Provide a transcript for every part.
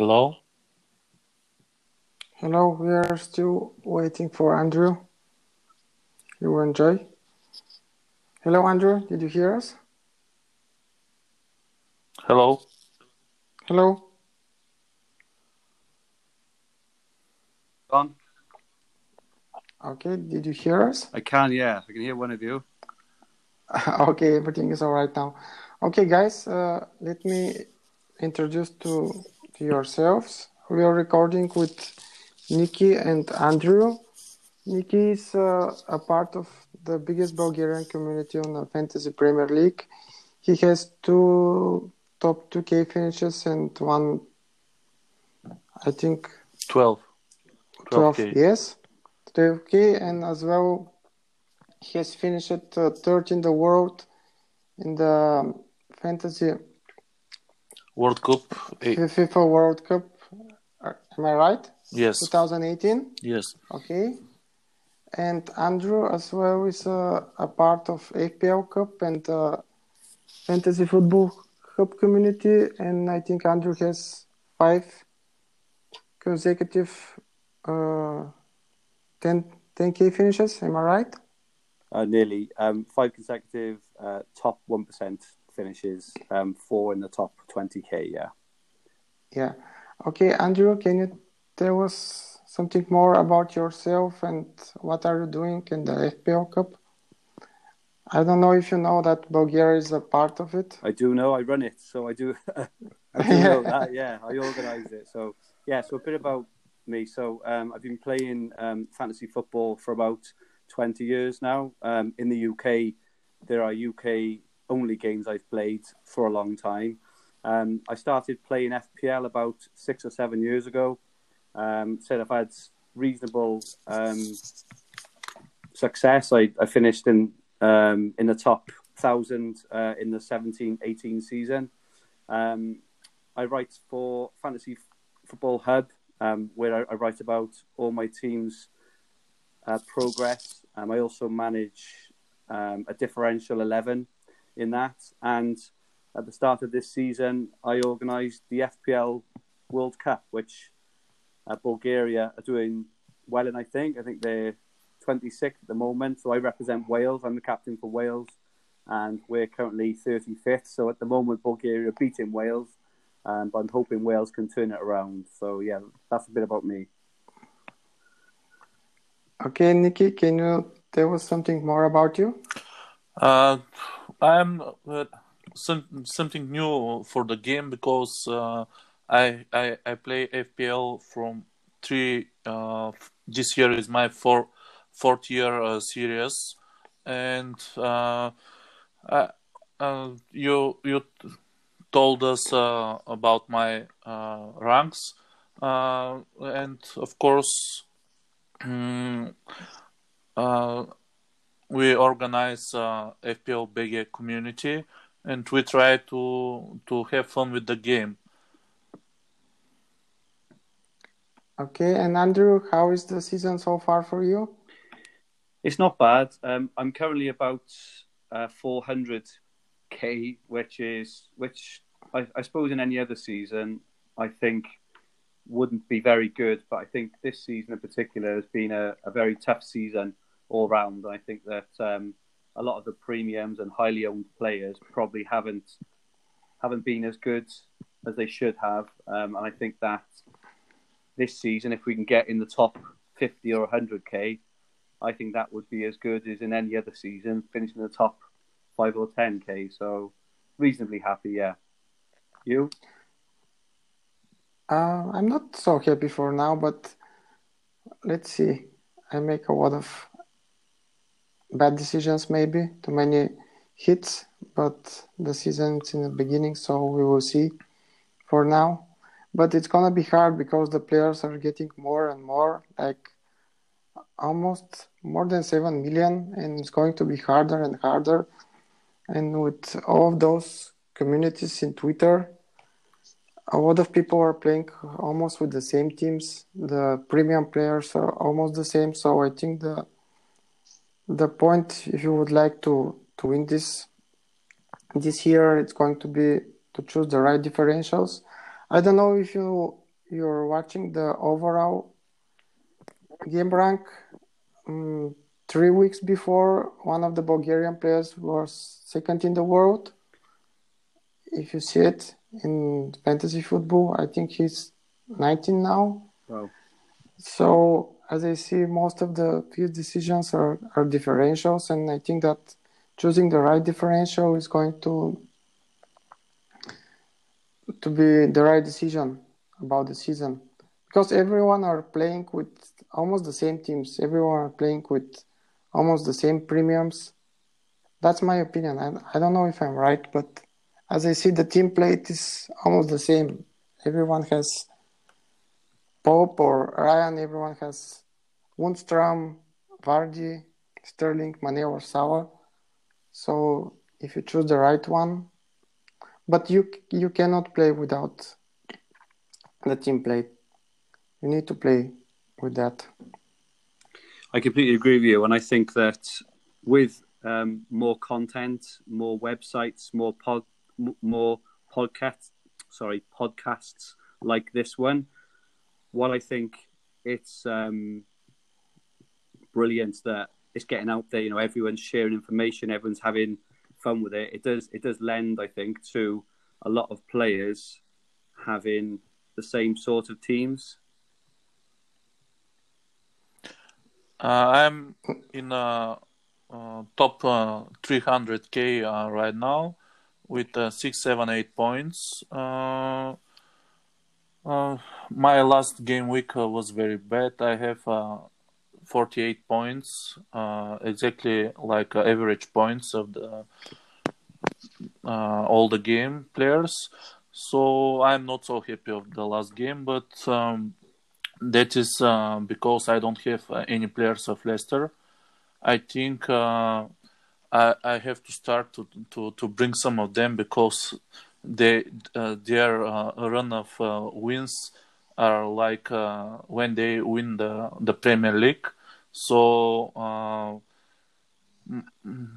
Hello? Hello, we are still waiting for Andrew. You will enjoy. Hello, Andrew, did you hear us? Hello? Hello? On. Okay, did you hear us? I can, yeah. I can hear one of you. okay, everything is all right now. Okay, guys, uh, let me introduce to, to yourselves. We are recording with Nikki and Andrew. Nikki is uh, a part of the biggest Bulgarian community on the Fantasy Premier League. He has two top 2K finishes and one, I think, 12. 12, 12K. yes, 12K, and as well, he has finished uh, third in the world in the Fantasy World Cup? eh, FIFA World Cup. Uh, Am I right? yes. 2018. Yes. Okay. And Andrew as well is a, a part of FPL Cup and uh, Fantasy Football Cup community. And I think Andrew has five consecutive uh, 10, 10k finishes. Am I right? Uh, nearly. Um, five consecutive uh, top 1% finishes, um, four in the top 20k, yeah. Yeah. Okay, Andrew, can you tell us something more about yourself and what are you doing in the FPL Cup? I don't know if you know that Bulgaria is a part of it. I do know I run it, so I do. I do know that. Yeah, I organise it. So yeah, so a bit about me. So um, I've been playing um, fantasy football for about twenty years now. Um, in the UK, there are UK only games I've played for a long time. Um, I started playing FPL about six or seven years ago. Um, said I've had reasonable um, success. I, I finished in um, in the top thousand uh, in the 17-18 season. Um, I write for Fantasy Football Hub, um, where I, I write about all my team's uh, progress. Um, I also manage a differential eleven in that, and at the start of this season, I organised the FPL World Cup, which uh, Bulgaria are doing well in. I think I think they're 26th at the moment. So I represent Wales. I'm the captain for Wales, and we're currently 35th. So at the moment, Bulgaria are beating Wales, um, but I'm hoping Wales can turn it around. So yeah, that's a bit about me. Okay, Nikki, can you tell us something more about you? Uh, I'm uh, some, something new for the game because uh, I, I I play FPL from three. Uh, this year is my four, fourth year uh, series, and uh, you you told us about my ranks, uh, and of course. mm, uh, we organize uh, FPL BG community and we try to to have fun with the game. Okay, and Andrew, how is the season so far for you? It's not bad. Um, I'm currently about uh, 400k, which is which I, I suppose in any other season I think wouldn't be very good. But I think this season in particular has been a, a very tough season all round. I think that um, a lot of the premiums and highly owned players probably haven't haven't been as good as they should have. Um, and I think that this season, if we can get in the top 50 or 100k, I think that would be as good as in any other season, finishing in the top five or 10k. So reasonably happy, yeah. You? Uh, I'm not so happy for now, but let's see. I make a lot of bad decisions, maybe too many hits, but the season is in the beginning, so we will see for now. But it's gonna be hard because the players are getting more and more, like almost more than seven million, and it's going to be harder and harder. And with all of those communities in Twitter, a lot of people are playing almost with the same teams. The premium players are almost the same. So I think the the point, if you would like to to win this this year, it's going to be to choose the right differentials. I don't know if you you're watching the overall game rank, um, three weeks before, one of the Bulgarian players was second in the world. If you see it in fantasy football, I think he's 19 now. Wow. So as I see, most of the field decisions are, are differentials, and I think that choosing the right differential is going to to be the right decision about the season because everyone are playing with almost the same teams. Everyone are playing with almost the same premiums. That's my opinion. I, I don't know if I'm right, but as I see, the team plate is almost the same. Everyone has Pope or Ryan. Everyone has Lundstram, Vardy, Sterling, Mane, or Salah. So if you choose the right one, but you you cannot play without the team plate. You need to play with that. I completely agree with you, and I think that with um, more content, more websites, more pod, more podcasts, sorry, podcasts like this one, what I think it's um, brilliant that it's getting out there. You know, everyone's sharing information, everyone's having fun with it. It does it does lend, I think, to a lot of players having the same sort of teams. Uh, I'm in a uh, top uh, 300k uh, right now with uh, six, seven, eight points. Uh, my last game week was very bad. I have 48 points, exactly like average points of the all the game players. So I'm not so happy of the last game, but um, that is uh, because I don't have uh, any players of Leicester. I think uh, I, I have to start to, to, to bring some of them because they uh, their uh, run of uh, wins are like when they win the the Premier League. So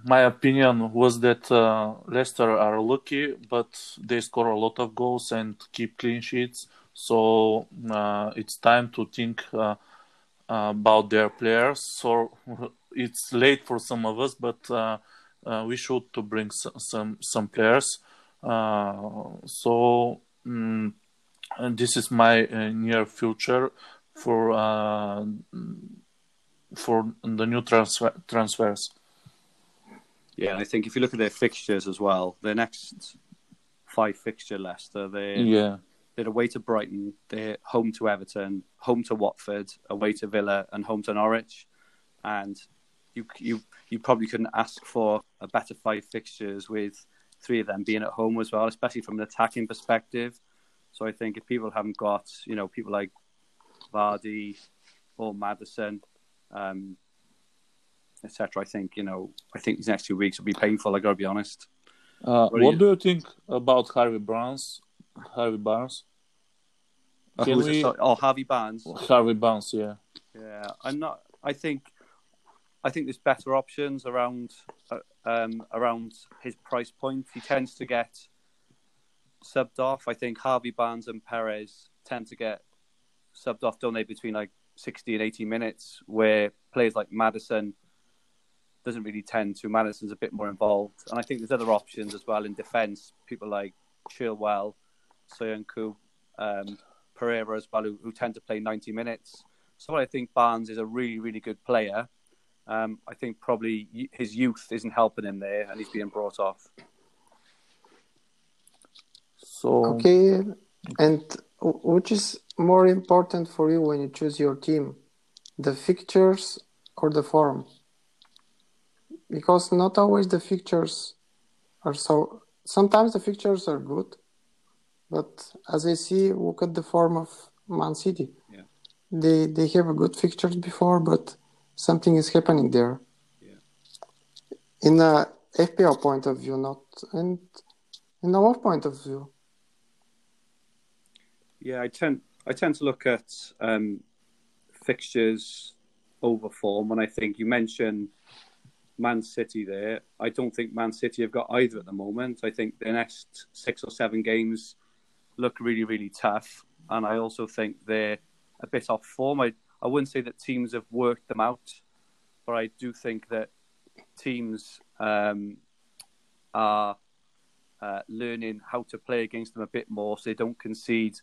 my opinion was that uh, Leicester are lucky, but they score a lot of goals and keep clean sheets. So uh, it's time to think uh, about their players. So it's late for some of us, but we should to bring some some, some players. Uh, so um, this is my near future for for the new transfer transfers. Yeah, I think if you look at their fixtures as well, their next five fixture Leicester, they yeah they're away to Brighton, they're home to Everton, home to Watford, away to Villa, and home to Norwich. And you you you probably couldn't ask for a better five fixtures with three of them being at home as well, especially from an attacking perspective. So I think if people haven't got you know people like Vardy or Madison, um, etc. I think you know, I think these next two weeks will be painful. I got to be honest. Uh, what, what do you think about Harvey Barnes? Harvey Barnes. Uh, Can we... Oh, Harvey Barnes. Harvey Barnes, yeah. Yeah, I'm not. I think, I think there's better options around, uh, um, around his price point. He tends to get subbed off. I think Harvey Barnes and Perez tend to get subbed off, don't they, between like 60 and 80 minutes, where players like Madison doesn't really tend to. Madison's a bit more involved, and I think there's other options as well in defence. People like Chilwell, Soyuncu, um, Pereira as well, who, who, tend to play 90 minutes. So I think Barnes is a really, really good player. Um, I think probably his youth isn't helping him there, and he's being brought off. So okay, and which is more important for you when you choose your team, the fixtures or the form? because not always the fixtures are so. Sometimes the fixtures are good, but as I see, look at the form of Man City. Yeah. They they have a good fixtures before, but something is happening there. Yeah. In a FPL point of view, not and in our point of view. Yeah, I tend I tend to look at um, fixtures over form, and I think you mentioned Man City there. I don't think Man City have got either at the moment. I think the next six or seven games look really, really tough. and I also think they're a bit off form. I, I wouldn't say that teams have worked them out, but I do think that teams um, are uh, learning how to play against them a bit more so they don't concede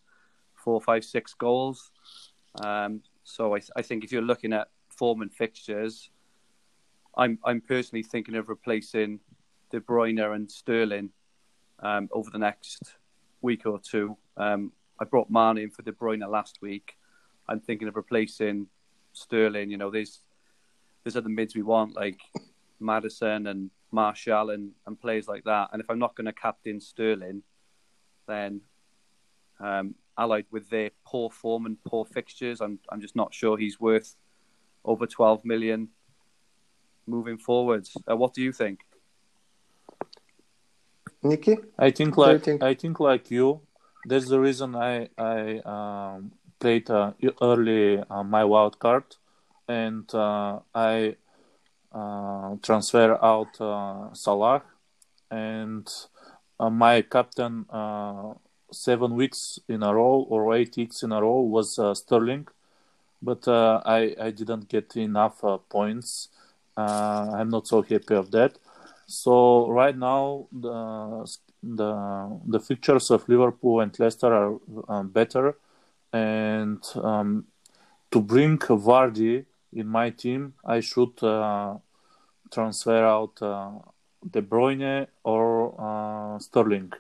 four, five, six goals. Um, so I, I think if you're looking at form and fixtures, I'm I'm personally thinking of replacing De Bruyne and Sterling um, over the next week or two. Um, I brought Mane in for De Bruyne last week. I'm thinking of replacing Sterling. You know, there's there's other mids we want like Madison and Martial and, and players like that. And if I'm not going to captain Sterling, then um, allied with their poor form and poor fixtures, I'm I'm just not sure he's worth over 12 million moving forwards. Uh, what do you think? Nikki? I think What do you like think? I think like you. That's the reason I I um, played uh, early uh, my wild card, and uh, I uh, transfer out uh, Salah, and my captain seven weeks in a row or eight weeks in a row was Sterling, but I I didn't get enough points. I'm not so happy of that. So right now the the the fixtures of Liverpool and Leicester are um, better, and um, to bring Vardy in my team, I should uh, transfer out uh, De Bruyne or uh, Sterling.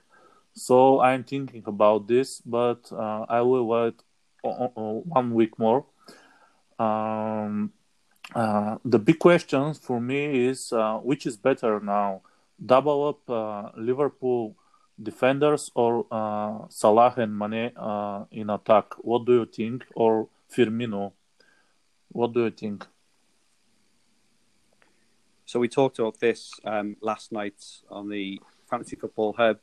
So I'm thinking about this, but uh, I will wait one week more. Um, uh, the big question for me is uh, which is better now, double up uh, Liverpool defenders or uh, Salah and Mane uh, in attack? What do you think? Or Firmino? What do you think? So we talked about this um, last night on the Fantasy Football Hub,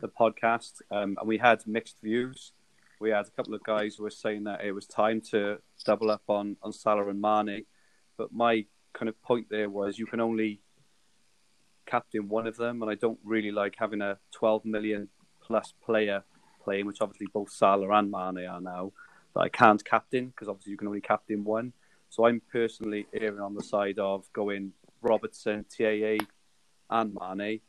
the podcast, um, and we had mixed views. We had a couple of guys who were saying that it was time to double up on, on Salah and Mane, but my kind of point there was you can only captain one of them, and I don't really like having a 12 million plus player playing, which obviously both Salah and Mane are now, that I can't captain because obviously you can only captain one. So I'm personally erring on the side of going Robertson, TAA, and Mane.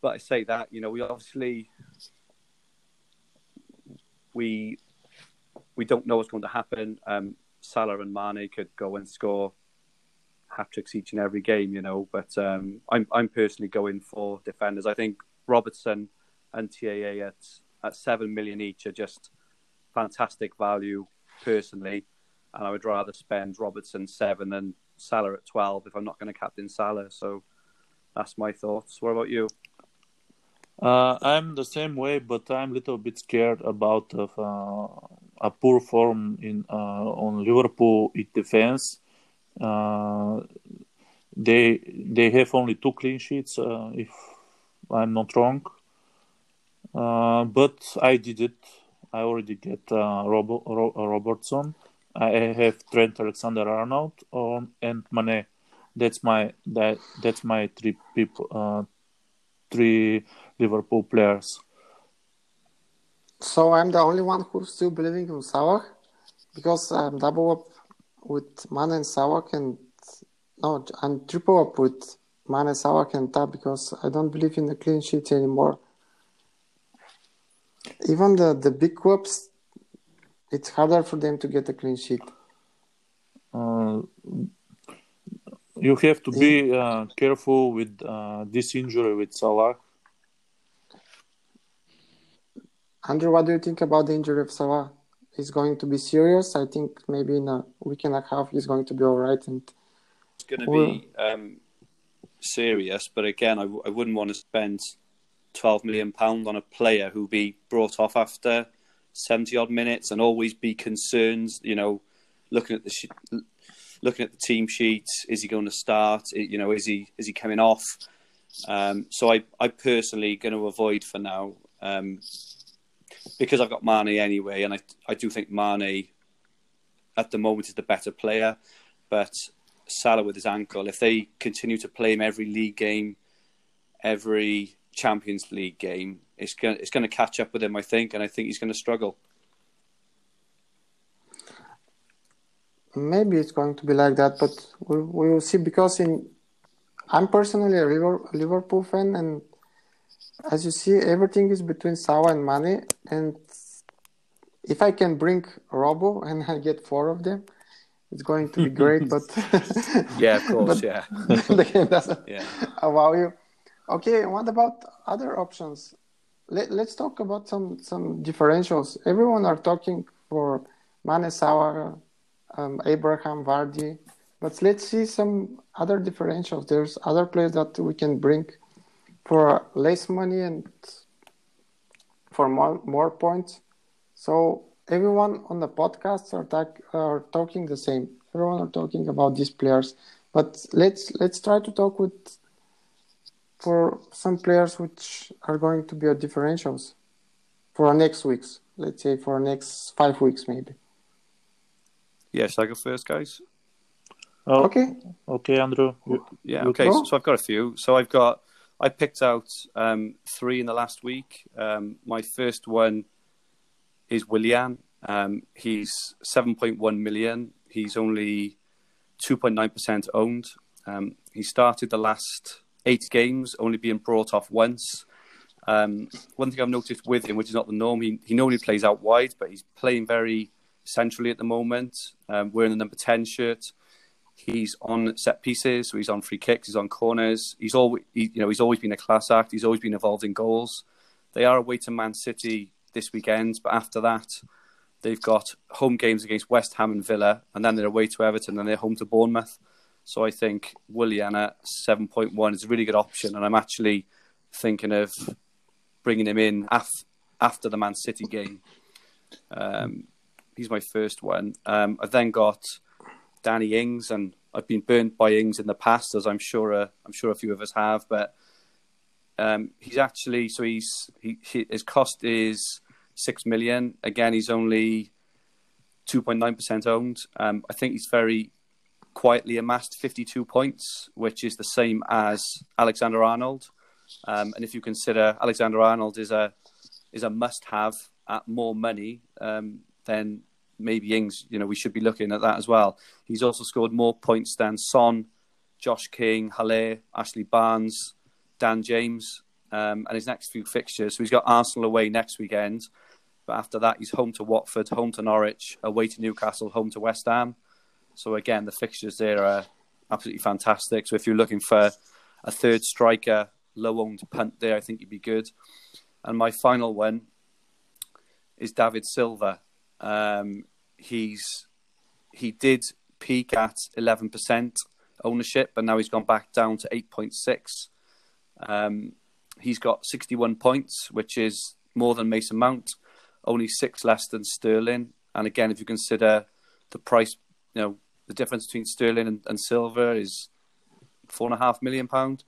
But I say that, you know, we obviously we we don't know what's going to happen. Um, Salah and Mane could go and score hat tricks each and every game, you know. But um, I'm I'm personally going for defenders. I think Robertson and TAA at at seven million each are just fantastic value personally, and I would rather spend Robertson seven than Salah at twelve if I'm not going to captain Salah. So that's my thoughts. What about you? Uh, I'm the same way, but I'm a little bit scared about uh, a poor form in uh, on Liverpool in defense. Uh, they they have only two clean sheets, uh, if I'm not wrong. Uh, but I did it. I already get Robo- Ro- Robertson. I have Trent Alexander-Arnold um, and Mane. That's my that that's my three people. Uh, three Liverpool players. So I'm the only one who's still believing in Salah because I'm double up with Mane and Salah and no, I'm triple up with Mane, Salah and Tab because I don't believe in the clean sheet anymore. Even the, the big clubs, it's harder for them to get a clean sheet. Uh, you have to be uh, careful with uh, this injury with Salah. Andrew, what do you think about the injury of Salah? He's going to be serious. I think maybe in a week and a half he's going to be all right. And It's going to be um, serious, but again, I, w- I wouldn't want to spend twelve million pound on a player who'll be brought off after seventy odd minutes and always be concerned. You know, looking at the sh- looking at the team sheet, is he going to start? You know, is he is he coming off? Um, so I I personally going to avoid for now. Um, because I've got Mane anyway, and I I do think Mane at the moment is the better player, but Salah with his ankle, if they continue to play him every league game, every Champions League game, it's going it's going to catch up with him, I think, and I think he's going to struggle. Maybe it's going to be like that, but we will see because in I'm personally a Liverpool fan, and as you see, everything is between Salah and Mane. And if I can bring Robo and I get four of them, it's going to be great. but yeah, of course, yeah, the game doesn't yeah. allow you. Okay, what about other options? Let, let's talk about some some differentials. Everyone are talking for Mane, Salah, um, Abraham, Vardy. But let's see some other differentials. There's other players that we can bring for less money and for more, more points. So everyone on the podcast are, talk, are talking the same. Everyone are talking about these players. But let's let's try to talk with for some players which are going to be a differentials for next weeks. Let's say for next five weeks maybe. Yeah, shall I go first, guys? Oh, okay. Okay, Andrew. Yeah. Okay. So, so, I've got a few. So I've got. I picked out um, three in the last week. Um, my first one is Willian. Um, he's seven point one million. He's only two point nine percent owned. Um, he started the last eight games, only being brought off once. Um, one thing I've noticed with him, which is not the norm, he, he normally plays out wide, but he's playing very centrally at the moment, um, wearing the number 10 shirt. He's on set pieces, so he's on free kicks, he's on corners. He's always, he, you know, he's always been a class act. He's always been involved in goals. They are away to Man City this weekend, but after that, they've got home games against West Ham and Villa, and then they're away to Everton, and they're home to Bournemouth. So I think Willian at seven point one is a really good option, and I'm actually thinking of bringing him in af- after the Man City game. Um, he's my first one. Um, I've then got Danny Ings, and I've been burnt by Ings in the past, as I'm sure uh, I'm sure a few of us have. But um, he's actually so he's he, his cost is six million. Again, he's only two point nine percent owned. Um, I think he's very quietly amassed 52 points, which is the same as Alexander Arnold. Um, and if you consider Alexander Arnold is a is a must-have at more money, um, then maybe Ings, you know, we should be looking at that as well. He's also scored more points than Son, Josh King, Haller, Ashley Barnes, Dan James, um, and his next few fixtures. So he's got Arsenal away next weekend, but after that he's home to Watford, home to Norwich, away to Newcastle, home to West Ham. So again, the fixtures there are absolutely fantastic. So if you're looking for a third striker, low-owned punt there, I think you'd be good. And my final one is David Silva. Um, he's he did peak at 11% ownership, but now he's gone back down to 8.6. Um, he's got 61 points, which is more than Mason Mount, only six less than Sterling. And again, if you consider the price, you know, the difference between Sterling and, and Silva is four and a half million pound.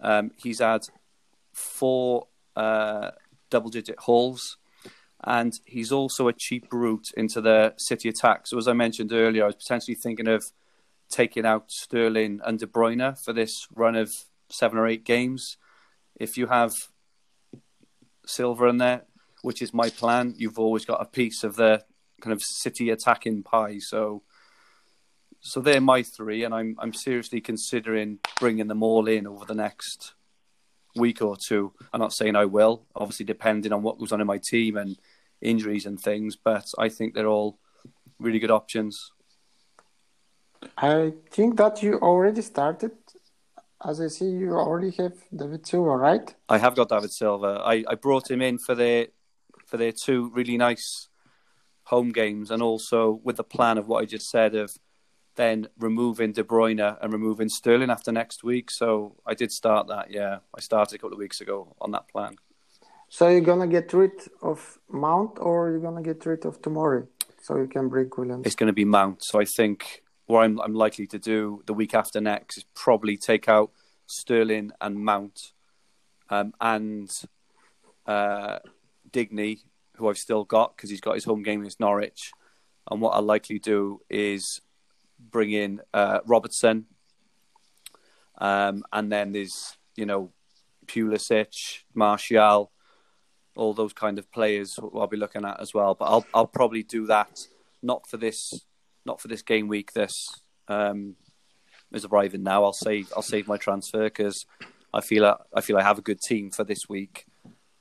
Um, he's had four uh, double-digit hauls and he's also a cheap route into the City attack. So as I mentioned earlier, I was potentially thinking of taking out Sterling and De Bruyne for this run of seven or eight games. If you have Silva in there, which is my plan, you've always got a piece of the kind of City attacking pie. So, so they're my three, and I'm I'm seriously considering bringing them all in over the next week or two. I'm not saying I will, obviously depending on what goes on in my team and injuries and things, but I think they're all really good options. I think that you already started. As I see, you already have David Silva, right? I have got David Silva. I, I brought him in for their for their two really nice home games, and also with the plan of what I just said of then removing De Bruyne and removing Sterling after next week. So I did start that. Yeah, I started a couple of weeks ago on that plan. So you're gonna get rid of Mount, or you're gonna get rid of Tomori, so you can bring Williams. It's going to be Mount. So I think what I'm, I'm likely to do the week after next is probably take out Sterling and Mount, um, and uh, Digne, who I've still got because he's got his home game against Norwich. And what I'll likely do is bring in uh, Robertson, um, and then there's you know Pulisic, Martial all those kind of players I'll be looking at as well. But I'll I'll probably do that not for this not for this game week. This um, is arriving now. I'll save I'll save my transfer because I feel I, I feel I have a good team for this week,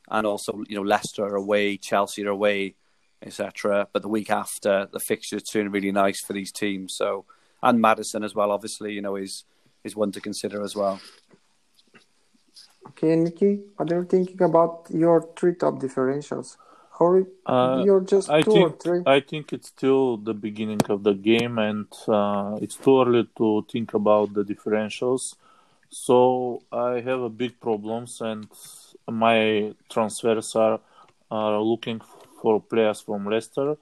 and also you know Leicester are away, Chelsea are away, etc. But the week after, the fixtures turn really nice for these teams. So and Madison as well, obviously, you know, is is one to consider as well. Okay, Nikki, what are you thinking about your three top differentials? How Uh, you're just I two think or three? I think it's still the beginning of the game, and uh, it's too early to think about the differentials. So I have a big problems, and my transfers are, are looking for players from Leicester.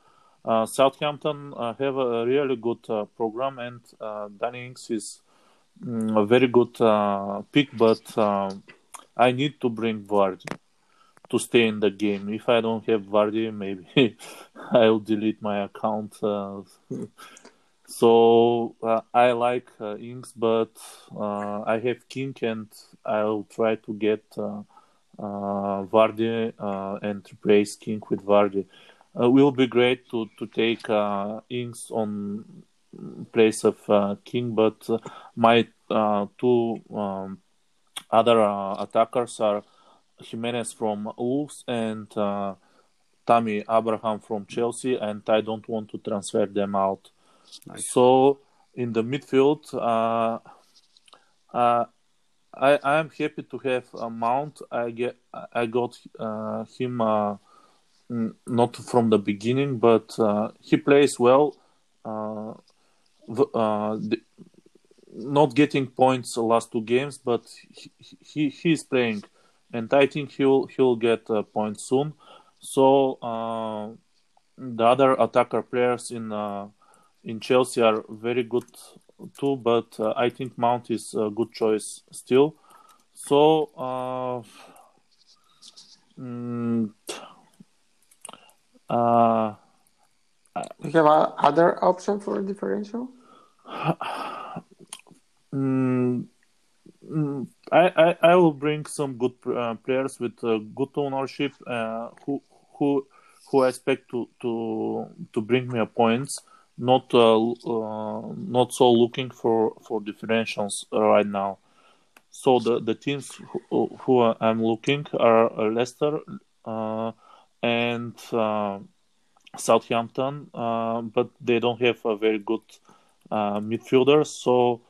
Uh, Southampton uh, have a really good uh, program, and uh, Danny Ings is mm, a very good uh, pick, but um I need to bring Vardy to stay in the game. If I don't have Vardy, maybe I'll delete my account. Uh, so uh, I like uh, Ings, but uh, I have King, and I'll try to get uh, uh, Vardy uh, and replace King with Vardy. Uh, will be great to to take uh, Ings on place of uh, King, but uh, my uh, two um, other uh, attackers are Jimenez from Wolves and uh, Tammy Abraham from Chelsea, and I don't want to transfer them out. Nice. So in the midfield, uh, uh, I I am happy to have a Mount. I get I got uh, him uh, not from the beginning, but uh, he plays well. Uh, uh, the, not getting points last two games, but he he, is playing, and I think he'll he'll get uh, points soon. So uh, the other attacker players in in Chelsea are very good too, but uh, I think Mount is a good choice still. So uh, mm, uh, You have a other option for differential? mm, mm, I, I I will bring some good uh, players with uh, good ownership uh, who who who I expect to to to bring me a points. Not uh, uh, not so looking for for differentials right now. So the the teams who, who I'm looking are Leicester uh, and uh, Southampton, uh, but they don't have a very good uh, midfielders. So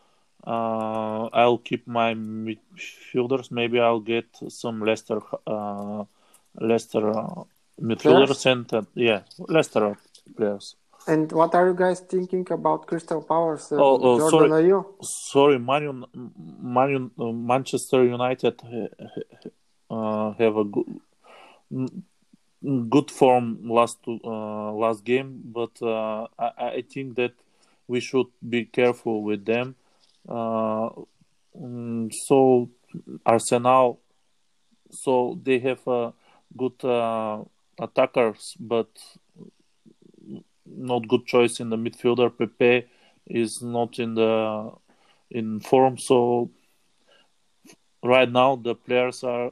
uh, I'll keep my midfielders. Maybe I'll get some Leicester uh, Leicester midfielders and uh, yeah, Leicester players. And what are you guys thinking about Crystal Palace? Uh, Oh, oh, Jordan sorry. Ayew? Sorry, Man, Man uh, Manchester United uh, have a good good form last uh, last game, but uh, I, I think that we should be careful with them. Uh, mm, so Arsenal, so they have uh, good uh, attackers, but not good choice in the midfielder. Pepe is not in the in form, so right now the players are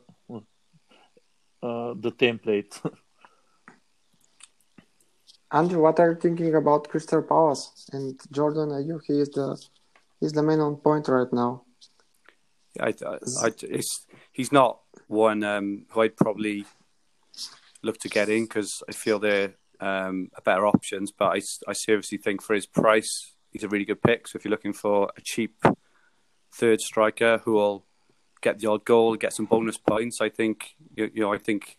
uh, the template. Andrew, what are you thinking about Crystal Palace and Jordan Ayew? He is the he's the man on point right now. I, I, I, it's, he's not one um, who I'd probably look to get in because I feel they're um, a better options. But I, I seriously think for his price, he's a really good pick. So if you're looking for a cheap third striker who will get the odd goal, get some bonus points, I think you, you know I think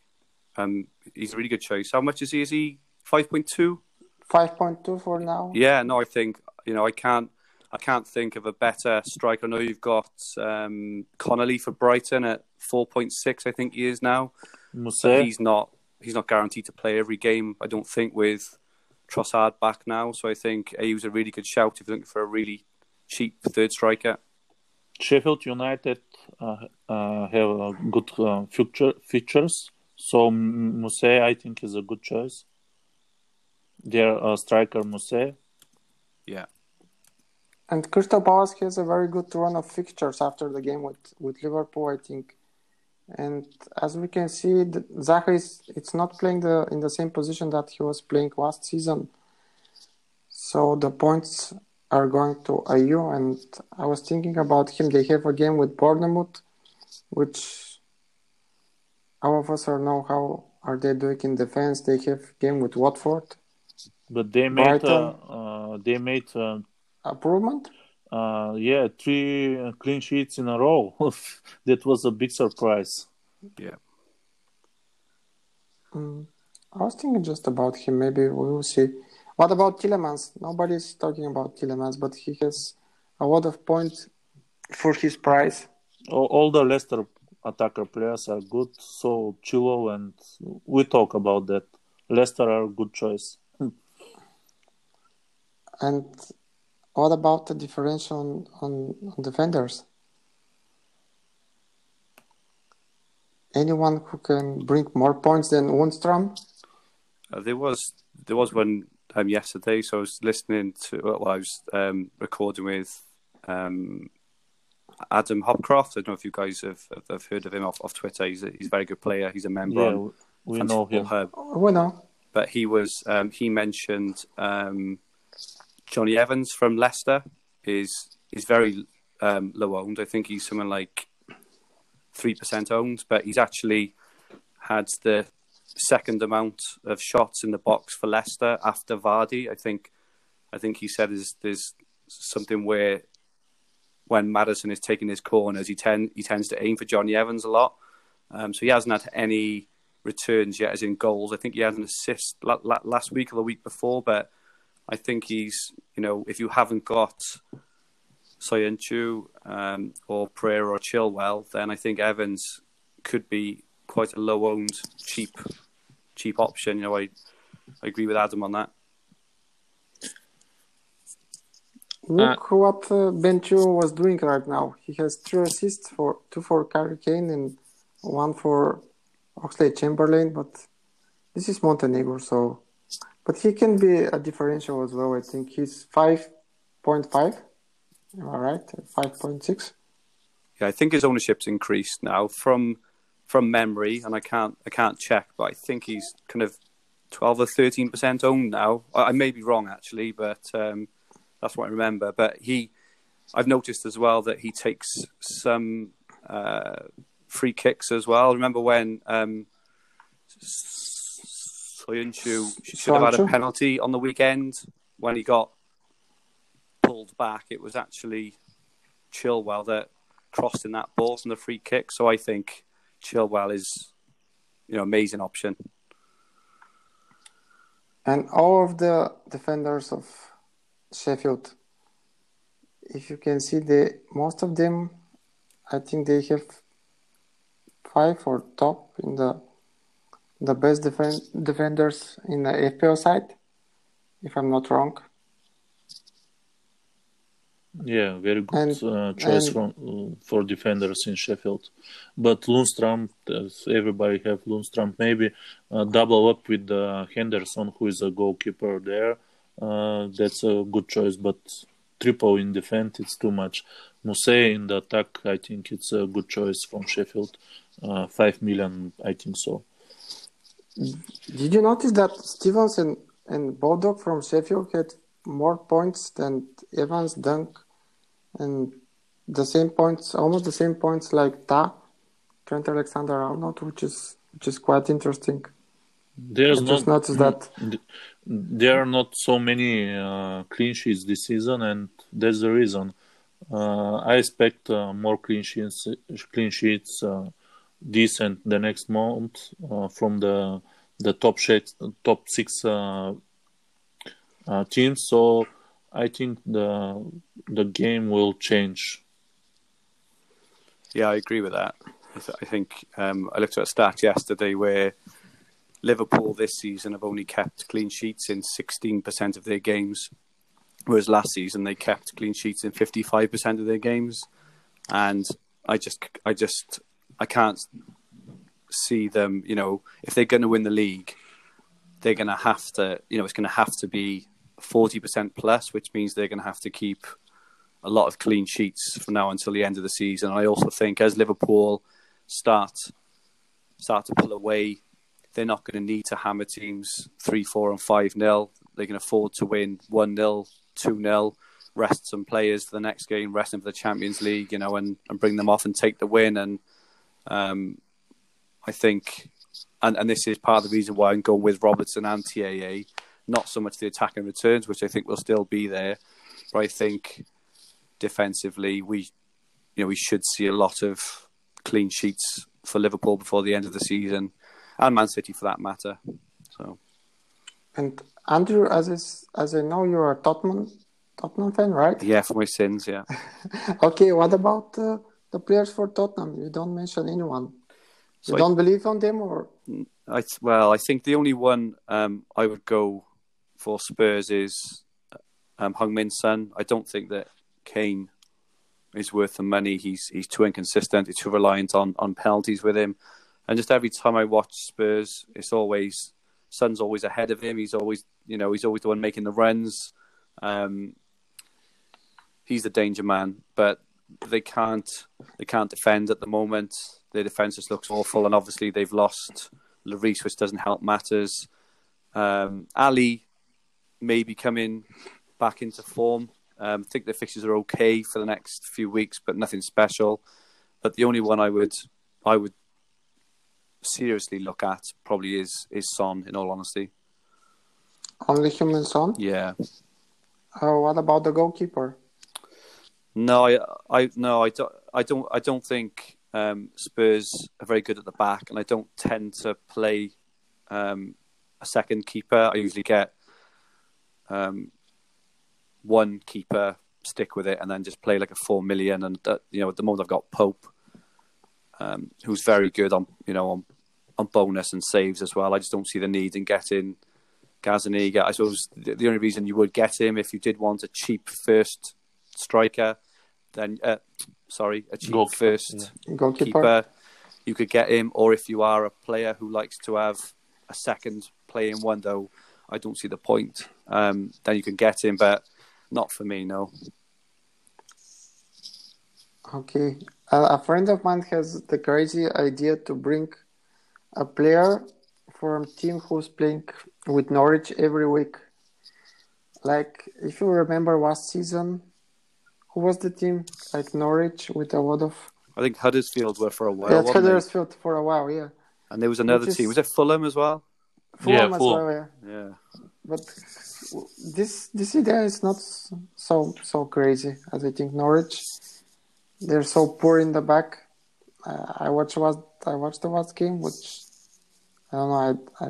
um, he's a really good choice. How much is he? Is he five point two? Five point two for now. Yeah, no, I think you know I can't I can't think of a better striker. I know you've got um, Connolly for Brighton at four point six. I think he is now. But Muse, he's not he's not guaranteed to play every game. I don't think with Trossard back now. So I think Ayew's a really good shout if you're looking for a really cheap third striker. Sheffield United uh, uh, have uh, good uh, future features. So Mousset, I think, is a good choice. Their uh, striker Mousset. Yeah, And Crystal Palace has a very good run of fixtures after the game with, with Liverpool, I think. And as we can see, Zaha is it's not playing the in the same position that he was playing last season. So the points are going to Ayew, and I was thinking about him. They have a game with Bournemouth, which all of us are know how are they doing in defense. They have game with Watford. But they made uh, uh, they made uh, improvement. Uh, yeah, three clean sheets in a row. that was a big surprise. Yeah. Mm. I was thinking just about him. Maybe we will see. What about Tielemans? Nobody's talking about Tielemans, but he has a lot of points for his price. All, all the Leicester attacker players are good. So Chilo and we talk about that. Leicester are a good choice. and what about the differential on, on, on defenders? Anyone who can bring more points than Lundstram? Uh, there was there was one um, yesterday, so I was listening to well, I was um, recording with um, Adam Hopcroft. I don't know if you guys have, have heard of him off, off Twitter. He's a, he's a very good player. He's a member yeah, on we know him. Hub. We know. But he was um, he mentioned um, Jonny Evans from Leicester is is very um, low owned. I think he's someone like three percent owned, but he's actually had the second amount of shots in the box for Leicester after Vardy. I think I think he said is there's something where when Madison is taking his corners, he tend he tends to aim for Jonny Evans a lot. Um, so he hasn't had any returns yet, as in goals. I think he had an assist last week or the week before, but I think he's you know if you haven't got Soyuncu um, or Pereira or Chilwell, then I think Evans could be quite a low owned, cheap, cheap option. You know, I I agree with Adam on that. Look uh, what uh, Ben Chilwell was doing right now. He has three assists for two for Harry Kane and one for Oxlade Chamberlain. But this is Montenegro, so but he can be a differential as well. I think he's five point five. Am I right? Five point six. Yeah, I think his ownership's increased now from from memory, and I can't I can't check, but I think he's kind of twelve or thirteen percent owned now. I, may be wrong actually, but um, that's what I remember. But he, I've noticed as well that he takes some uh, free kicks as well. I Remember when um, Soyuncu should have had a penalty on the weekend when he got pulled back? It was actually Chilwell that crossed in that ball from the free kick. So I think Chilwell is, you know, amazing option. And all of the defenders of Sheffield, if you can see, the most of them, I think they have five or top in the the best defend, defenders in the FPL side, if I'm not wrong. Yeah, very good and, uh, choice and, from, uh, for defenders in Sheffield. But Lundstram, everybody have Lundstram. Maybe uh, double up with uh, Henderson, who is a goalkeeper there. Uh, that's a good choice. But triple in defense, it's too much. Mousset in the attack, I think it's a good choice from Sheffield. Uh, Five million, I think so. Did you notice that Stevens and, and Baldock from Sheffield had more points than Evans, Dunk, and the same points, almost the same points like Ta, Trent Alexander Arnold, which is which is quite interesting. There's I just not, noticed that there are not so many uh, clean sheets this season, and that's the reason. Uh, I expect uh, more clean sheets, clean sheets, uh, decent the next month uh, from the the top shades, top six uh, teams. So I think the the game will change. Yeah, I agree with that. I think um, I looked at a stat yesterday where Liverpool this season have only kept clean sheets in 16% of their games, whereas last season they kept clean sheets in 55% of their games. And I just, I just, I can't see them. You know, if they're going to win the league, they're going to have to. You know, it's going to have to be 40% plus, which means they're going to have to keep a lot of clean sheets from now until the end of the season. I also think as Liverpool start start to pull away, they're not going to need to hammer teams three, four, and five nil. they can afford to win one 0 two 0 rest some players for the next game, rest them for the Champions League, you know, and, and bring them off and take the win. And um, I think, and, and this is part of the reason why I'm going with Robertson and TAA, not so much the attack and returns, which I think will still be there, but I think defensively we, you know, we should see a lot of clean sheets for Liverpool before the end of the season, and Man City for that matter. So. And Andrew, as is, as I know, you're a Tottenham Tottenham fan, right? Yeah, for my sins, yeah. okay, what about uh, the players for Tottenham? You don't mention anyone. You so don't believe on them, or? I well, I think the only one um, I would go for Spurs is um, Heung-min Son. I don't think that Kane is worth the money. He's he's too inconsistent. He's too reliant on on penalties with him. And just every time I watch Spurs, it's always Son's always ahead of him. He's always you know he's always the one making the runs. Um, he's the danger man, but they can't they can't defend at the moment. Their defence just looks awful, and obviously they've lost Lloris, which doesn't help matters. Um, Alli may be coming back into form. Um, I think the fixtures are okay for the next few weeks, but nothing special. But the only one I would I would seriously look at probably is is Son. In all honesty, only Heung-min Son. Yeah. Uh, what about the goalkeeper? No, I, I no, I don't. I don't. I don't think um, Spurs are very good at the back, and I don't tend to play um, a second keeper. I usually get um, one keeper, stick with it, and then just play like a four million. And uh, you know, at the moment, I've got Pope, um, who's very good on you know on on bonus and saves as well. I just don't see the need in getting Gazaniga. I suppose the, the only reason you would get him if you did want a cheap first striker then uh, sorry, a cheap Goal, first yeah. goalkeeper. keeper, you could get him. Or if you are a player who likes to have a second playing one, though, I don't see the point. Um, then you can get him, but not for me, no. Okay, uh, a friend of mine has the crazy idea to bring a player from a team who's playing with Norwich every week. Like if you remember last season, who was the team? Like Norwich with a lot of. I think Huddersfield were for a while. Yeah, Huddersfield they? for a while, yeah. And there was another team. Was it Fulham as well? Fulham yeah, as Fulham. well, yeah. Yeah. But this this idea is not so so crazy as I think Norwich. They're so poor in the back. Uh, I watched what I watched the last game, which I don't know. I I,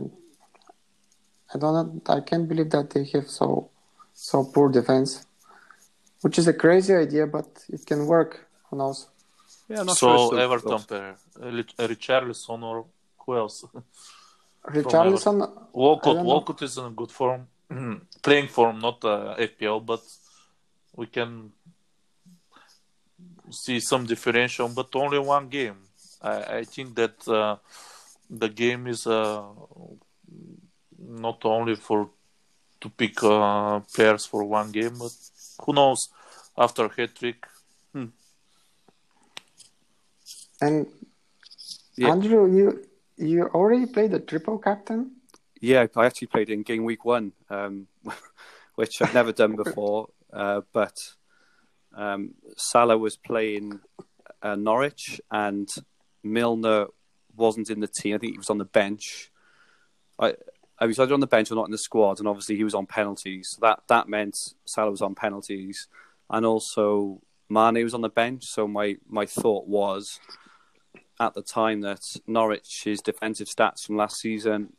I don't know. I can't believe that they have so so poor defense which is a crazy idea, but it can work. Who knows? Yeah, not so sure Everton pair, Richarlison or who else? Richarlison. Walcott. Walcott is in good form, playing form, not uh, FPL, but we can see some differential, but only one game. I, I think that uh, the game is uh, not only for to pick uh, players for one game, but who knows after hat trick. Hmm. And yeah. Andrew, you you already played the triple captain. Yeah, I actually played in game week one, um, which I've never done before. Uh, but um, Salah was playing uh, Norwich, and Milner wasn't in the team. I think he was on the bench. I, I was either on the bench or not in the squad, and obviously he was on penalties. So that that meant Salah was on penalties, and also Mane was on the bench. So my my thought was at the time that Norwich's defensive stats from last season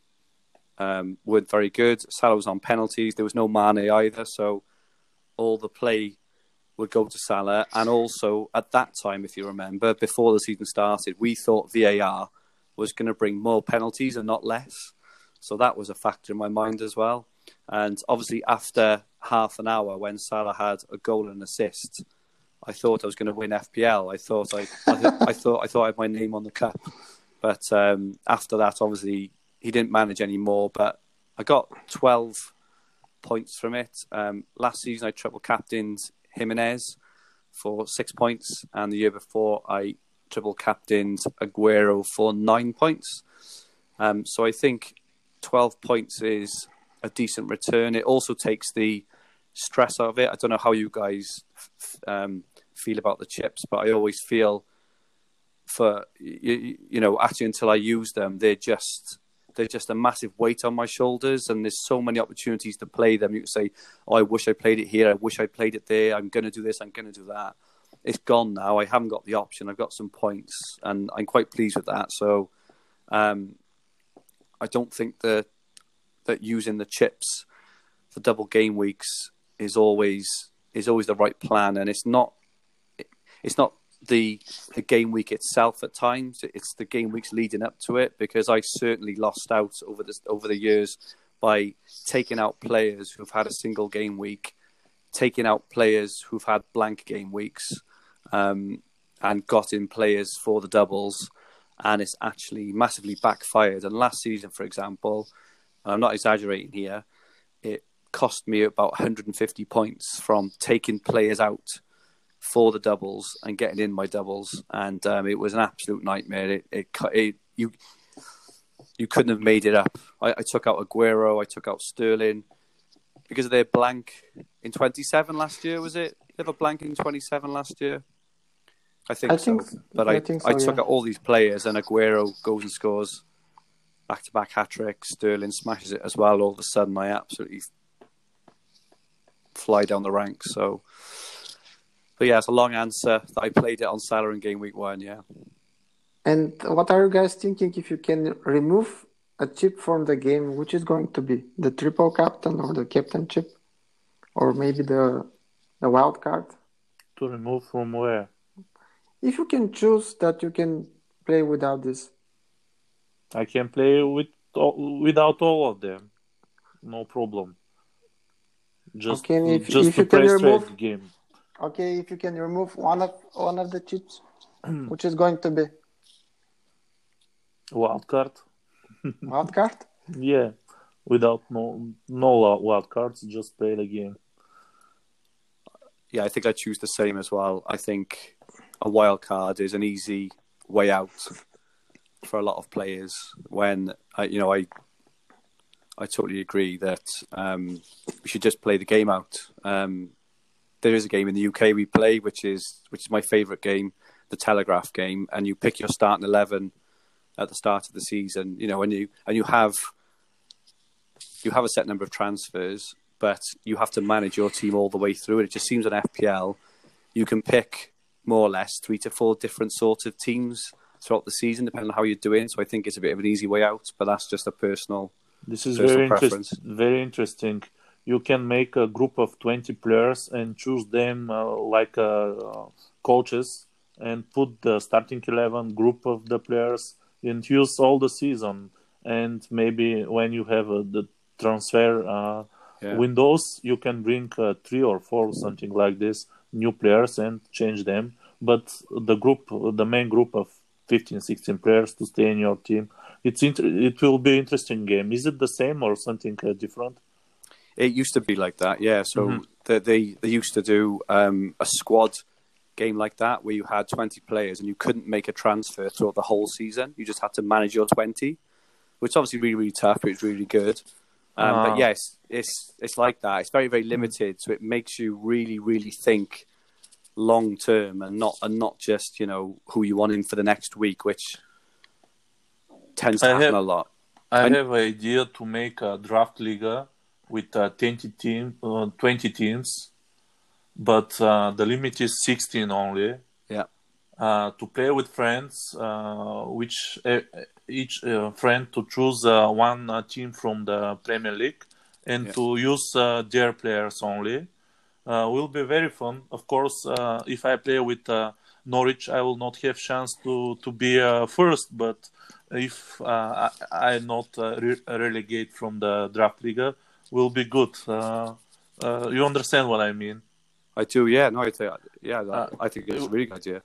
um, weren't very good. Salah was on penalties. There was no Mane either, so all the play would go to Salah. And also at that time, if you remember, before the season started, we thought VAR was going to bring more penalties and not less. So that was a factor in my mind as well. And obviously, after half an hour, when Salah had a goal and assist, I thought I was going to win FPL. I thought I, I, I thought I thought I had my name on the cup. But um, after that, obviously, he didn't manage anymore. But I got 12 points from it. Um, last season, I triple captained Jimenez for six points, and the year before, I triple captained Aguero for nine points. Um, so I think 12 points is a decent return. It also takes the stress out of it. I don't know how you guys um, feel about the chips, but I always feel for you, you know actually until I use them, they're just they're just a massive weight on my shoulders, and there's so many opportunities to play them. You can say, "Oh, I wish I played it here. I wish I played it there. I'm going to do this. I'm going to do that." It's gone now. I haven't got the option. I've got some points, and I'm quite pleased with that. So, um, I don't think that that using the chips for double game weeks is always is always the right plan, and it's not it's not the the game week itself at times. It's the game weeks leading up to it because I certainly lost out over the over the years by taking out players who've had a single game week, taking out players who've had blank game weeks, um, and got in players for the doubles, and it's actually massively backfired. And last season, for example, and I'm not exaggerating here, it cost me about 150 points from taking players out for the doubles and getting in my doubles, and um, it was an absolute nightmare. It, it, it, you you couldn't have made it up. I, I, took out Aguero, I took out Sterling because of their blank in 27 last year. Was it? They have a blank in 27 last year. I think I so. Think, but I, I, so, I took yeah. out all these players, and Aguero goes and scores back to back hat trick. Sterling smashes it as well. All of a sudden, I absolutely fly down the ranks. So but yeah, it's a long answer. that I played it on Salah in game week one. Yeah. And what are you guys thinking if you can remove a chip from the game? Which is going to be the triple captain or the captain chip, or maybe the the wild card? To remove from where? If you can choose that, you can play without this. I can play with without all of them, no problem. Just okay, if, just if to play remove, straight game. Okay, if you can remove one of one of the chips, which is going to be wild card. wild card? yeah, without no no wild cards, just play the game. Yeah, I think I choose the same as well. I think a wild card is an easy way out for a lot of players. When I, you know, I I totally agree that um, we should just play the game out. Um, there is a game in the UK we play, which is which is my favourite game, the Telegraph game, and you pick your starting eleven at the start of the season. You know, and you and you have you have a set number of transfers, but you have to manage your team all the way through. And it just seems on FPL, you can pick more or less three to four different sorts of teams throughout the season, depending on how you're doing. So I think it's a bit of an easy way out, but that's just a personal. This is very interesting. Very interesting you can make a group of 20 players and choose them uh, like uh, coaches and put the starting 11 group of the players and use all the season and maybe when you have uh, the transfer uh, yeah. windows you can bring uh, three or four something like this new players and change them but the group the main group of 15 16 players to stay in your team it's inter- it will be interesting game is it the same or something uh, different it used to be like that, yeah. So mm-hmm. they, they, they used to do um, a squad game like that where you had 20 players and you couldn't make a transfer throughout the whole season. You just had to manage your 20, which is obviously really, really tough, but it's really good. Um, but yes, it's it's like that. It's very, very limited, so it makes you really, really think long term and not and not just you know who you want in for the next week, which tends to I happen have, a lot. I and, have an idea to make a draft league with uh, 20, team, uh, 20 teams, but uh, the limit is 16 only. Yeah. Uh, to play with friends, uh, which uh, each friend to choose one team from the Premier League and yeah. to use their players only. Will be very fun. Of course, if I play with Norwich, I will not have chance to to be first, but if uh, I, I not uh, re- relegate from the draft league, will be good. Uh, uh, you understand what I mean? I do. Yeah. No. I think. Yeah. That, I think it's a really good idea.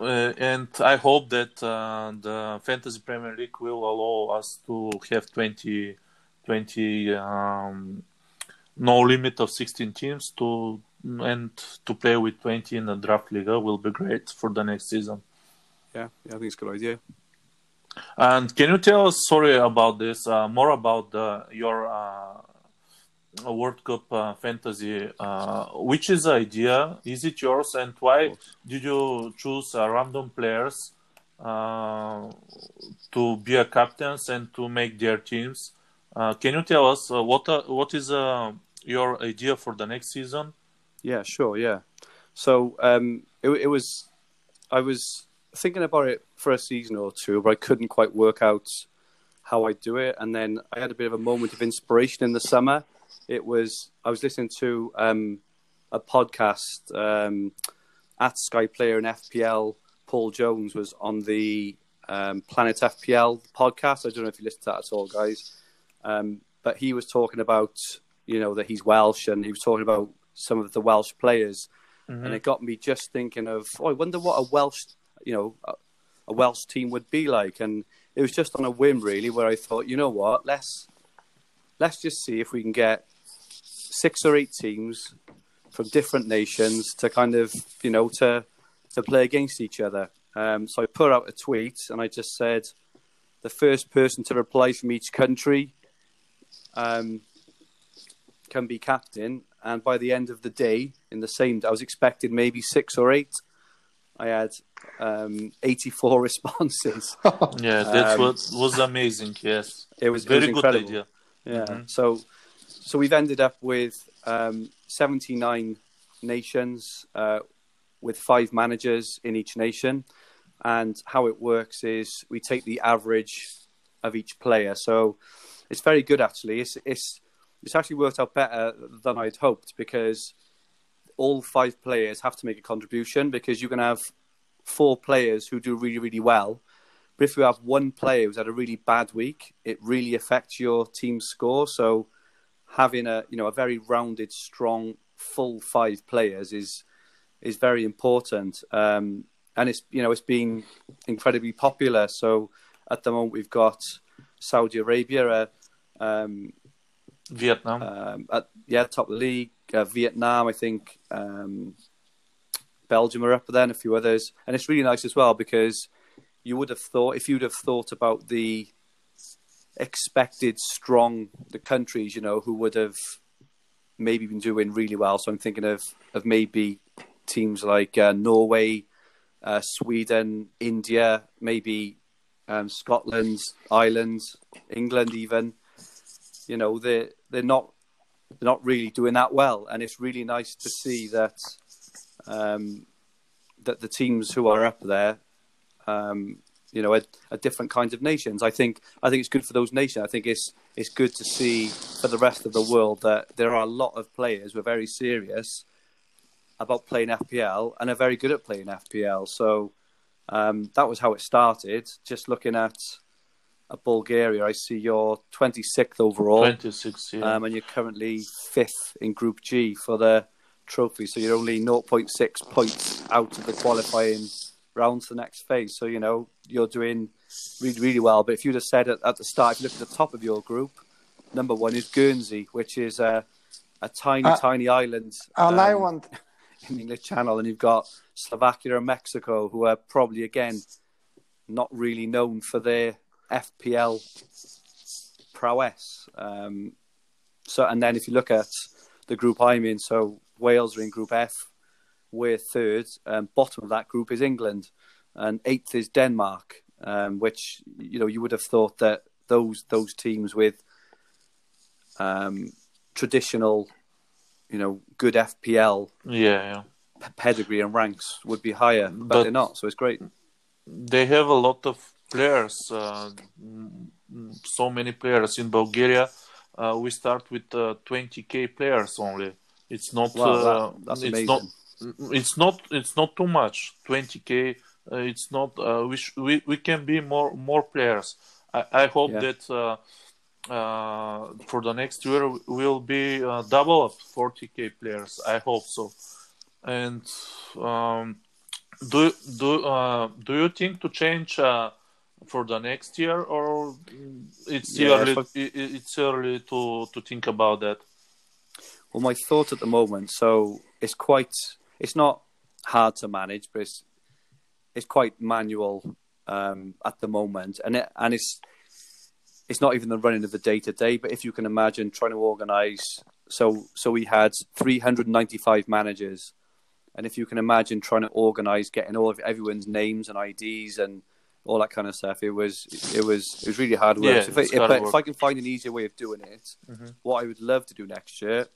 Uh, and I hope that uh, the Fantasy Premier League will allow us to have 20, 20 um, no limit of 16 teams to and to play with 20 in the draft league will be great for the next season. Yeah, yeah I think it's a good idea. And can you tell us, sorry about this, uh, more about the, your uh, World Cup uh, fantasy. Uh, which is the idea? Is it yours, and why did you choose uh, random players uh, to be a captains and to make their teams? Uh, can you tell us uh, what what is your idea for the next season? Yeah, sure. Yeah. So um, it, it was, I was thinking about it for a season or two, but I couldn't quite work out how I do it. And then I had a bit of a moment of inspiration in the summer. It was I was listening to um, a podcast um, at Sky Player and FPL. Paul Jones was on the um, Planet FPL podcast. I don't know if you listened to that at all, guys. Um, but he was talking about you know that he's Welsh and he was talking about some of the Welsh players, mm-hmm. and it got me just thinking of oh, I wonder what a Welsh you know a, a Welsh team would be like, and it was just on a whim really where I thought you know what let's let's just see if we can get six or eight teams from different nations to kind of you know to to play against each other. Um, so I put out a tweet and I just said the first person to reply from each country um, can be captain. And by the end of the day, in the same, I was expecting maybe six or eight. I had um, 84 responses. yeah, that um, was, was amazing. Yes, it was very it was good idea. Yeah. Mm-hmm. So, so we've ended up with um, 79 nations uh, with five managers in each nation. And how it works is we take the average of each player. So it's very good actually. It's it's it's actually worked out better than I'd hoped because all five players have to make a contribution because you can have four players who do really, really well. But if you have one player who's had a really bad week, it really affects your team's score. So having a you know a very rounded, strong, full five players is is very important. Um, and it's you know it's been incredibly popular. So at the moment we've got Saudi Arabia, uh, um, Vietnam. Um, at, yeah, top of the league. Uh, Vietnam, I think. Um, Belgium are up there and a few others. And it's really nice as well because you would have thought, if you'd have thought about the expected strong the countries, you know, who would have maybe been doing really well. So I'm thinking of, of maybe teams like uh, Norway, uh, Sweden, India, maybe um, Scotland, Ireland, England, even you know they they're not they're not really doing that well, and it's really nice to see that um, that the teams who are up there, um, you know, are, are, different kinds of nations. I think I think it's good for those nations. I think it's it's good to see for the rest of the world that there are a lot of players who are very serious about playing FPL and are very good at playing FPL. So um, that was how it started. Just looking at Bulgaria, I see you're 26th overall. 26, yeah. Um, and you're currently fifth in Group G for the trophy. So you're only 0.6 points out of the qualifying rounds to the next phase. So, you know, you're doing really, really well. But if you'd have said at, at the start, if you look at the top of your group, number one is Guernsey, which is a, a tiny, uh, tiny island. And um, I want. In the English Channel, and you've got Slovakia and Mexico, who are probably, again, not really known for their FPL prowess. Um, so, and then if you look at the group I'm in, so Wales are in Group F, we're third, and bottom of that group is England, and eighth is Denmark, um, which you know you would have thought that those those teams with um, traditional, you know, good FPL, yeah, yeah. Pedigree and ranks would be higher, but, but they're not. So it's great. They have a lot of players, uh, so many players in Bulgaria. Uh, we start with 20k uh, players only. It's not. Wow, that, that's it's amazing. not. It's not. It's not too much. 20k. it's not. we, sh- we we can be more more players. I, I hope yeah. that. Uh, for the next year will be uh, double of 40k players. I hope so. And um, do do uh, do you think to change for the next year, or it's yeah, early? But... It's early to to think about that. Well, my thought at the moment, so it's quite. It's not hard to manage, but it's it's quite manual um, at the moment, and it, and it's it's not even the running of the day to day. But if you can imagine trying to organise so so we had 395 managers, and if you can imagine trying to organise getting all of everyone's names and IDs and all that kind of stuff, it was it was it was really hard work. Yeah, So if, I, if, gotta if. I can find an easier way of doing it, Mhm. what I would love to do next year,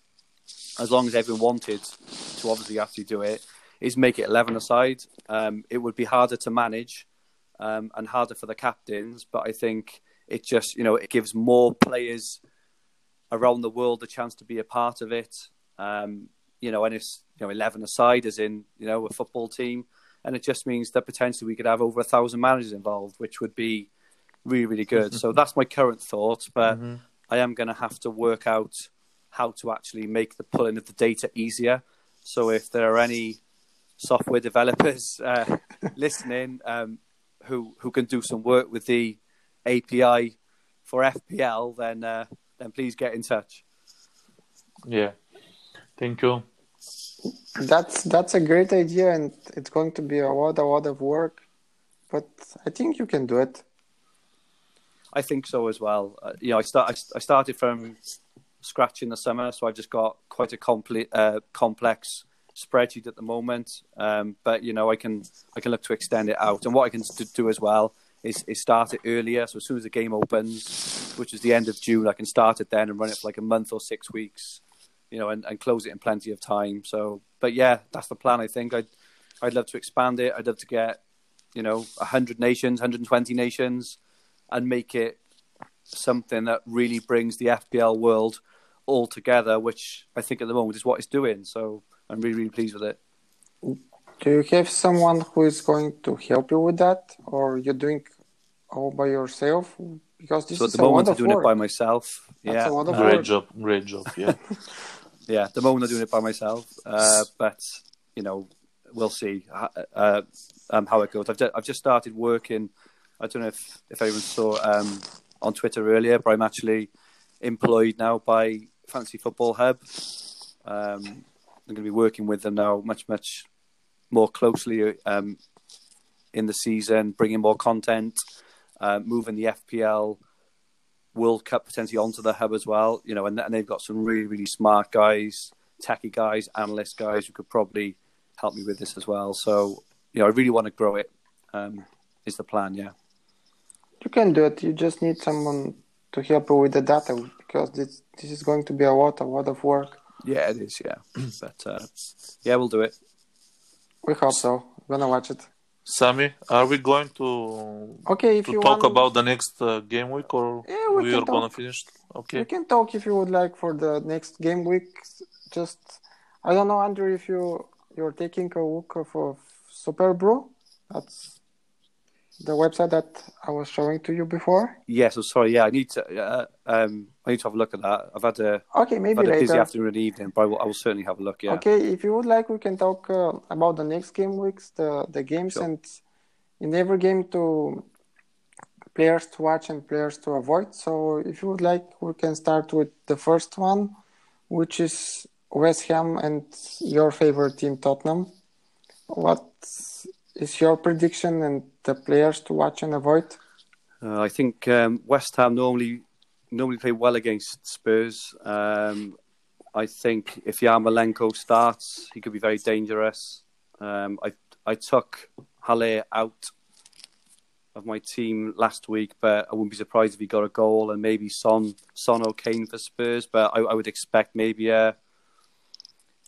as long as everyone wanted to obviously actually do it, is make it 11 aside. Um, it would be harder to manage um, and harder for the captains, but I think it just, you know, it gives more players around the world a chance to be a part of it. Um, you know, and it's, you know, 11 aside as in, you know, a football team. And it just means that potentially we could have over a thousand managers involved, which would be really, really good. so that's my current thought, but Mhm. I am going to have to work out how to actually make the pulling of the data easier. So if there are any software developers uh, listening um, who who can do some work with the API for FPL, then uh, then please get in touch. Yeah. Thank you. That's that's a great idea, and it's going to be a lot, a lot of work. But I think you can do it. I think so as well. Uh, you know, I start I, I started from scratch in the summer, so I've just got quite a complete uh, complex spreadsheet at the moment. Um, but you know, I can I can look to extend it out, and what I can st- do as well is, is start it earlier. So as soon as the game opens, which is the end of June, I can start it then and run it for like a month or six weeks. You know, and, and close it in plenty of time. So, but yeah, that's the plan. I think I'd I'd love to expand it. I'd love to get you know 100 nations, 120 nations and make it something that really brings the FPL world all together, which I think at the moment is what it's doing. So I'm really, really pleased with it. Do you have someone who is going to help you with that, or you're doing all by yourself? Because this is so at is the moment, I'm doing work. it by myself. That's yeah, a lot of Um, work. Great job. Great job. Yeah. yeah. At the moment, I'm doing it by myself. Uh, but you know, we'll see uh, uh, um, how it goes. I've just, I've just started working. I don't know if if anyone saw um, on Twitter earlier, but I'm actually employed now by Fantasy Football Hub. Um, I'm going to be working with them now much much more closely um, in the season, bringing more content, uh, moving the FPL World Cup potentially onto the hub as well. You know, and, and they've got some really really smart guys, techie guys, analyst guys who could probably help me with this as well. So you know, I really want to grow it. Um, is the plan? Yeah. You can do it. You just need someone to help you with the data because this this is going to be a lot, a lot of work. Yeah, it is. Yeah, but uh, yeah, we'll do it. We hope so. We're gonna watch it. Sammy, are we going to Okay, if to you talk want, about the next uh, game week or Yeah, we we are gonna finish? we can talk if you would like for the next game week. Just I don't know, Andrew, if you you're taking a look for Superbru. That's the website that I was showing to you before. Yeah. So sorry. Yeah, I need to. Uh, um, I need to have a look at that. I've had a, Okay, maybe had a busy afternoon and evening, but I will, I will certainly have a look. Yeah. Okay, if you would like, we can talk uh, about the next game weeks, the the games, Sure. and in every game to players to watch and players to avoid. So, if you would like, we can start with the first one, which is West Ham and your favorite team, Tottenham. What is your prediction and the players to watch and avoid? Uh, I think um, West Ham normally normally play well against Spurs. Um, I think if Yarmolenko starts, he could be very dangerous. Um, I I took Haller out of my team last week, but I wouldn't be surprised if he got a goal and maybe Son Son or Kane for Spurs. But I, I would expect maybe a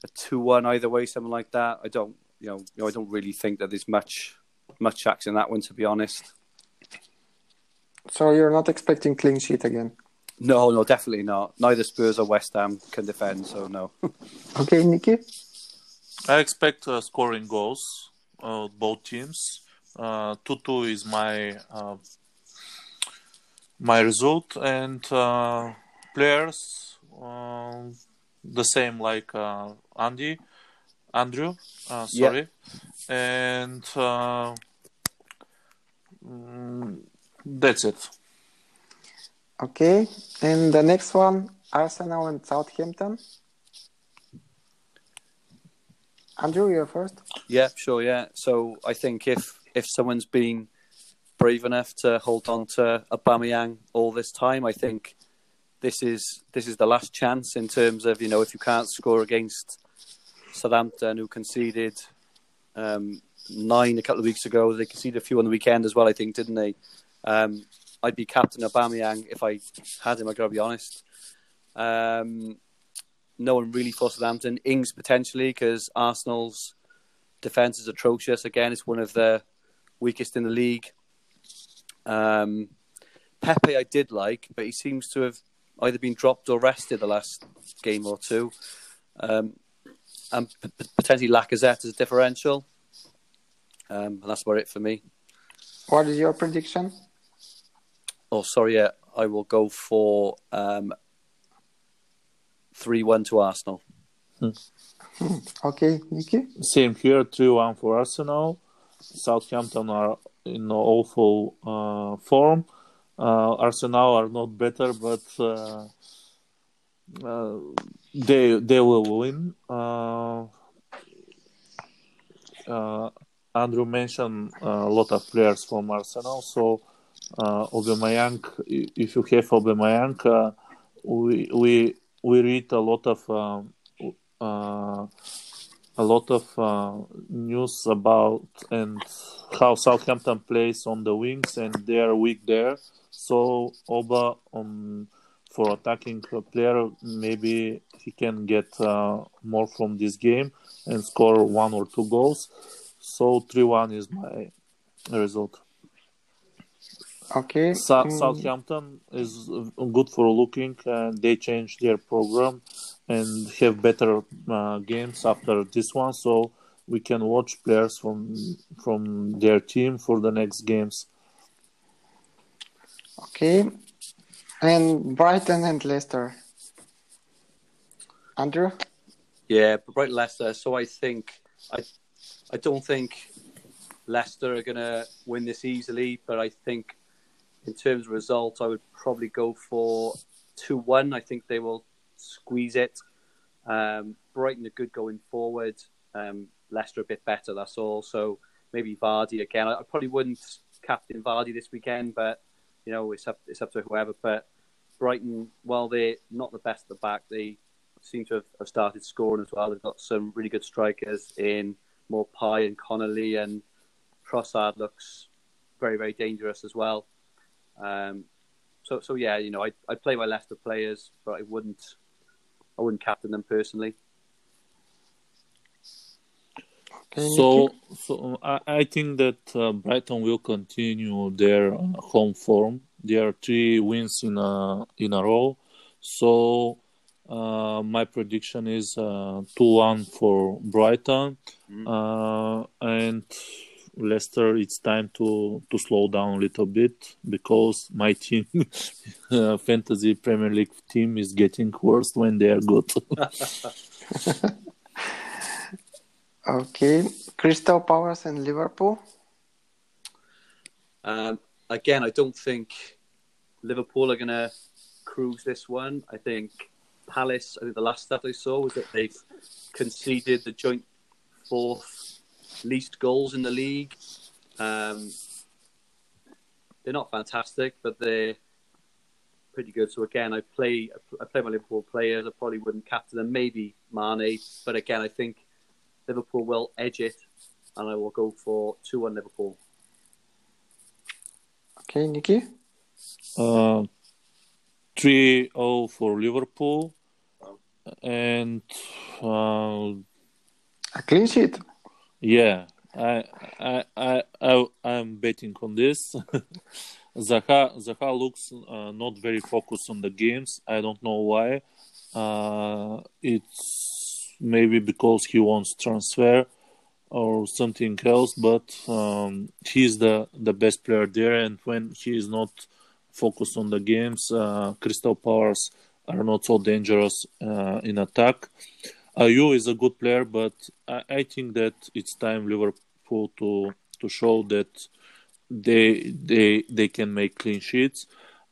a two one either way, something like that. I don't you know, you know I don't really think that there's much much action in that one to be honest. So, you're not expecting clean sheet again. No, no, definitely not. Neither Spurs or West Ham can defend, so no. Okay, Nikki? I expect uh, scoring goals, uh, both teams. Uh, two-two is my uh, my result, and uh, players uh, the same like uh, Andy, Andrew. Uh, Yeah. sorry, and uh, mm, that's it. Okay, and the next one, Arsenal and Southampton. Andrew, you're first. yeah, sure, yeah. So I think if if someone's been brave enough to hold on to Aubameyang all this time, I think this is this is the last chance in terms of you know if you can't score against Southampton, who conceded um, nine a couple of weeks ago. They conceded a few on the weekend as well, I think, didn't they? Um, I'd be captain Aubameyang if I had him. I got to be honest. Um, no one really for Southampton. Ings potentially because Arsenal's defense is atrocious. Again, it's one of the weakest in the league. Um, Pepe, I did like, but he seems to have either been dropped or rested the last game or two. Um, and p- potentially Lacazette as a differential. Um, and that's about it for me. What is your prediction? Oh, sorry, yeah, I will go for um, 3 1 to Arsenal. Okay, Nikki? Same here, 3 1 for Arsenal. Southampton are in awful uh, form. Uh, Arsenal are not better, but uh, uh, they they will win. Uh, uh, Andrew mentioned a lot of players from Arsenal, so uh, Aubameyang. If you have Aubameyang, uh, we we we read a lot of um, uh, a lot of uh, news about and how Southampton plays on the wings, and they are weak there. So Oba on for attacking player, maybe he can get uh, more from this game and score one or two goals. So three one is my result. Okay. Sa- mm, Southampton is good for looking, and they changed their program and have better uh, games after this one. So we can watch players from from their team for the next games. Okay. And Brighton and Leicester. Andrew? Yeah, Brighton Leicester. So I think I I don't think Leicester are gonna win this easily, but I think in terms of results, I would probably go for two one. I think they will squeeze it. Um, Brighton are good going forward. Um, Leicester a bit better. That's all. So maybe Vardy again. I, I probably wouldn't captain Vardy this weekend, but you know it's up it's up to whoever. But Brighton, while they're not the best at the back, they seem to have, have started scoring as well. They've got some really good strikers in Maupay and Connolly, and Trossard looks very, very dangerous as well. Um, so, so yeah, you know, I I play my Leicester players, but I wouldn't, I wouldn't captain them personally. Okay, So, so I, I think that uh, Brighton will continue their uh, home form. There are three wins in a in a row. So uh, my prediction is uh, two one for Brighton, Mm. uh, and Leicester. It's time to to slow down a little bit because my team, uh, fantasy Premier League team, is getting worse when they are good. Okay. Crystal Palace and Liverpool. Um, again, I don't think Liverpool are going to cruise this one. I think Palace. I think the last stat I saw was that they've conceded the joint fourth least goals in the league. Um, they're not fantastic, but they're pretty good. So again, I play I play my Liverpool players. I probably wouldn't captain them. Maybe Mane, but again, I think Liverpool will edge it, and I will go for two one Liverpool. Okay, Nikki? Uh, 3-0 for Liverpool, and uh, A clean sheet. yeah, I I I I I'm betting on this. Zaha Zaha looks uh, not very focused on the games. I don't know why. Uh, it's maybe because he wants transfer or something else, but um, he's the the best player there, and when he is not focused on the games, uh, Crystal Palace are not so dangerous uh, in attack. Ayew is a good player, but I, I think that it's time Liverpool to to show that they they they can make clean sheets.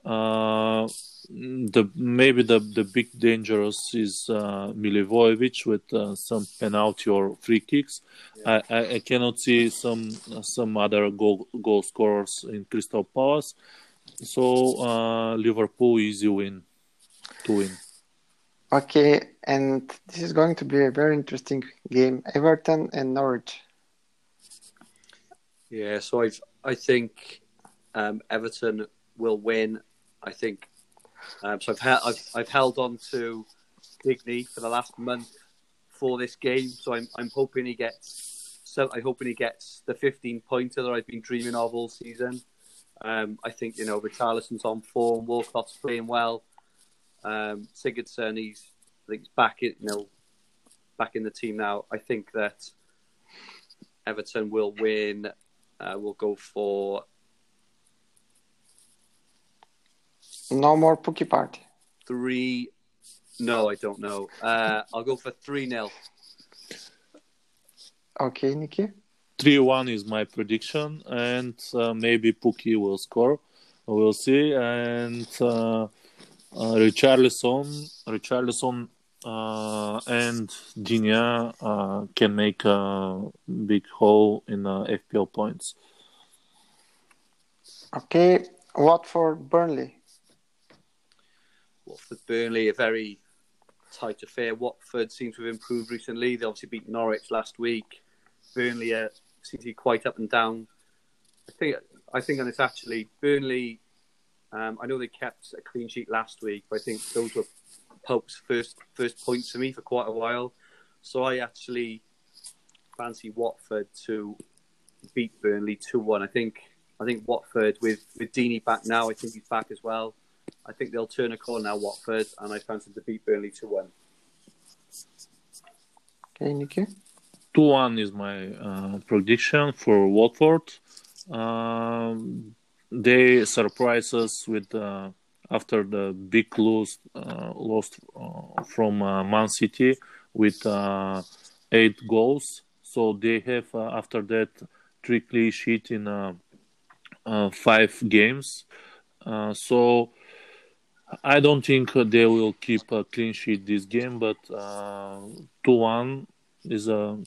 Uh, the maybe the the big dangerous is uh, Milivojevic with uh, some penalty or free kicks. I, I, I cannot see some some other goal goal scorers in Crystal Palace. So uh, Liverpool easy win. to win. Okay, and this is going to be a very interesting game. Everton and Norwich. Yeah, so I I think um, Everton will win. I think um, so. I've, he- I've I've held on to Digne for the last month for this game, so I'm I'm hoping he gets. So I'm hoping he gets the 15 pointer that I've been dreaming of all season. Um, I think you know Richarlison's on form, Walcott's playing well. Um, Sigurdsson, he's I think he's back in you know back in the team now. I think that Everton will win. Uh, we'll go for No more Pukki party. three. No, I don't know. Uh, I'll go for three 0 Okay, Nikki. 3 1 is my prediction, and uh, maybe Pukki will score. We'll see. And uh, uh, Richarlison, Richarlison uh, and Digne uh, can make a big hole in uh, FPL points. Okay, Watford, Burnley. Watford Burnley, a very tight affair. Watford seems to have improved recently. They obviously beat Norwich last week. Burnley uh, seem to be quite up and down. I think I think on it's actually Burnley. Um, I know they kept a clean sheet last week, but I think those were Pope's first first points for me for quite a while. So I actually fancy Watford to beat Burnley two one. I think I think Watford with with Deeney back now. I think he's back as well. I think they'll turn a corner now, Watford, and I fancy to beat Burnley two one. Okay, Nikki. 2 1 is my uh, prediction for Watford. Um, they surprise us with uh, after the big lose uh, lost uh, from uh, Man City with uh, eight goals. So they have uh, after that three clean sheet in uh, uh, five games. Uh, so I don't think they will keep a clean sheet this game, but uh, two one is a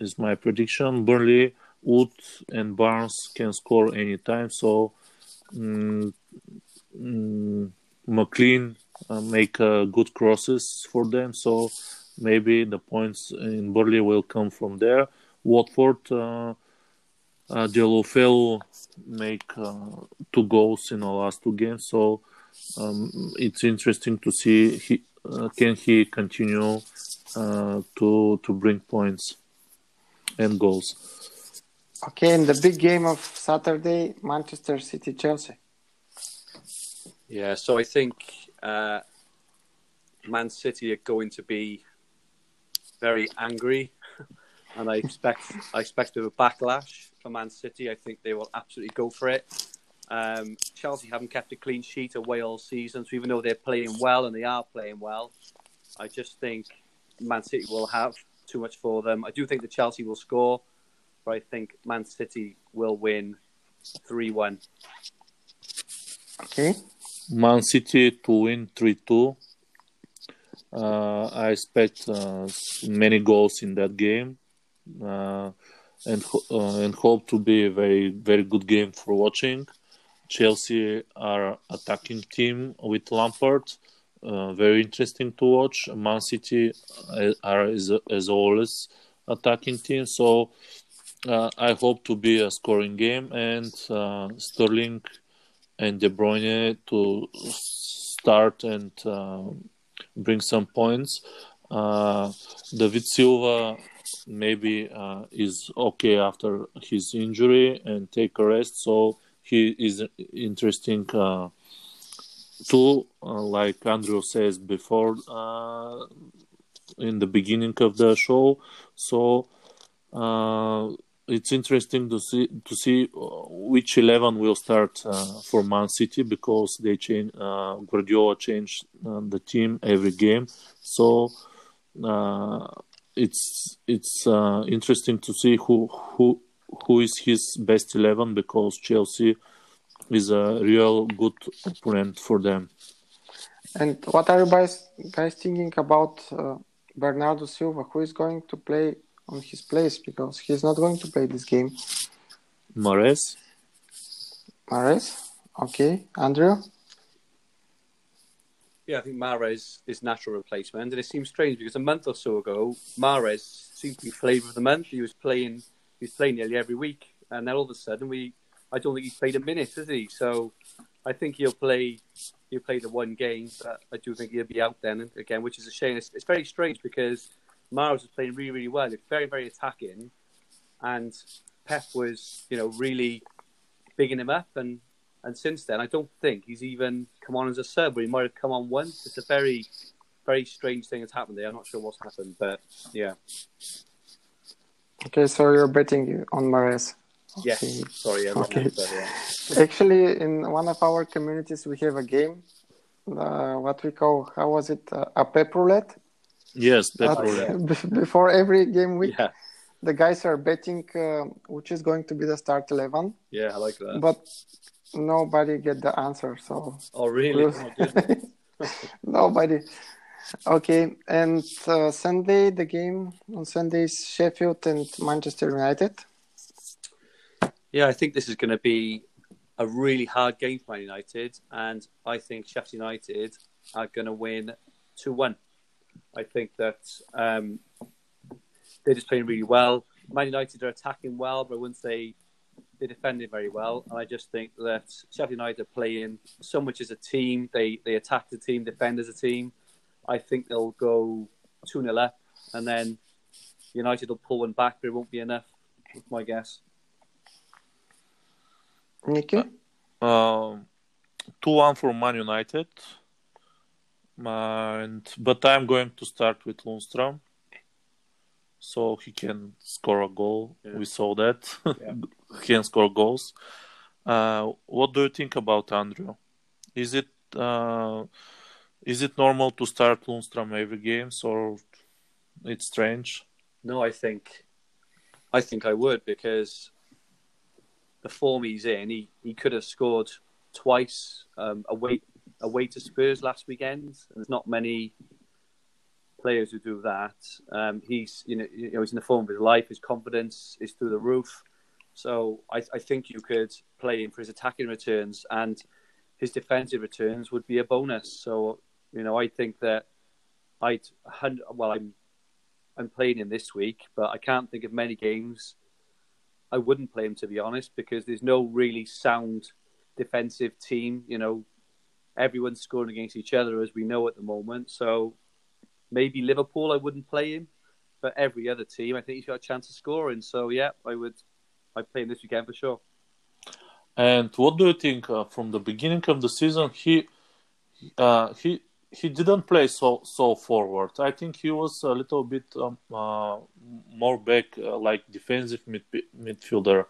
is my prediction. Burnley, Wood, and Barnes can score anytime. So mm, mm, McNeil uh, make uh, good crosses for them. So maybe the points in Burnley will come from there. Watford, uh, uh, make uh, two goals in the last two games. So um, it's interesting to see he, uh, can he continue uh, to to bring points and goals. Okay, in the big game of Saturday, Manchester City, Chelsea. Yeah, so I think uh, Man City are going to be very angry, and I expect I expect a bit of a backlash for Man City. I think they will absolutely go for it. Um, Chelsea haven't kept a clean sheet away all season, so even though they're playing well and they are playing well, I just think Man City will have too much for them. I do think that Chelsea will score, but I think Man City will win three one. Okay, Man City to win 3 2. Uh, I expect uh, many goals in that game uh, and, uh, and hope to be a very, very good game for watching. Chelsea are attacking team with Lampard, uh, very interesting to watch. Man City uh, are as, as always attacking team, so uh, I hope to be a scoring game and uh, Sterling and De Bruyne to start and uh, bring some points. Uh, David Silva maybe is okay after his injury and take a rest, so he is interesting uh, too. Uh, like Andrew says before uh, in the beginning of the show, so. Uh, it's interesting to see to see uh, which eleven will start uh, for Man City because they change Guardiola changed the team every game, so it's it's interesting to see who who who is his best eleven because Chelsea is a real good opponent for them. and what are you guys, guys thinking about uh, Bernardo Silva? Who is going to play on his place because he's not going to play this game? Mahrez, Mahrez? Okay, Andrew? Yeah, I think Mahrez is natural replacement, and it seems strange because a month or so ago, Mahrez seemed to be flavour of the month. He was playing, he was playing nearly every week, and then all of a sudden, we, I don't think he's played a minute, has he? So, I think he'll play, he'll play the one game, but I do think he'll be out then again, which is a shame. It's, it's very strange because Mahrez was playing really, really well. It's very, very attacking, and Pep was, you know, really bigging him up, and and since then, I don't think he's even come on as a sub, but he might have come on once. It's a very, very strange thing that's happened there. I'm not sure what's happened, but yeah. Okay, so you're betting on Mahrez. Yes. Okay. Sorry. I Okay. okay. yeah. Actually, in one of our communities, we have a game, uh, what we call, how was it, uh, a pep roulette. Yes, That- Pep Roulette. before every game week, yeah, the guys are betting uh, which is going to be the start 11, yeah, I like that. but nobody get the answer. So oh, really? Oh, my goodness. nobody. Okay, and uh, Sunday the game on Sunday is Sheffield and Manchester United. Yeah, I think this is going to be a really hard game for Man United, and I think Sheffield United are going to win 2 1. I think that um, they're just playing really well. Man United are attacking well, but I wouldn't say they're defending very well. And I just think that Sheffield United are playing so much as a team. They, they attack the team, defend as a team. I think they'll go 2 0 up, and then United will pull one back, but it won't be enough. That's my guess. Nicky? Um, two one for Man United. And but I'm going to start with Lundstram, so he can score a goal. Yeah. We saw that Yeah. he can score goals. Uh, what do you think about Andrew? Is it uh, is it normal to start Lundstram every game, or it's strange? No, I think, I think I would because the form he's in, he, he could have scored twice um, away away to Spurs last weekend. And there's not many players who do that. Um, he's you know you know he's in the form of his life. His confidence is through the roof. So I, I think you could play him for his attacking returns and his defensive returns would be a bonus. So you know I think that I'd well I'm I'm playing him this week, but I can't think of many games I wouldn't play him to be honest, because there's no really sound defensive team. You know, everyone's scoring against each other as we know at the moment. So maybe Liverpool I wouldn't play him, but every other team I think he's got a chance of scoring. So yeah, I would I'd play him this weekend for sure. And what do you think uh, from the beginning of the season? He uh, he he didn't play so so forward. I think he was a little bit um, uh, more back, uh, like defensive mid, midfielder.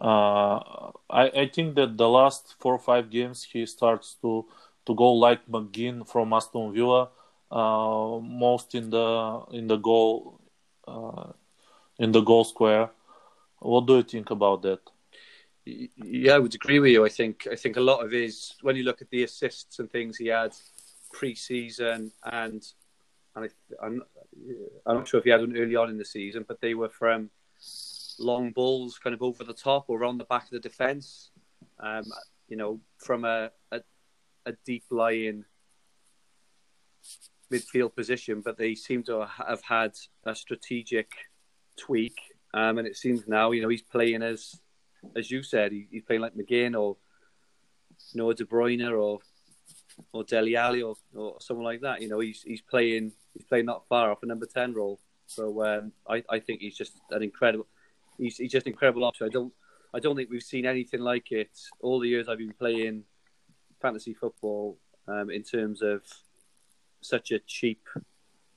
Uh, I I think that the last four or five games he starts to to go like McGinn from Aston Villa, uh, most in the in the goal uh, in the goal square. What do you think about that? Yeah, I would agree with you. I think I think a lot of his when you look at the assists and things he had pre-season and and I, I'm I'm not sure if he had one early on in the season, but they were from long balls, kind of over the top or around the back of the defence. Um, you know, from a, a a deep lying midfield position, but they seem to have had a strategic tweak. Um, and it seems now, you know, he's playing as as you said, he, he's playing like McGinn or Noah De Bruyne or or Dele Alli or, or someone like that. You know, he's he's playing he's playing not far off a number ten role. So um, I I think he's just an incredible. He's he's just an incredible option. I don't I don't think we've seen anything like it all the years I've been playing fantasy football. Um, in terms of such a cheap,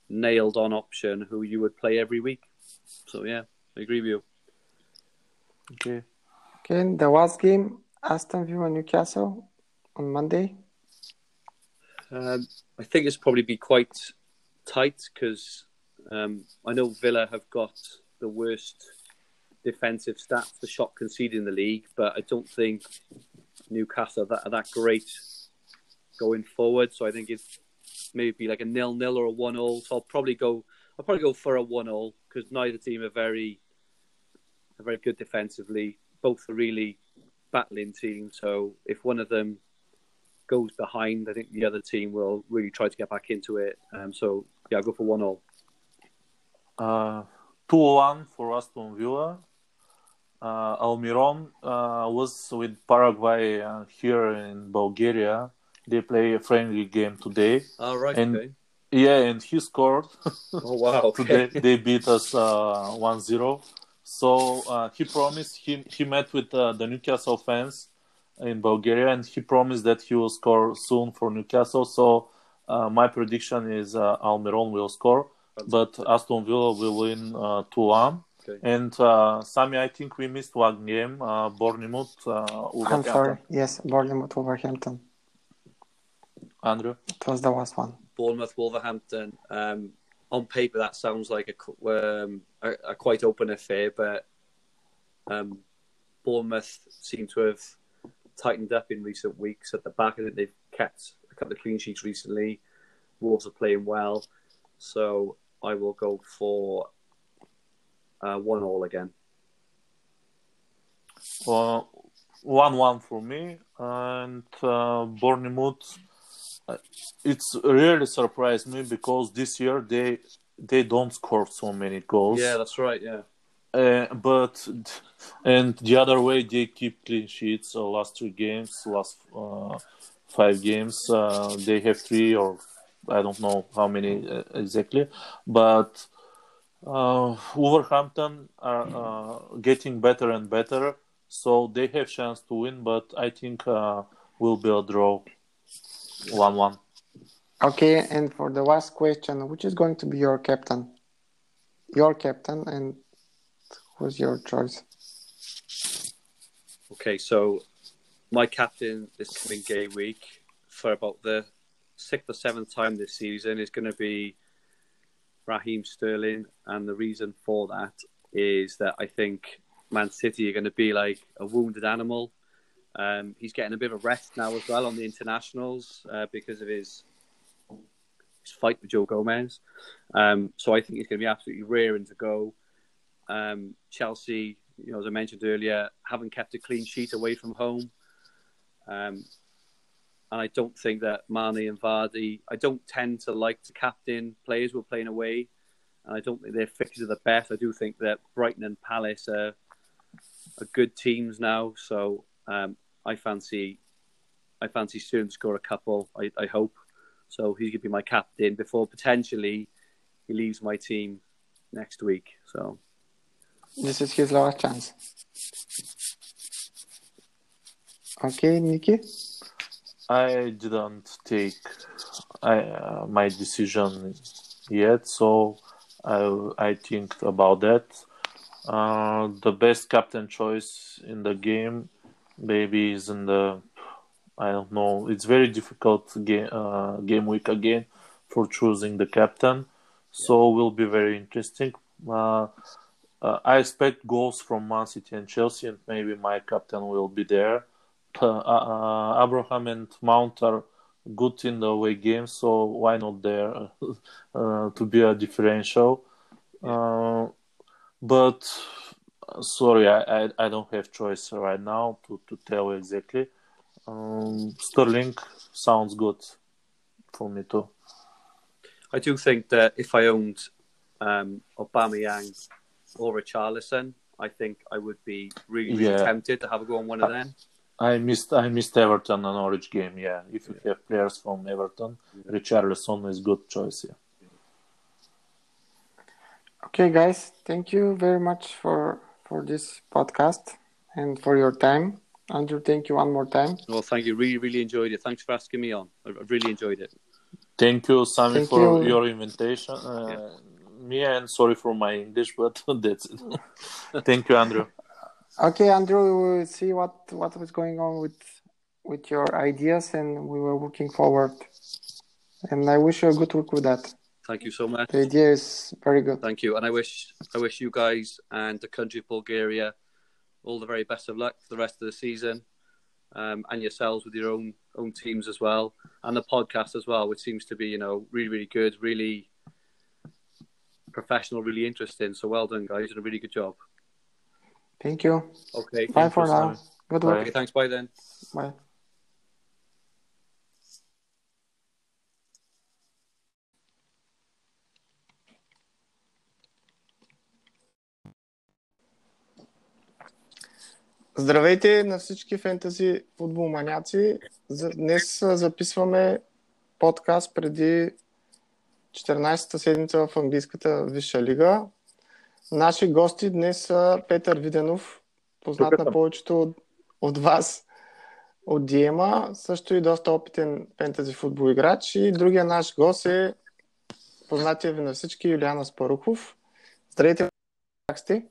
nailed on option who you would play every week. So yeah, I agree with you. Okay. Okay, the last game, Aston Villa Newcastle on Monday. Um, I think it's probably be quite tight because um, I know Villa have got the worst defensive stats for shot conceded in the league, but I don't think Newcastle are that, are that great going forward. So I think it's maybe be like a nil nil or a one all. So I'll probably go. I'll probably go for a one all because neither team are very, are very good defensively. Both are really battling teams. So if one of them goes behind, I think the other team will really try to get back into it. Um, so yeah, I'll go for one all. Uh, 2-1 for Aston Villa. Uh, Almiron uh, was with Paraguay uh, here in Bulgaria. They play a friendly game today. All right. And- okay. Yeah, and he scored. Oh wow. Today Okay. they beat us uh, 1-0. So uh, he promised he he met with uh, the Newcastle fans in Bulgaria, and he promised that he will score soon for Newcastle. So uh, my prediction is uh, Almiron will score, but Aston Villa will win uh, 2-1. Okay. And uh, Sami, I think we missed one game, uh, Bournemouth. Uh, I'm sorry. Yes, Bournemouth Wolverhampton. Andrew. It was the last one. Bournemouth, Wolverhampton. Um, on paper, that sounds like a, um, a, a quite open affair, but um, Bournemouth seem to have tightened up in recent weeks. At the back, I think they've kept a couple of clean sheets recently. Wolves are playing well, so I will go for uh, one all again. Uh, one-one for me, and uh, Bournemouth. uh, It's really surprised me because this year they they don't score so many goals. Yeah, that's right. Yeah, Uh, but and the other way they keep clean sheets. Uh, last three games, last uh, five games, uh, they have three or I don't know how many exactly, but Wolverhampton are getting better and better, so they have chance to win. But I think will be a draw, one-one. Okay, and for the last question, which is going to be your captain? Your captain, and who's your choice? Okay, so my captain this coming game week for about the sixth or seventh time this season is going to be Raheem Sterling, and the reason for that is that I think Man City are going to be like a wounded animal. Um, he's getting a bit of rest now as well on the internationals uh, because of his his fight with Joe Gomez. Um, so I think he's going to be absolutely raring to go. Um, Chelsea, you know, as I mentioned earlier, haven't kept a clean sheet away from home. Um, and I don't think that Mane and Vardy, I don't tend to like to captain players who are playing away. And I don't think their fixtures are the best. I do think that Brighton and Palace are, are good teams now. So um, I fancy I fancy to score a couple, I, I hope. So he's going to be my captain before potentially he leaves my team next week. So This is his last chance. Okay, Nikki. I didn't take I, uh, my decision yet, so I I think about that. Uh, the best captain choice in the game, maybe is in the I don't know. It's very difficult game uh, game week again for choosing the captain, so will be very interesting. Uh, uh, I expect goals from Man City and Chelsea, and maybe my captain will be there. Uh, uh, Abraham and Mount are good in the away games, so why not there uh, to be a differential? Uh, but sorry, I, I, I don't have choice right now to, to tell exactly. Um, Sterling sounds good for me too. I do think that if I owned um, Aubameyang or Richarlison, I think I would be really, really Yeah. tempted to have a go on one of them. I missed I missed Everton and Norwich game. Yeah, if you have players from Everton, Richarlison is good choice. Yeah. Okay, guys, thank you very much for for this podcast and for your time. Andrew, thank you one more time. Well, thank you. Really, really enjoyed it. Thanks for asking me on. I I really enjoyed it. Thank you, Sami, Thank for you. your invitation. Uh, Me and sorry for my English, but that's it. Thank you, Andrew. Okay, Andrew, we will see what what was going on with with your ideas, and we were looking forward. And I wish you a good week with that. Thank you so much. The idea is very good. Thank you, and I wish I wish you guys and the country of Bulgaria all the very best of luck for the rest of the season, um, and yourselves with your own own teams as well, and the podcast as well, which seems to be you know really really good, really professional, really interesting. So well done, guys. You did a really good job. Thank you. Okay. Bye for now. Good luck. Okay, thanks. Bye then. Bye. Здравейте на всички фентази футболманяци. Днес записваме подкаст преди 14-та седмица в английската висша лига. Наши гости днес са Петър Виденов, познат Тук на повечето от, от вас от Диема, също и доста опитен фентази футбол играч. И другия наш гост е познатия ви на всички Юлиана Спарухов. Здравейте, как сте?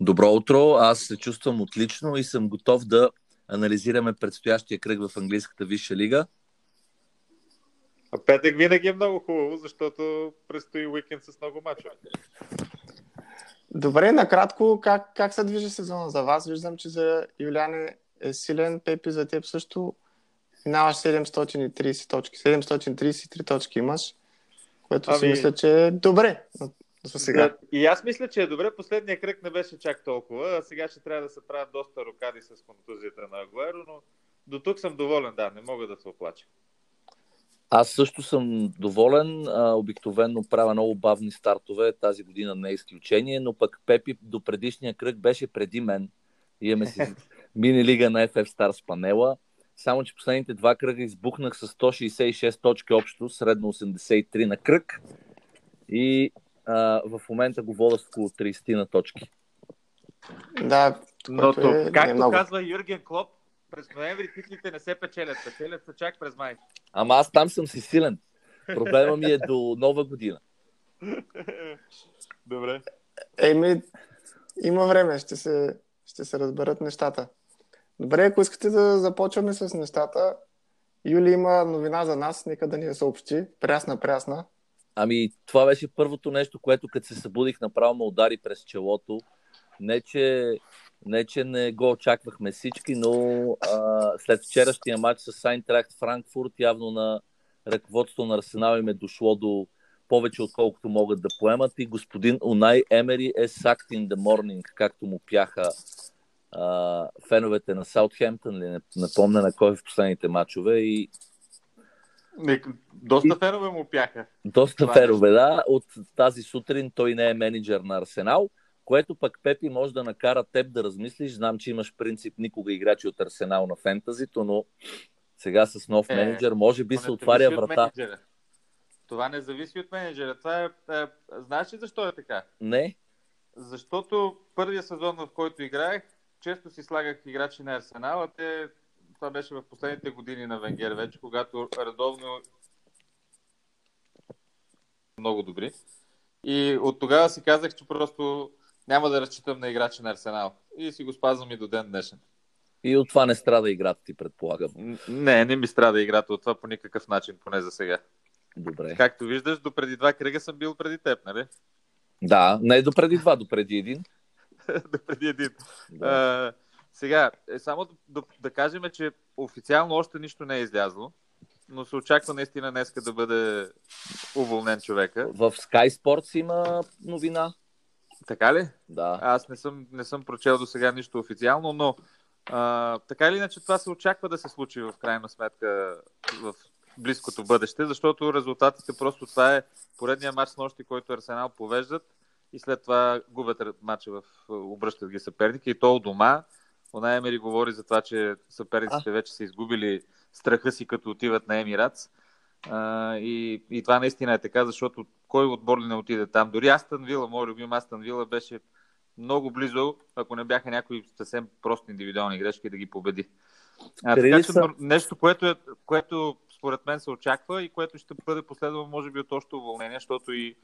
Добро утро, аз се чувствам отлично и съм готов да анализираме предстоящия кръг в английската висша лига. А петък винаги е много хубаво, защото предстои уикенд с много мачове. Добре, накратко, как, как се движи сезона за вас? Виждам, че за Юляне е силен, Пепи за теб също минаваш 730 точки. 733 точки имаш, което ами... си мисля, че е добре за сега. И аз мисля, че е добре. Последния кръг не беше чак толкова, а сега ще трябва да се правят доста рокади с контузията на Агуеро, но до тук съм доволен, да, не мога да се оплача. Аз също съм доволен. А, обикновено правя много бавни стартове. Тази година не е изключение, но пък Пепи до предишния кръг беше преди мен. Имаме си мини лига на FF Stars панела. Само, че последните два кръга избухнах с 166 точки общо, средно 83 на кръг. И а, в момента го вода с около 30 на точки. Да, Но е, не както е много. казва Юрген Клоп, през ноември титлите не се печелят, печелят се чак през май. Ама аз там съм си силен. Проблема ми е до нова година. Добре. Еми, има време, ще се, ще се разберат нещата. Добре, ако искате да започваме с нещата, Юли има новина за нас, нека да ни я съобщи. Прясна, прясна. Ами, това беше първото нещо, което като се събудих, направо ме удари през челото. Не, че не, че не го очаквахме всички, но а, след вчерашния матч с Айнтрахт Франкфурт, явно на ръководството на Арсенал им е дошло до повече, отколкото могат да поемат. И господин Унай Емери е sucked in the morning, както му пяха а, феновете на Саутхемптън, не, не помня на кой в последните матчове. И Не, Доста фенове му пяха. доста Това ферове, да. От тази сутрин той не е менеджер на Арсенал, което пък Пепи може да накара теб да размислиш. Знам, че имаш принцип никога играчи от Арсенал на фентазито, но сега с нов Е, менеджер може би се отваря от врата. менеджера. Това не зависи от менеджера. Това е, е, знаеш ли защо е така? Не? Защото първия сезон, в който играех, често си слагах играчи на Арсенал, а те, това беше в последните години на Венгер вече, когато редовно много добри. И от тогава си казах, че просто няма да разчитам на играчи на Арсенал. И си го спазвам и до ден днешен. И от това не страда играта ти, предполагам. Не, не ми страда играта от това по никакъв начин, поне за сега. Добре. Както виждаш, до преди два кръга съм бил преди теб, нали? Да, не до преди два, до преди един. до преди един. Да. А, сега, е, само да, да, да кажем, че официално още нищо не е излязло, но се очаква наистина днеска да бъде уволнен човека. В Sky Sports има новина. Така ли? Да. Аз не съм, не съм прочел до сега нищо официално, но а, така или иначе това се очаква да се случи в крайна сметка в близкото бъдеще, защото резултатите просто това е поредния матч с нощи, който Арсенал повеждат и след това губят матча в обръщат ги съперника и то у дома. Она Емери говори за това, че съперниците вече са изгубили страха си, като отиват на Емирац. А, и, и това наистина е така, защото кой отбор ли не отиде там? Дори Астън Вила, мой любим Астън Вила, беше много близо, ако не бяха някои съвсем прости индивидуални грешки, да ги победи. А, така че са- нещо, което, е, което според мен се очаква и което ще бъде последвано, може би, от още уволнение, защото и,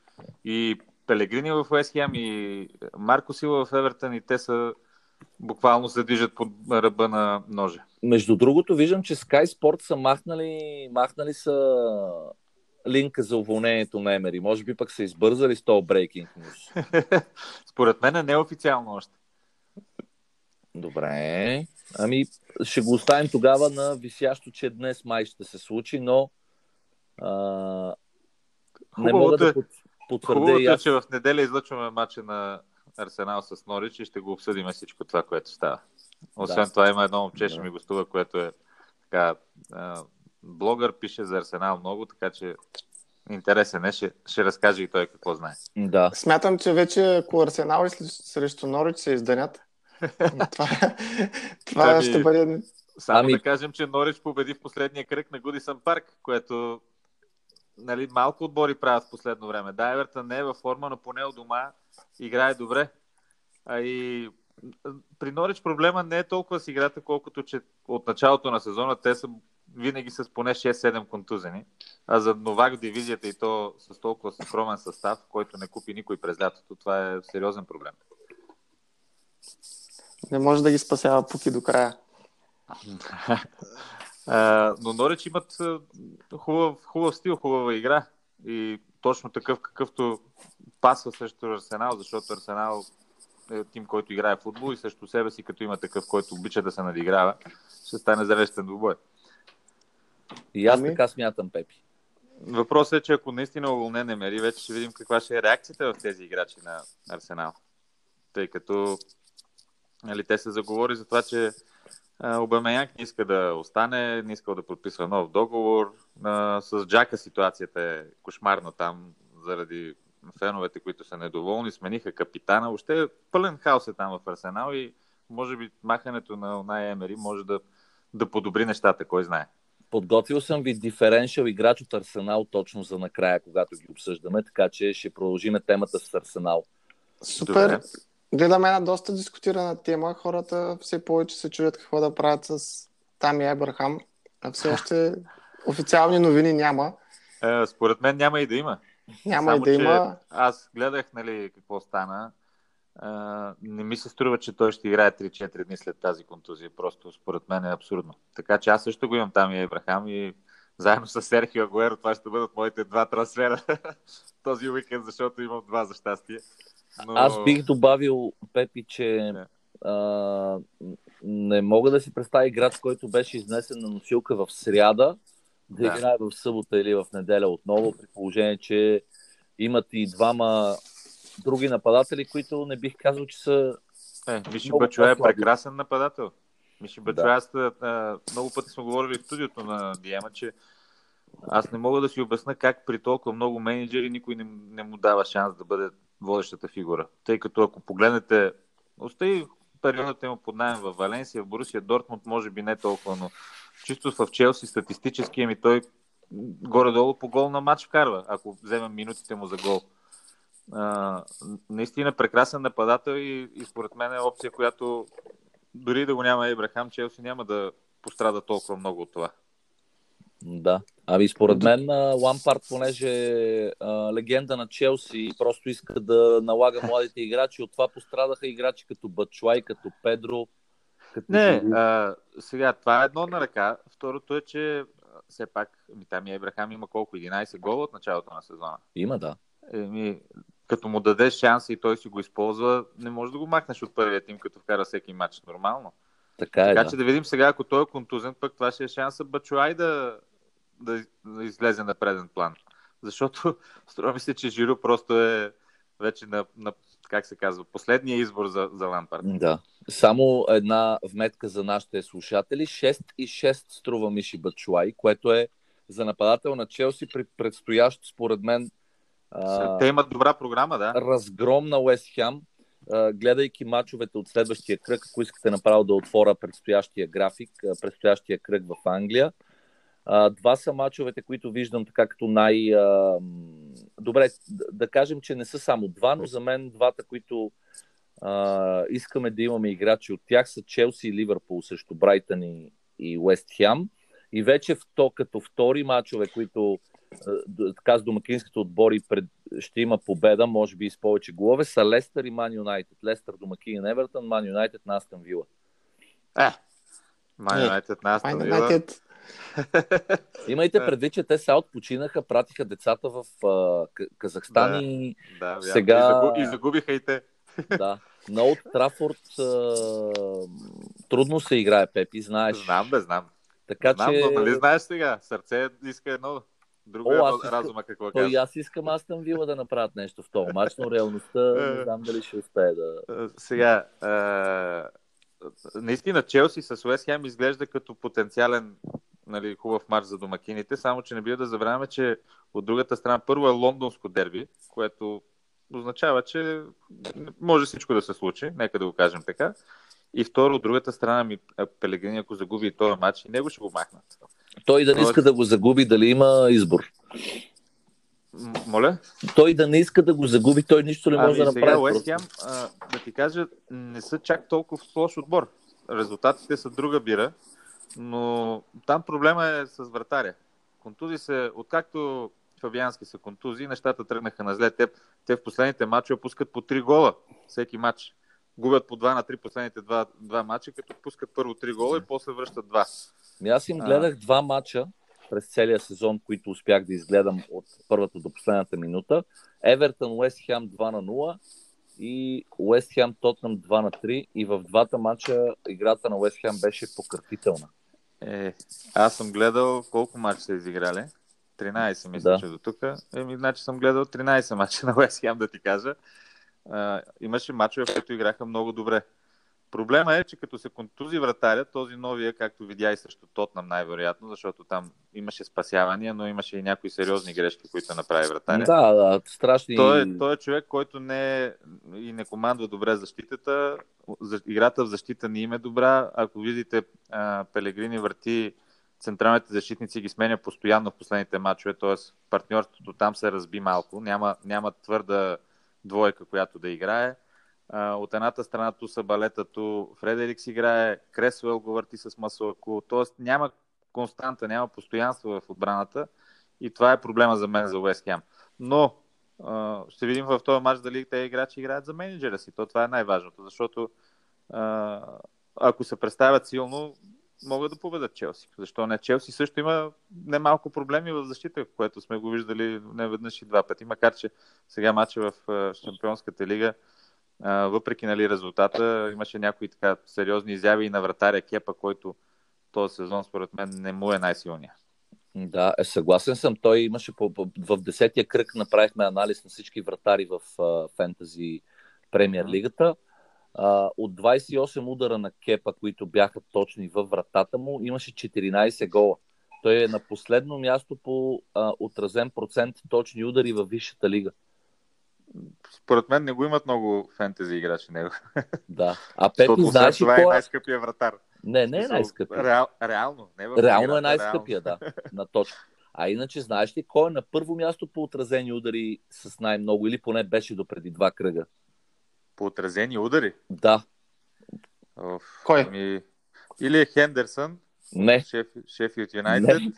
и Пелегрини в Уест Хем, и Марко Сила в Евертън, и те са буквално се движат под ръба на ножа. Между другото, виждам, че Sky Sports са махнали, махнали са линка за уволнението на Емери. Може би пък са избързали с този брейкинг news. Според мен е неофициално още. Добре. Ами, ще го оставим тогава на висящо, че днес май ще се случи, но а, не мога да е- под, потвърдя Хубавото и е, че в неделя излъчваме матча на Арсенал с Норич и ще го обсъдим всичко това, което става. Освен Да. това има едно момче, ще Да. ми гостува, което е така, а, блогър, пише за Арсенал много, така че интересен е, ще, ще разкаже и той какво знае. Да. Смятам, че вече ако Арсенал и срещу Норич се изданят, това това Ами, ще бъде... Само Ами- да кажем, че Норич победи в последния кръг на Гудисън парк, което нали, малко отбори правят в последно време. Да, Евертън не е във форма, но поне у дома играе добре. А и при Норич проблема не е толкова с играта, колкото че от началото на сезона те са винаги с поне 6-7 контузени. А за новак дивизията и то с толкова скромен състав, който не купи никой през лятото, това е сериозен проблем. Не може да ги спасява Пуки до края. А, но Норич имат хубав, хубав стил, хубава игра и точно такъв какъвто пасва срещу Арсенал, защото Арсенал е тим, който играе в футбол и също себе си, като има такъв, който обича да се надиграва, ще стане зрелищен двубой. И аз Ами? така смятам, Пепи. Въпросът е, че ако наистина уволне Немери, вече ще видим каква ще е реакцията в тези играчи на Арсенал. Тъй като нали, те се заговори за това, че Обамеянк не иска да остане, не искал да подписва нов договор. А, с Джака ситуацията е кошмарна там заради феновете, които са недоволни. Смениха капитана. Въобще пълен хаос е там в Арсенал и може би махането на Онай Емери може да, да подобри нещата, кой знае. Подготвил съм ви диференшъл играч от Арсенал точно за накрая, когато ги обсъждаме, така че ще продължиме темата с Арсенал. Супер. Добре. Гледаме една доста дискутирана тема. Хората все повече се чудят какво да правят с Тами Ебрахам. А все още официални новини няма. Е, според мен няма и да има. Няма Само, и да че има. Аз гледах нали, какво стана. А, не ми се струва, че той ще играе 3-4 дни след тази контузия. Просто според мен е абсурдно. Така че аз също го имам там и Ебрахам и заедно с Серхио Агуеро това ще бъдат моите два трансфера този уикенд, защото имам два за щастие. Но... Аз бих добавил, Пепи, че а, не мога да си представя играч, който беше изнесен на носилка в сряда, да, Да. играе в събота или в неделя отново, при положение, че имат и двама други нападатели, които не бих казал, че са Е, Миши Бачуа е прекрасен нападател. Миши Бачуа, Да. аз а, много пъти сме говорили в студиото на Диема, че аз не мога да си обясна как при толкова много менеджери никой не, не му дава шанс да бъде водещата фигура. Тъй като ако погледнете, остави периодът му под найем в Валенсия, в Борусия, Дортмунд, може би не толкова, но чисто в Челси статистически ми той горе-долу по гол на матч вкарва, ако вземем минутите му за гол. А, наистина прекрасен нападател и, и според мен е опция, която дори да го няма Ебрахам, Челси няма да пострада толкова много от това. Да. Ами според мен Лампард, понеже е а, легенда на Челси и просто иска да налага младите играчи, от това пострадаха играчи като Бачуай, като Педро. Като Не, а, сега това е едно на ръка. Второто е, че все пак ми, там и Ебрахам има колко? 11 гола от началото на сезона. Има, да. Еми, като му дадеш шанс и той си го използва, не можеш да го махнеш от първия тим, като вкара всеки матч нормално. Така е, Така да. че да видим сега, ако той е контузен, пък това ще е шанса Бачуай да, да, да излезе на преден план. Защото струва ми се, че Жиро просто е вече на, на как се казва, последния избор за, за Лампард. Да. Само една вметка за нашите слушатели. 6 и 6 струва Миши Бачуай, което е за нападател на Челси при предстоящ, според мен, Те имат добра програма, да. разгром на Уест Хем. Гледайки мачовете от следващия кръг, ако искате направо да отворя предстоящия график, предстоящия кръг в Англия. Два са мачовете, които виждам така като най... Добре, да, кажем, че не са само два, но за мен двата, които искаме да имаме играчи от тях са Челси и Ливърпул срещу Брайтън и, и Уест Хем. И вече в то, като втори мачове, които така с домакинските отбори пред, ще има победа, може би и с повече голове, са Лестър и Ман Юнайтед. Лестър домакин Евертън, Ман Юнайтед на Астън Вила. Е, Ман Е, Юнайтед на Вила. Имайте предвид, че те сега отпочинаха, пратиха децата в К- Казахстан Да. и Да. Сега- И, загуб, и загубиха и те. да. На Олд Трафорд а, трудно се играе, Пепи, знаеш. Знам, бе, знам. Така знам, че но нали знаеш сега? Сърце иска едно, друго О, е аз разума какво той и казва. аз искам Астън Вила да направят нещо в този матч, но реалността не знам дали ще успее да... Е, Сега, е, наистина Челси с Уест Хем изглежда като потенциален нали, хубав матч за домакините, само че не бива да забравяме, че от другата страна първо е лондонско дерби, което означава, че може всичко да се случи, нека да го кажем така. И второ, от другата страна ми а, Пелегрини, ако загуби и този матч, и него ще го махнат. Той да не иска да го загуби, дали има избор. Моля? Той да не иска да го загуби, той нищо не може Ами да сега направи. Уест просто. Хем, да ти кажа, не са чак толкова лош отбор. Резултатите са друга бира, но там проблема е с вратаря. Контузи се, откакто Фабиански са контузи, нещата тръгнаха на зле. Те, те в последните матчове пускат по 3 гола всеки матч. Губят по 2 на 3 последните два, два матча, като пускат първо 3 гола и после връщат 2. Аз им А. гледах два матча през целия сезон, които успях да изгледам от първата до последната минута. Евертън Уест Хем 2 на 0 и Уест Хем Тотнам 2 на 3 и в двата матча играта на Уест Хем беше покъртителна. Е, аз съм гледал колко матча са изиграли. 13, мисля, Да. че до тук. Еми, значи съм гледал 13 матча на Уест Хем, да ти кажа. А, имаше матчове, в които играха много добре. Проблема е, че като се контузи вратаря, този новия, както видя и срещу Тотнам най-вероятно, защото там имаше спасявания, но имаше и някои сериозни грешки, които направи вратаря. Да, да, страшни. Той, е, той е човек, който не е и не командва добре защитата. За- Играта в защита не им е добра. Ако видите, а, Пелегрини върти централните защитници ги сменя постоянно в последните матчове, т.е. партньорството там се разби малко. Няма, няма твърда двойка, която да играе. От едната страна ту са балета, ту Фредерикс играе, Кресуел го върти с Масуаку. Т.е. няма константа, няма постоянство в отбраната и това е проблема за мен за Уест Хем. Но а, ще видим в този матч дали те играчи играят за менеджера си. То това е най-важното, защото а, ако се представят силно, могат да победат Челси. Защо не? Челси също има немалко проблеми в защита, което сме го виждали не веднъж и два пъти, макар че сега матча в Шампионската лига, въпреки нали, резултата, имаше някои така сериозни изяви и на вратаря Кепа, който този сезон според мен не му е най-силния. Да, е, съгласен съм. Той имаше по, по, в десетия кръг направихме анализ на всички вратари в а, фентази премьер лигата. А, от 28 удара на Кепа, които бяха точни във вратата му, имаше 14 гола. Той е на последно място по а, отразен процент точни удари във Висшата лига. Според мен не го имат много фентези играчи него. Да. А Пепи, знаеш ли това е кой е? най-скъпия вратар. Не, не е най-скъпия. Реал, реално, не в Реално е най-скъпия, да, на точка. А иначе, знаеш ли кой е на първо място по отразени удари с най-много или поне беше до преди два кръга? По отразени удари. Да, Оф, Кой? Ами, или е Хендерсън, не, Шеф, Шефилд Юнайтед, не,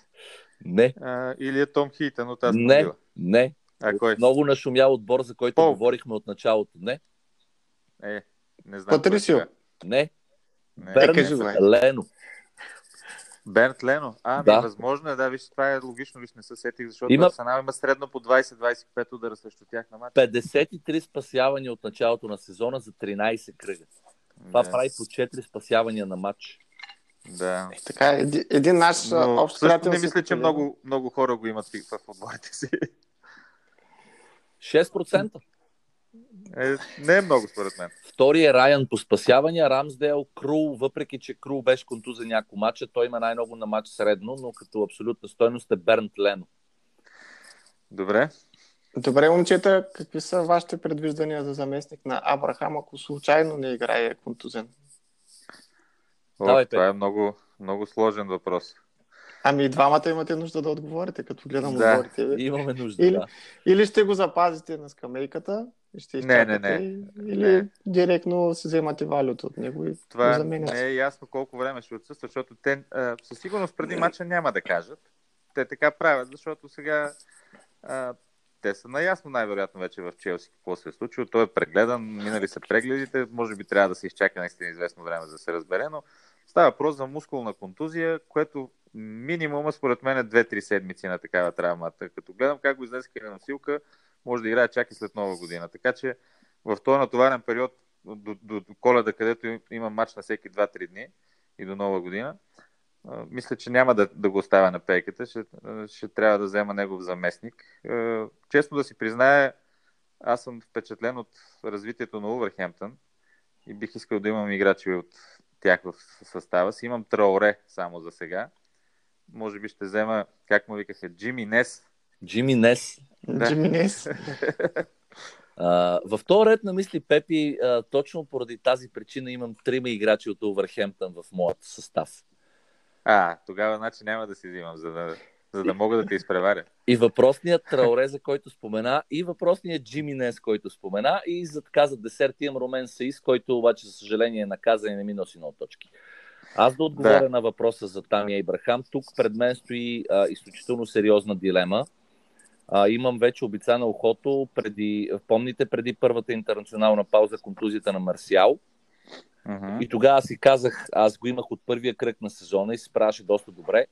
не, а, или е Том Хитън от Астон не, не. А кой? Много нашумял отбор, за който Пол. говорихме от началото. Не, Е, не знам. Патрисио. е не. Не. Бернт кажи го, е. Лено. Бернт Лено. А, Да. възможно е, да, виж, това е логично, виж, не се сетих, защото Има-. Арсенал има средно по 20-25 удара срещу тях на матч. 53 спасявания от началото на сезона за 13 кръга. Това да, прави по 4 спасявания на матч. Да. Така, еди- един наш а, Но общ приятел не мисля, че много, много хора го имат в отборите си. 6%. Е, не е много, според мен. Втори е Райан по спасявания, Рамсдел, Крул, въпреки че Крул беше контузен няколко матча, той има най-много на матч средно, но като абсолютна стойност е Бернт Лено. Добре. Добре, момчета, какви са вашите предвиждания за заместник на Абрахам, ако случайно не играе контузен? О, Давай, това е много, много сложен въпрос. Ами и двамата имате нужда да отговорите, като гледам Да. отговорите. Имаме нужда. Или, Да. или ще го запазите на скамейката и ще Не, не, не. или Не. директно си вземате валюта от него и Това го заменяте. не е ясно колко време ще отсъства, защото те а, със сигурност преди мача няма да кажат. Те така правят, защото сега а, те са наясно най-вероятно вече в Челси какво се е случило. Той е прегледан, минали са прегледите, може би трябва да се изчака наистина известно време за да се разбере, но става въпрос за мускулна контузия, което минимума според мен е 2-3 седмици на такава травма. Като гледам как го излезеха на носилка, може да играе чак и след нова година. Така че в този натоварен период до, до, до коледа, където има матч на всеки 2-3 дни и до нова година, мисля, че няма да, да го оставя на пейката. Ще, ще трябва да взема негов заместник. Честно да си призная, аз съм впечатлен от развитието на Увърхемптън и бих искал да имам играчи от тях в състава си. Имам Траоре само за сега. Може би ще взема, как му викаха, Джимми Нес. Джимми Нес. Джиминес. А, във втори ред на мисли Пепи, а, точно поради тази причина имам трима играчи от Увърхемптън в моят състав. А, тогава значи няма да си взимам, за да, за да мога да те изпреваря. И въпросният Траоре, за който спомена, и въпросният Джиминес, който спомена, и за така за десерт имам Ромен Саис, който обаче, за съжаление, е наказан и не ми носи много точки. Аз да отговоря Да. на въпроса за Тамия Ибрахам. Тук пред мен стои а, изключително сериозна дилема. А, имам вече обицана ухото. Преди, помните, преди първата интернационална пауза, контузията на Марсиал. Мгм. И тогава си казах, аз го имах от първия кръг на сезона и се справяше доста добре.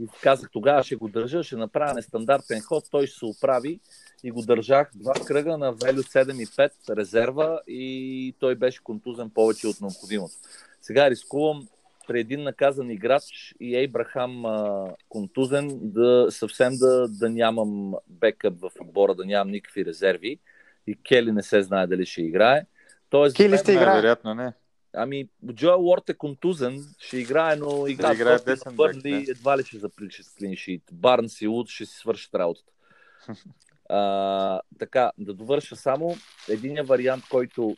И казах, тогава ще го държа, ще направя нестандартен ход, той ще се оправи. И го държах два кръга на Велю 7 и 5 резерва и той беше контузен повече от необходимото. Сега рискувам при един наказан играч и Ейбрахам а, контузен да съвсем да, да нямам бекъп в отбора, да нямам никакви резерви. И Кели не се знае дали ще играе. Тоест, Кели ще играе. Най-вероятно не. Ами, Джоел Уорд е контузен, ще играе, но игра Да играе десен на Бърнли, бек, едва ли ще заприличи с клиншит. Барнс и Луд ще си свършат работата. А, така, да довърша само един вариант, който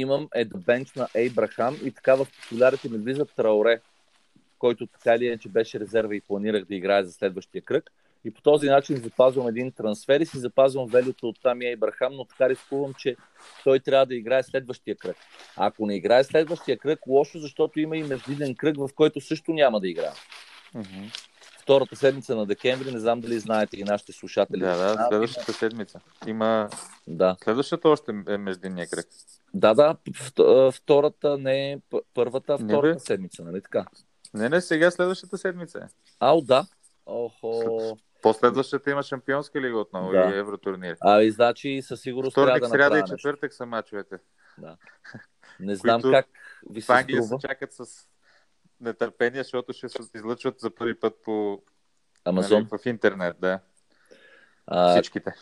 имам е да бенч на Ейбрахам и така в популярите ми влиза Траоре, който така или иначе беше резерва и планирах да играе за следващия кръг. И по този начин запазвам един трансфер и си запазвам велюто от Тами Ейбрахам, но така рискувам, че той трябва да играе следващия кръг. А ако не играе следващия кръг, лошо, защото има и междинен кръг, в който също няма да играе. Мгм. Втората седмица на декември, не знам дали знаете и нашите слушатели. Да, да, следващата седмица. Има... Да, Следващата още е междинния кръг. да, да, вт- втората не е първата, Не, втората бе. седмица, нали така? Не, не, сега следващата седмица е. Ау, да. Охо. Последващата има шампионска лига отново Да. и евротурнир. А, и значи със сигурност трябва Вторник, да сряда и четвъртък са мачовете. Не знам които как ви В се Англия струва. се чакат с нетърпение, защото ще се излъчват за първи път по Амазон. нали, в интернет, да. А, Всичките.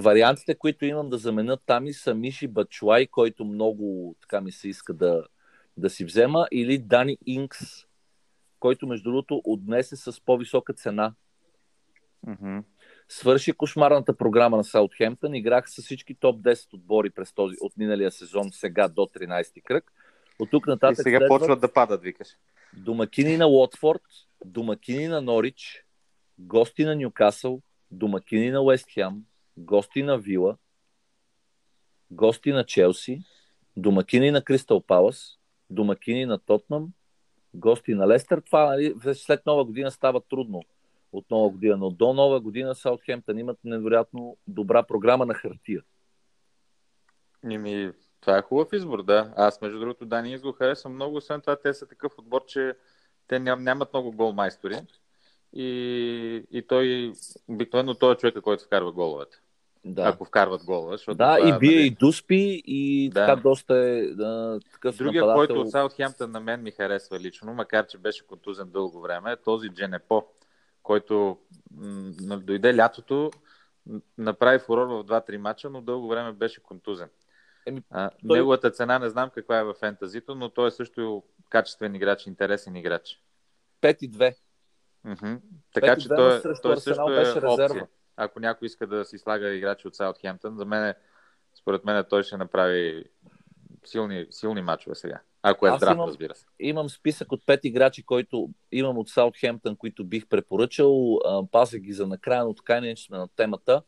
вариантите, които имам да заменят там и са Миши Бачуай, който много така ми се иска да, да си взема, или Дани Инкс, който между другото отнесе с по-висока цена. Мгм. Свърши кошмарната програма на Саутхемптън, играх с всички топ 10 отбори през този, от миналия сезон, сега до 13-ти кръг. От тук И нататък сега следват почват да падат, викаш. Домакини на Уотфорд, домакини на Норич, гости на Нюкасъл, домакини на Уест Хем, гости на Вила, гости на Челси, домакини на Кристал Палас, домакини на Тотнам, гости на Лестър. Това нали, след нова година става трудно от нова година, но до нова година Саутхемптън имат невероятно добра програма на хартия. Ими, това е хубав избор, да. Аз, между другото, Дани го харесвам много. Освен това, те са такъв отбор, че те ням, нямат много голмайстори. И, и той, обикновено той е човека, който вкарва головете. Да, Ако вкарват гола. Защото да това, и бие нали, и Дуспи и Да. така доста е да, такъв Другия, нападател. който от Саутхемптън на мен ми харесва лично, макар че беше контузен дълго време, е този Дженепо, който м- дойде лятото, направи фурор в 2-3 мача, но дълго време беше контузен. Еми, а, той- Неговата цена не знам каква е в фентазито, но той е също качествен играч, интересен играч. 5 и 2. Мгм. Така че 5-2 той, срещу той също е беше резерва. опция. Ако някой иска да си слага играчи от Саутхемптън, за мен, според мен, той ще направи силни, силни мачове сега. Ако е Аз здрав, имам- разбира се. Имам списък от 5 играчи, които имам от Саутхемптън, които бих препоръчал. Пазя ги за накрая, но така не сме на темата.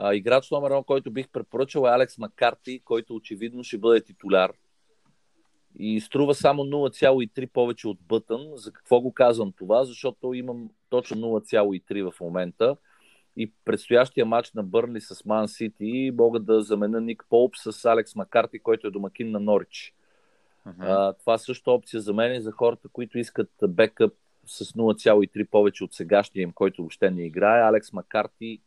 А, Играч номер 1, който бих препоръчал е Алекс Маккарти, който очевидно ще бъде титуляр. И струва само 0,3 повече от Бътън. За какво го казвам това? Защото имам точно 0,3 в момента. И предстоящия матч на Бърнли с Ман Сити мога да заменя Ник Полп с Алекс Маккарти, който е домакин на Норич. Мгм. А, това също е опция за мен и за хората, които искат бекъп с 0,3 повече от сегашния им, който въобще не играе. Алекс Макарти,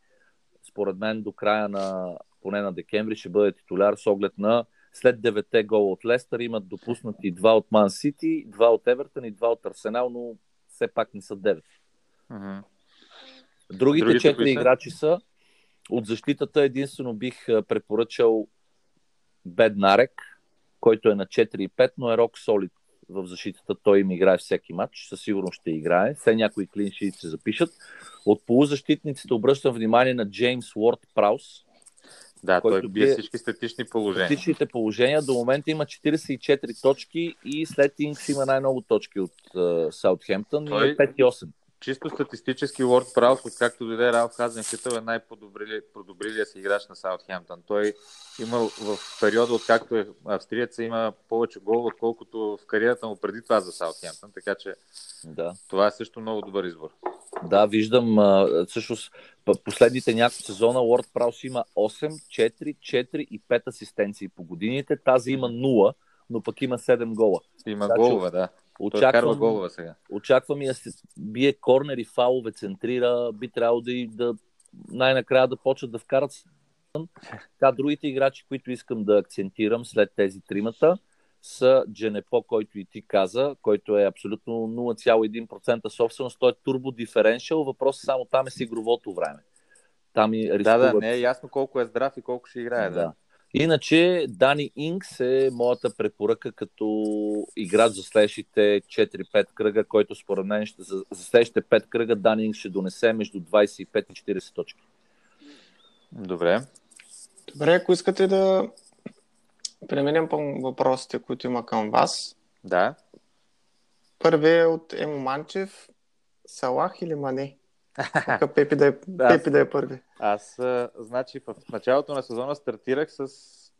според мен, до края на поне на декември ще бъде титуляр с оглед на след 9 гола от Лестър имат допуснати два от Ман Сити, два от Евертън и два от Арсенал, но все пак не са 9. Мгм. Другите Другите четири кои са? играчи са от защитата единствено бих препоръчал Беднарек, който е на 4,5, но е рок солид в защитата. Той им играе всеки матч. Със сигурност ще играе. Все някои клинши се запишат. От полузащитниците обръщам внимание на Джеймс Уорд Праус. Да, той който бие бие- всички статични положения. Статичните положения до момента има 44 точки и след Инкс има най-много точки от uh, Саутхемптън Той- и е 5 и 8. Чисто статистически Уорд Праус, откакто дойде Ралф Хазенхитъл, е най-подобрилия си играч на Саутхемптън. Той имал в периода, откакто е австриец, има повече гол, отколкото в кариерата му преди това за Саутхемптън, така че Да. това е също много добър избор. Да, виждам. Всъщност, последните няколко сезона Уорд Праус има 8, 4, 4 и 5 асистенции по годините. Тази има 0, но пък има 7 гола. Има Значи, голове, да. Карва Очаквам, голове сега. очаквам и да се бие корнери, фалове, центрира. Би трябвало да, и да най-накрая да почнат да вкарат. Така, другите играчи, които искам да акцентирам след тези тримата, са Дженепо, който и ти каза, който е абсолютно 0,1% собственост. Той е турбо диференшъл. Въпросът само там е с игровото време. Там и Да, рискуват. да, не е ясно колко е здрав и колко ще играе. Да. Да. Иначе Дани Инкс е моята препоръка като играч за следващите 4-5 кръга, който според мен ще, за, за следващите 5 кръга Дани Инкс ще донесе между 25 и 40 точки. Добре. Добре, ако искате да преминем към въпросите, които има към вас. Да. Първият е от Емо Манчев. Салах или Мане? Нека Пепи да е. Пепи да е първи. Аз, а, значи, в началото на сезона стартирах с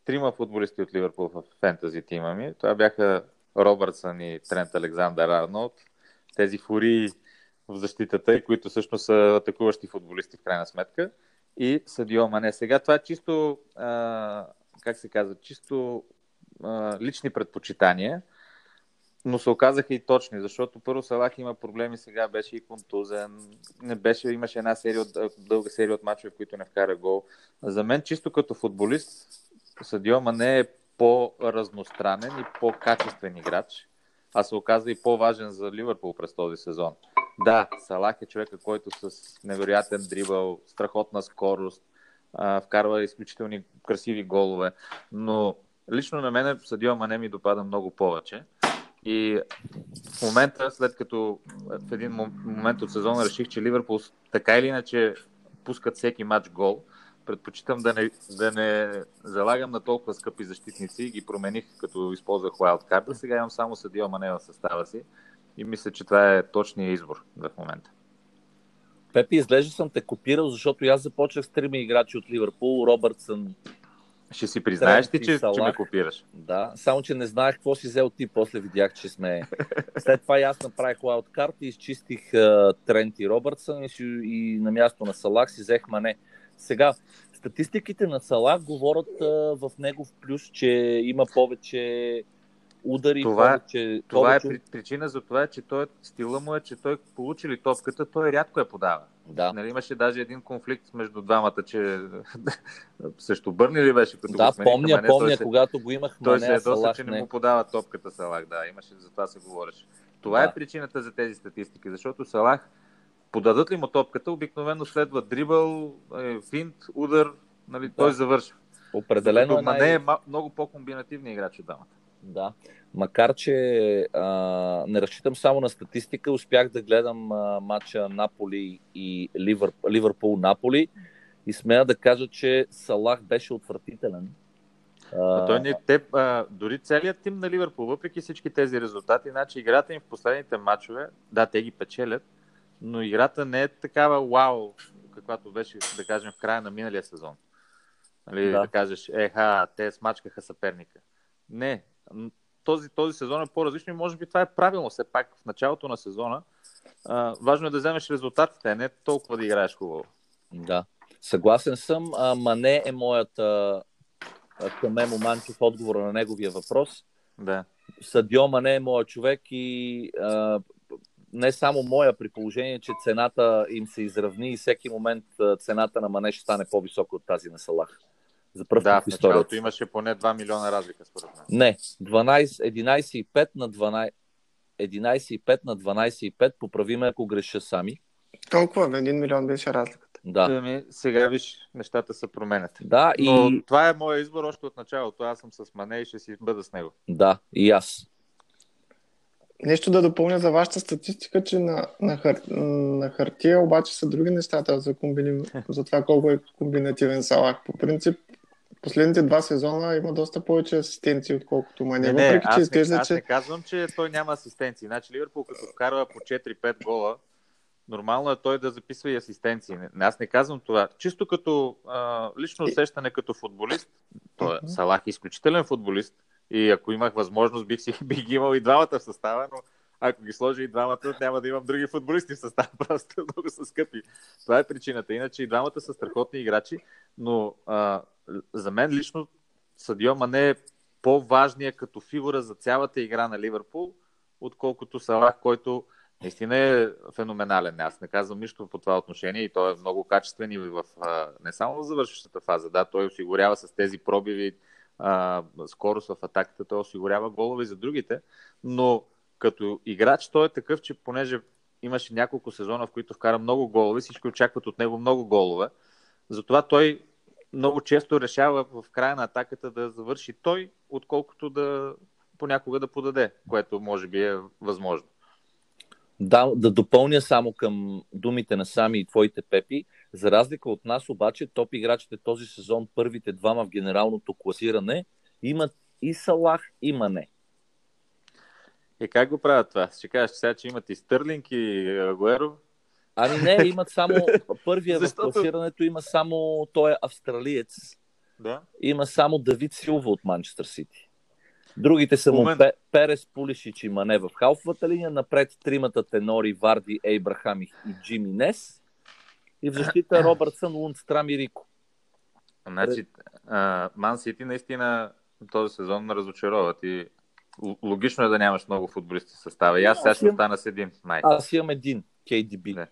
трима футболисти от Ливърпул в фентази тима ми. Това бяха Робъртсън и Трент Александър Арнолд. Тези фури в защитата, и които всъщност са атакуващи футболисти в крайна сметка. И Садио Мане. Сега това е чисто, а, как се казва, чисто а, лични предпочитания, но се оказаха и точни, защото първо Салах има проблеми, сега беше и контузен, не беше, имаше една серия от, дълга серия от мачове, в които не вкара гол. За мен, чисто като футболист, Садио Мане е по-разностранен и по-качествен играч, а се оказа и по-важен за Ливърпул през този сезон. Да, Салах е човека, който с невероятен дрибъл, страхотна скорост, вкарва изключителни красиви голове, но лично на мен Садио Мане ми допада много повече. И в момента, след като в един мом- момент от сезона реших, че Ливърпул така или иначе пускат всеки матч гол, предпочитам да не, да не залагам на толкова скъпи защитници и ги промених, като използвах wildcard. Сега имам само Садио Мане в състава си и мисля, че това е точният избор в момента. Пепи, изглежда съм те копирал, защото аз започнах с трима играчи от Ливърпул, Робъртсън, Ще си признаеш ли, че, че ме Салах. копираш? да, само че не знаех какво си взел ти, после видях, че сме... След това и аз направих wildcard и изчистих uh, Трент и Робъртсън и, си, и на място на Салах си взех Мане. Сега, статистиките на Салах говорят uh, в негов плюс, че има повече удари, Това е- повече... Това е повече... при- причина за това, че той, стила му е, че той получи ли топката, той рядко я подава. Да. Нали, имаше даже един конфликт между двамата, че също Бърни ли беше? Като Да, го смениха, помня, ма не, помня, се, когато го имах той Мане, се а ядоса, Салах че не не. му подава топката Салах. Да, имаше, за това се говореше. Това Да. е причината за тези статистики, защото Салах подадат ли му топката, обикновено следва дрибъл, е, финт, удар, нали, Да. той завършва. Определено Докато е най... Мане е много по-комбинативният играч от двамата. Да. Макар, че а, не разчитам само на статистика, успях да гледам а, матча Наполи и Ливър, Ливърпул-Наполи и смея да кажа, че Салах беше отвратителен. А, той не, те, а, дори целият тим на Ливърпул, въпреки всички тези резултати, значи играта им в последните матчове, да, те ги печелят, но играта не е такава вау, каквато беше, да кажем, в края на миналия сезон. Нали, Да. да. кажеш, еха, те смачкаха съперника. Не, този, този сезон е по-различно и може би това е правилно. Все пак в началото на сезона а, важно е да вземеш резултатите, а не толкова да играеш хубаво. Да. Съгласен съм. А, Мане е моята а, към Мемо Манчев отговора на неговия въпрос. Да. Садио Мане е моят човек и а, не само моя, при положение, че цената им се изравни и всеки момент цената на Мане ще стане по-висока от тази на Салах. За първ Да, в историята. началото имаше поне 2 милиона разлика, според мен. Не, 12, 11,5 на 12, 11,5 на 12,5, поправи ме ако греша сами. Толкова, бе, един милион беше разликата. Да, Ами, сега виж, нещата се променят. да, Но и, това е моя избор още от началото. Аз съм с Мане и ще си бъда с него. да, и аз. Нещо да допълня за вашата статистика, че на, на, хар, на хартия обаче са други нещата за, комбини, за това колко е комбинативен Салах. По принцип, последните два сезона има доста повече асистенции, отколкото Мане. Не, не, Въпреки, че аз, изглежда, не, аз че... не казвам, че той няма асистенции. Значи Ливърпул като вкарва по 4-5 гола, нормално е той да записва и асистенции. Не, аз не казвам това. Чисто като а, лично усещане като футболист, той е Салах е изключителен футболист и ако имах възможност, бих, си, бих ги имал и двамата в състава, но ако ги сложи и двамата, няма да имам други футболисти в състава. Просто много са скъпи. Това е причината. Иначе и двамата са страхотни играчи, но а, за мен лично Садио Мане е по-важният като фигура за цялата игра на Ливърпул, отколкото Салах, който наистина е феноменален. Аз не казвам нищо по това отношение и той е много качествен и в, не само в завършващата фаза. Да, той осигурява с тези пробиви а, скорост в атаката, той осигурява голове за другите, но като играч той е такъв, че понеже имаше няколко сезона, в които вкара много голове, всички очакват от него много голове. Затова той много често решава в края на атаката да завърши той, отколкото да понякога да подаде, което може би е възможно. Да, да допълня само към думите на Сами и твоите пепи. За разлика от нас, обаче, топ играчите този сезон, първите двама в генералното класиране, имат и Салах, и Мане. И как го правят това? Ще кажеш сега, че имат и Стърлинг, и Агуеро? Ами не, имат само първия Защото... в класирането има само той е австралиец. Да. Има само Давид Силва от Манчестър Сити. Другите са му Перес, Пулишич и Мане в халфовата линия. Напред тримата тенори Варди, Ейбрахам и Джими Нес. И в защита Робъртсън, Лундстрам и Рико. Значи, Ман Сити наистина този сезон разочароват и логично е да нямаш много футболисти в състава. И аз сега ще остана с един, май. Аз имам един, KDB. Да,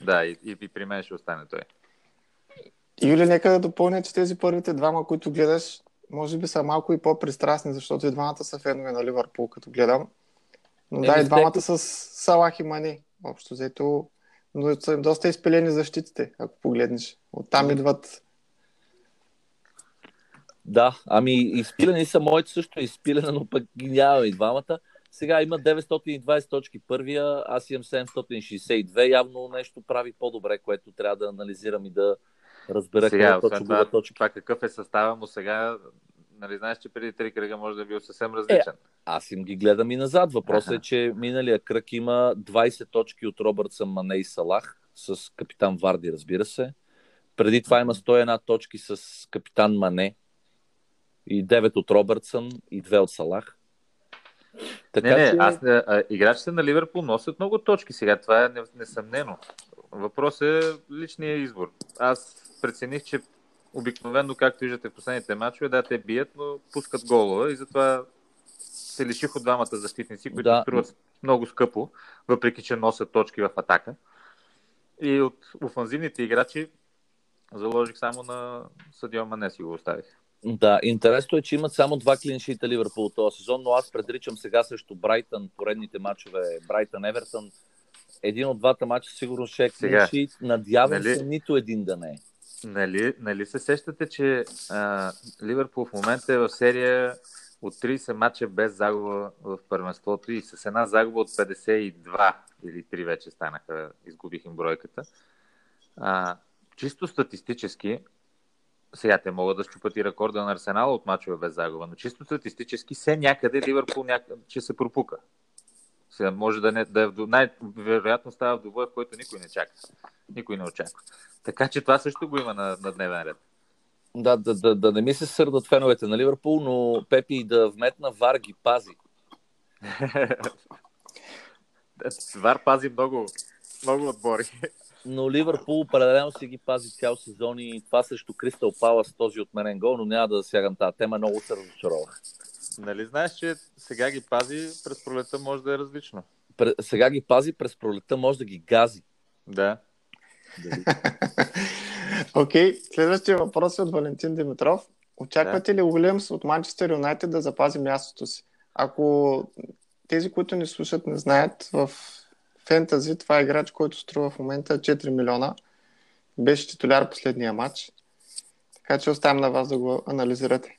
да и, и, и при мен ще остане той. Юли, нека да допълня, че тези първите двама, които гледаш, може би са малко и по-пристрастни, защото и двамата са фенове на Ливърпул, като гледам. Но е, да, и двамата с Салах и Мани. Общо взето, но са доста изпилени защитите, ако погледнеш. Оттам идват да, ами изпилени са моите също изпилена, но пък ги нямаме и двамата. Сега има 920 точки първия, аз имам 762. Явно нещо прави по-добре, което трябва да анализирам и да разбера сега, точно това, точки. Това какъв е състава му сега, нали знаеш, че преди три кръга може да е бил съвсем различен. Е, аз им ги гледам и назад. Въпросът е, че миналия кръг има 20 точки от Робъртсън, Мане и Салах, с капитан Варди, разбира се. Преди това има 101 точки с капитан Мане, и 9 от Робъртсън и 2 от Салах. Така, не, не, че... аз, а, играчите на Ливърпул носят много точки сега, това е несъмнено. Въпрос е личния избор. Аз прецених, че обикновено, както виждате в последните матчове, да, те бият, но пускат голове и затова се лиших от двамата защитници, които да. струват много скъпо, въпреки че носят точки в атака. И от офанзивните играчи заложих само на Съдио Мане си го оставих. Да, интересно е, че имат само два клиншита Ливърпул този сезон, но аз предричам сега срещу Брайтън, поредните матчове Брайтън Евертън. Един от двата матча сигурно ще е клиншит. Надявам нали, се нито един да не е. Нали, нали се сещате, че а, Ливърпул в момента е в серия от 30 матча без загуба в първенството и с една загуба от 52 или 3 вече станаха, изгубих им бройката. А, чисто статистически сега те могат да щупат и рекорда на Арсенал от мачове без загуба, но чисто статистически се някъде Ливърпул някъде, че се пропука. Сега може да, не, да е в, най-вероятно става в добой, в който никой не чака. Никой не очаква. Така че това също го има на, на дневен ред. Да, да, да, да не ми се сърдат феновете на Ливърпул, но Пепи да вметна Вар ги пази. Вар пази много, много отбори но Ливърпул определено си ги пази цял сезон и това срещу Кристал Палас, този отменен гол, но няма да засягам тази тема, много се разочаровах. Нали знаеш, че сега ги пази, през пролета може да е различно? Пр... Сега ги пази, през пролета може да ги гази. Да. Окей, okay. следващия въпрос е от Валентин Димитров. Очаквате да. ли Уилямс от Манчестър Юнайтед да запази мястото си? Ако тези, които ни слушат, не знаят, в фентази, това е играч, който струва в момента 4 милиона. Беше титуляр последния матч. Така че оставям на вас да го анализирате.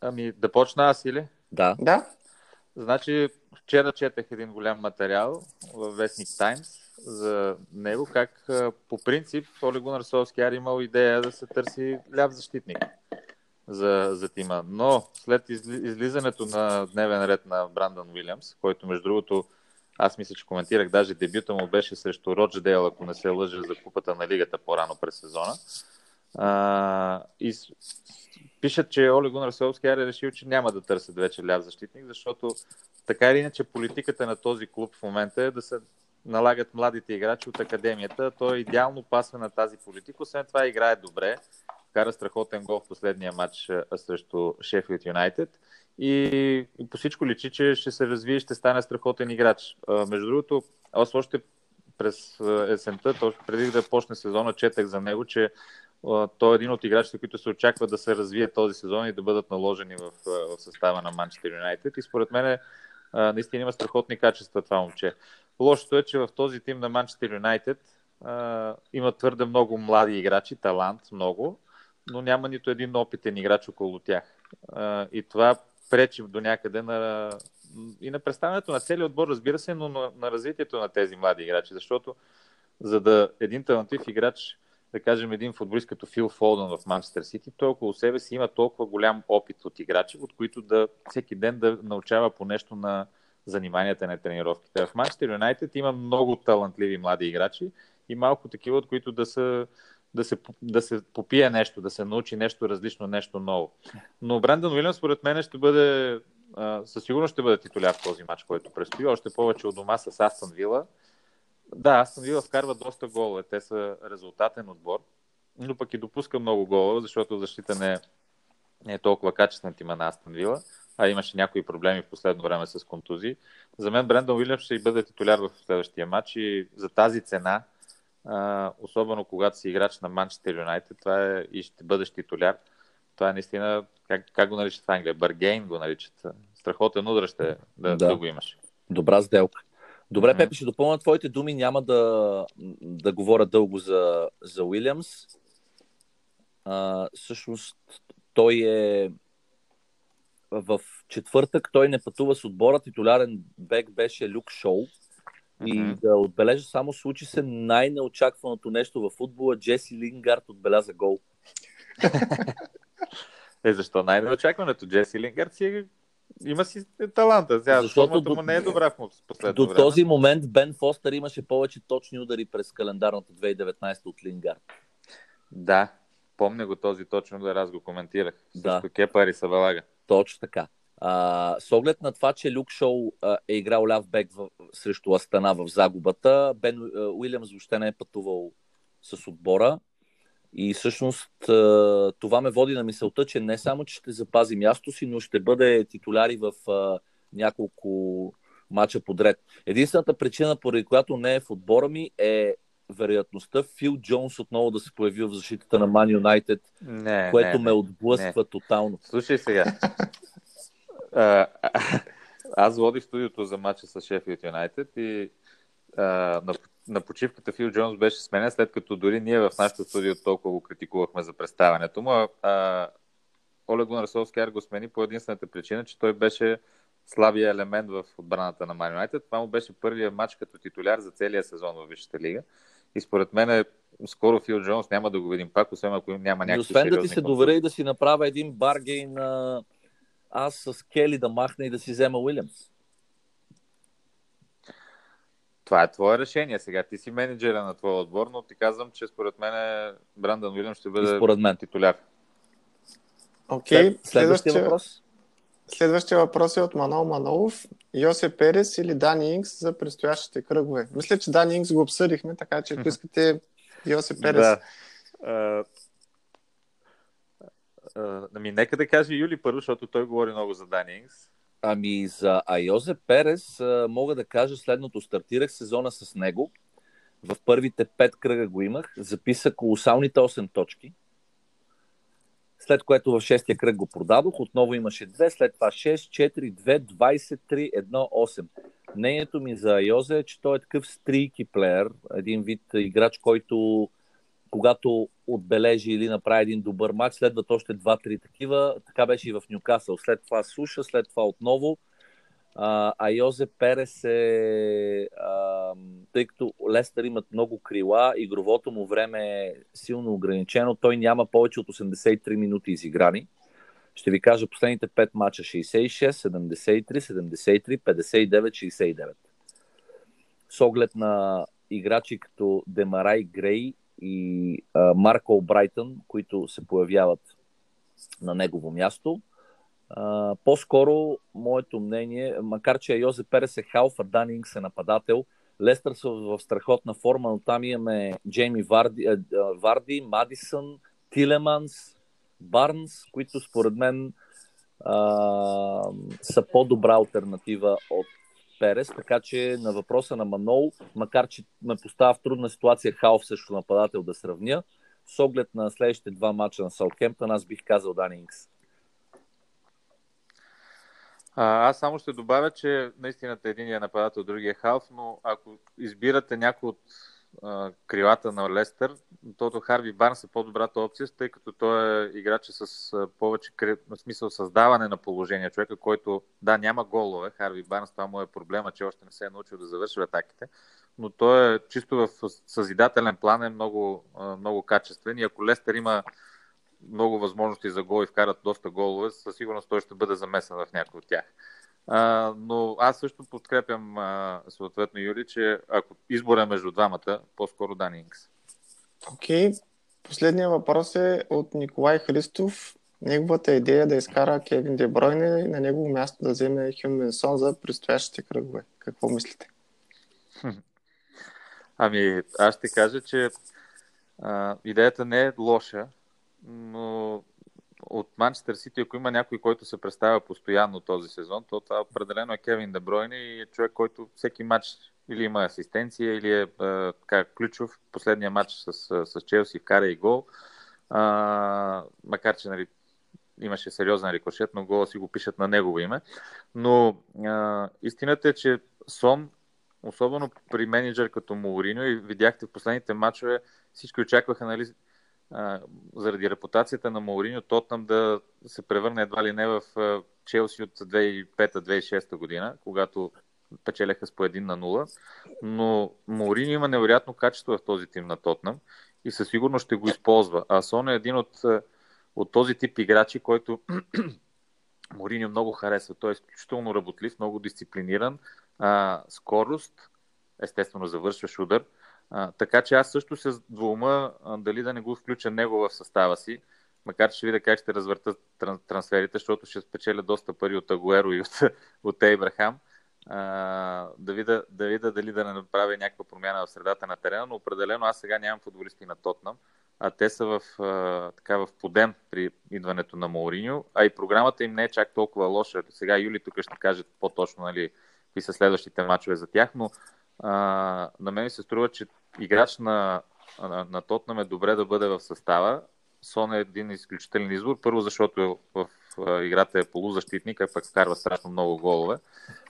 Ами, да почна аз или? Да. Да. Значи, вчера четах един голям материал в Вестник Таймс за него, как по принцип Оли Гунар Солскияр имал идея да се търси ляв защитник. за, за тима. Но след изли, излизането на дневен ред на Брандън Уилямс, който между другото аз мисля, че коментирах, даже дебюта му беше срещу Родждейл, ако не се лъжа за купата на лигата по-рано през сезона. А, и пишат, че Оле Гунар Солскияр е решил, че няма да търсят вече ляв защитник, защото така или иначе политиката на този клуб в момента е да се налагат младите играчи от академията. Той идеално пасва на тази политика. Освен това играе добре. Кара страхотен гол в последния матч срещу Шефилд Юнайтед. И, и по всичко личи, че ще се развие и ще стане страхотен играч. Между другото, аз още през есента, преди да почне сезона, четах за него, че той е един от играчите, които се очаква да се развие този сезон и да бъдат наложени в, в състава на Манчестър Юнайтед. И според мен наистина има страхотни качества това момче. Лошото е, че в този тим на Манчестър Юнайтед има твърде много млади играчи, талант много, но няма нито един опитен играч около тях. А, и това пречи до някъде на, и на представянето на целият отбор, разбира се, но на, на развитието на тези млади играчи, защото за да един талантлив играч да кажем, един футболист като Фил Фолдън в Манчестър Сити, той около себе си има толкова голям опит от играчи, от които да всеки ден да научава по нещо на заниманията на тренировките. В Манчестър Юнайтед има много талантливи млади играчи и малко такива, от които да са да се, да се попие нещо, да се научи нещо различно, нещо ново. Но Брендън Уилямс, според мен, ще бъде, със сигурност ще бъде титуляр в този матч, който предстои. Още повече от дома с Астон Вила. Да, Астон Вила вкарва доста голове. Те са резултатен отбор, но пък и допуска много голове, защото защита не, не е толкова качествена тима на Астон Вила, а имаше някои проблеми в последно време с контузии. За мен Брендон Уилямс ще и бъде титуляр в следващия матч и за тази цена, а, особено когато си играч на Манчестър Юнайтед, това е и ще бъдеш титуляр. Това е наистина, как, как го наричат в Англия? Баргейн го наричат. Страхотен удар ще да, да. да го имаш. Добра сделка. Добре, Пепи, ще допълня твоите думи. Няма да, да говоря дълго за, за Уилямс. А, всъщност, той е в четвъртък той не пътува с отбора. Титулярен бек беше Люк Шоу. И да отбележа само случи се най-неочакваното нещо в футбола. Джеси Лингард отбеляза гол. е, защо най-неочакването? Джеси Лингард си е има си таланта. Сега, Защото до, му не е добра в последно До време. този момент Бен Фостер имаше повече точни удари през календарната 2019 от Лингард. Да, помня го този точно удар, аз го коментирах. Да. С Кепари се балага. Точно така. А, с оглед на това, че Люк Шоу а, е играл ляв бек в, срещу Астана в загубата, Бен Уилямс въобще не е пътувал с отбора. И всъщност това ме води на мисълта, че не само, че ще запази място си, но ще бъде титуляри в няколко мача подред. Единствената причина, поради която не е в отбора ми, е вероятността Фил Джонс отново да се появи в защитата на Ман Юнайтед, което не, ме отблъсква не. тотално. Слушай сега. Аз водих студиото за матча с Шефилд Юнайтед и а, на на почивката Фил Джонс беше сменен, след като дори ние в нашото студио толкова го критикувахме за представянето му. А, Олег Гунар Солскияр го смени по единствената причина, че той беше слабия елемент в отбраната на Ман Юнайтед. Това му беше първият матч като титуляр за целия сезон в Висшата лига. И според мен е, скоро Фил Джонс няма да го видим пак, освен ако няма някакви Освен да ти се доверя и да си направя един баргейн аз с Кели да махна и да си взема Уилямс. Това е твое решение. Сега ти си менеджера на твоя отбор, но ти казвам, че според мен Брандън Уилям ще бъде според мен. титуляр. Окей, okay. следващия въпрос. Следващия въпрос е от Манол Манолов. Йосе Перес или Дани Инкс за предстоящите кръгове? Мисля, че Дани Инкс го обсъдихме, така че ако искате Йосе Перес. Да. Ами, нека да каже Юли първо, защото той говори много за Дани Инкс. Ами за Айозе Перес мога да кажа следното. Стартирах сезона с него. В първите пет кръга го имах. Записах колосалните 8 точки. След което в шестия кръг го продадох. Отново имаше 2, след това 6, 4, 2, 23, 1, 8. Мнението ми за Айозе е, че той е такъв стрийки плеер, един вид играч, който когато отбележи или направи един добър матч, следват още 2-3 такива. Така беше и в Нюкасъл. След това суша, след това отново. А, а Йозе Перес е, а, тъй като Лестър имат много крила, игровото му време е силно ограничено, той няма повече от 83 минути изиграни. Ще ви кажа последните 5 мача 66, 73, 73, 59, 69. С оглед на играчи като Демарай Грей и а, Марко Брайтън, които се появяват на негово място. А, по-скоро, моето мнение, макар че Йозе Перес е халф, а Данингс е нападател, Лестър са в страхотна форма, но там имаме Джейми Варди, Варди Мадисън, Тилеманс, Барнс, които според мен а, са по-добра альтернатива от Перес, така че на въпроса на Манол, макар че ме поставя в трудна ситуация Халф също нападател да сравня, с оглед на следващите два мача на Саутхемптън, аз бих казал Данингс. А, аз само ще добавя, че наистина един е нападател, другия е халф, но ако избирате някой от а, крилата на Лестър, тото Харви Барнс е по-добрата опция, тъй като той е играч с повече смисъл създаване на положение. Човека, който, да, няма голове, Харви Барнс, това му е проблема, че още не се е научил да завършва атаките, но той е чисто в съзидателен план е много, много качествен и ако Лестър има много възможности за гол и вкарат доста голове, със сигурност той ще бъде замесен в някой от тях. А, но аз също подкрепям а, съответно Юли, че ако избора е между двамата, по-скоро Данингс. Окей. Okay. Последният въпрос е от Николай Христов. Неговата идея е да изкара Кевин Дебройне и на негово място да вземе Хюн Менсон за предстоящите кръгове. Какво мислите? Ами, аз ще кажа, че а, идеята не е лоша, но от Манчестър Сити, ако има някой, който се представя постоянно този сезон, то това определено е Кевин Дебройне и е човек, който всеки матч или има асистенция, или е, е така, ключов. Последния матч с, с Челси вкара и гол. А, макар, че нали, имаше сериозен рикошет, но гола си го пишат на негово име. Но а, истината е, че Сон, особено при менеджер като Моурино, и видяхте в последните матчове, всички очакваха нали, заради репутацията на Мауриньо Тотнам да се превърне едва ли не в Челси от 2005-2006 година, когато печеляха с по 1 на 0. Но Мауриньо има невероятно качество в този тим на Тотнам и със сигурност ще го използва. А Сон е един от, от този тип играчи, който Мориньо много харесва. Той е изключително работлив, много дисциплиниран, а, скорост, естествено завършваш удар, а, така че аз също се двума дали да не го включа него в състава си, макар че ще видя как ще развъртат трансферите, защото ще спечеля доста пари от Агуеро и от, от Ейбрахам. А, да, видя, да видя дали да не направя някаква промяна в средата на терена, но определено аз сега нямам футболисти на Тотнам, а те са в, а, така, в подем при идването на Мауриньо, а и програмата им не е чак толкова лоша. Сега Юли тук ще каже по-точно нали, какви са следващите матчове за тях, но а, на мен се струва, че играч на, на, на Тотнам е добре да бъде в състава. Сон е един изключителен избор. Първо, защото в, в играта е полузащитник, а пък вкарва страшно много голове.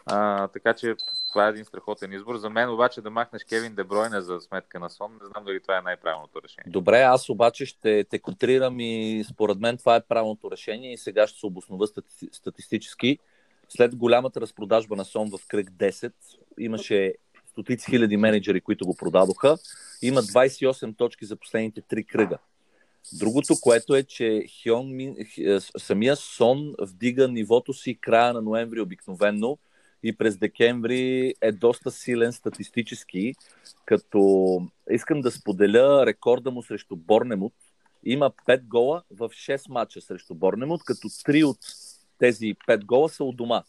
А, така че това е един страхотен избор. За мен обаче да махнеш Кевин Дебройне за сметка на Сон, не знам дали това е най-правилното решение. Добре, аз обаче ще те контрирам и според мен това е правилното решение и сега ще се обоснова стати... статистически. След голямата разпродажба на Сон в кръг 10 имаше стотици хиляди менеджери, които го продадоха. Има 28 точки за последните три кръга. Другото, което е, че Хион, е, самия Сон вдига нивото си края на ноември обикновенно и през декември е доста силен статистически, като искам да споделя рекорда му срещу Борнемут. Има 5 гола в 6 мача срещу Борнемут, като 3 от тези 5 гола са от дома.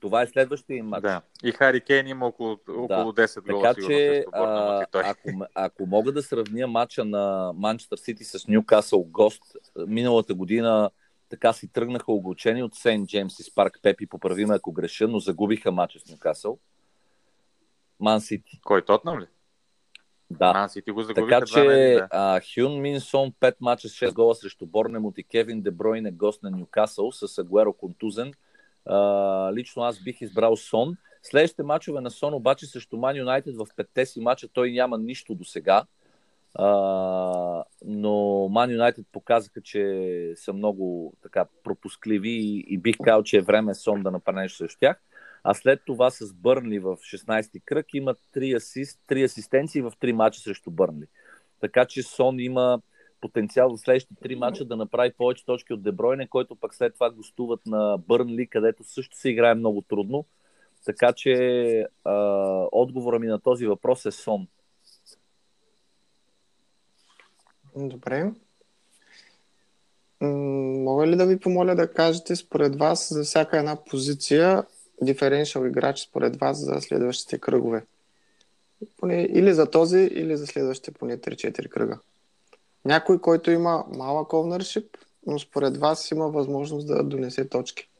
Това е следващия им матч. Да. И Хари Кейн има около, около да. 10 гола. Така че, а, ако, ако мога да сравня матча на Манчестър Сити с Ньюкасъл Гост, миналата година така си тръгнаха огорчени от Сейнт Джеймс и Спарк Пепи, поправи ме ако греша, но загубиха матча с Ньюкасъл. Ман Сити. Кой, Тотнам ли? Да. Ман Сити го загубиха така че да. а, Хюн Минсон 5 мача с 6 гола срещу Борнемут и Кевин Дебройне гост на Ньюкасъл с Агуеро контузен лично аз бих избрал Сон. Следващите мачове на Сон обаче срещу Ман Юнайтед в петте си мача той няма нищо до сега. но Ман Юнайтед показаха, че са много така пропускливи и, и бих казал, че е време Сон да направи нещо срещу тях. А след това с Бърнли в 16-ти кръг има 3, асист, 3 асистенции в 3 мача срещу Бърнли. Така че Сон има потенциал в следващите три мача да направи повече точки от Дебройне, който пък след това гостуват на Бърнли, където също се играе много трудно. Така че а, отговора ми на този въпрос е сон. Добре. Мога ли да ви помоля да кажете според вас за всяка една позиция диференциал играч според вас за следващите кръгове? Поне, или за този, или за следващите поне 3-4 кръга. Някой, който има малък ownership, но според вас има възможност да донесе точки.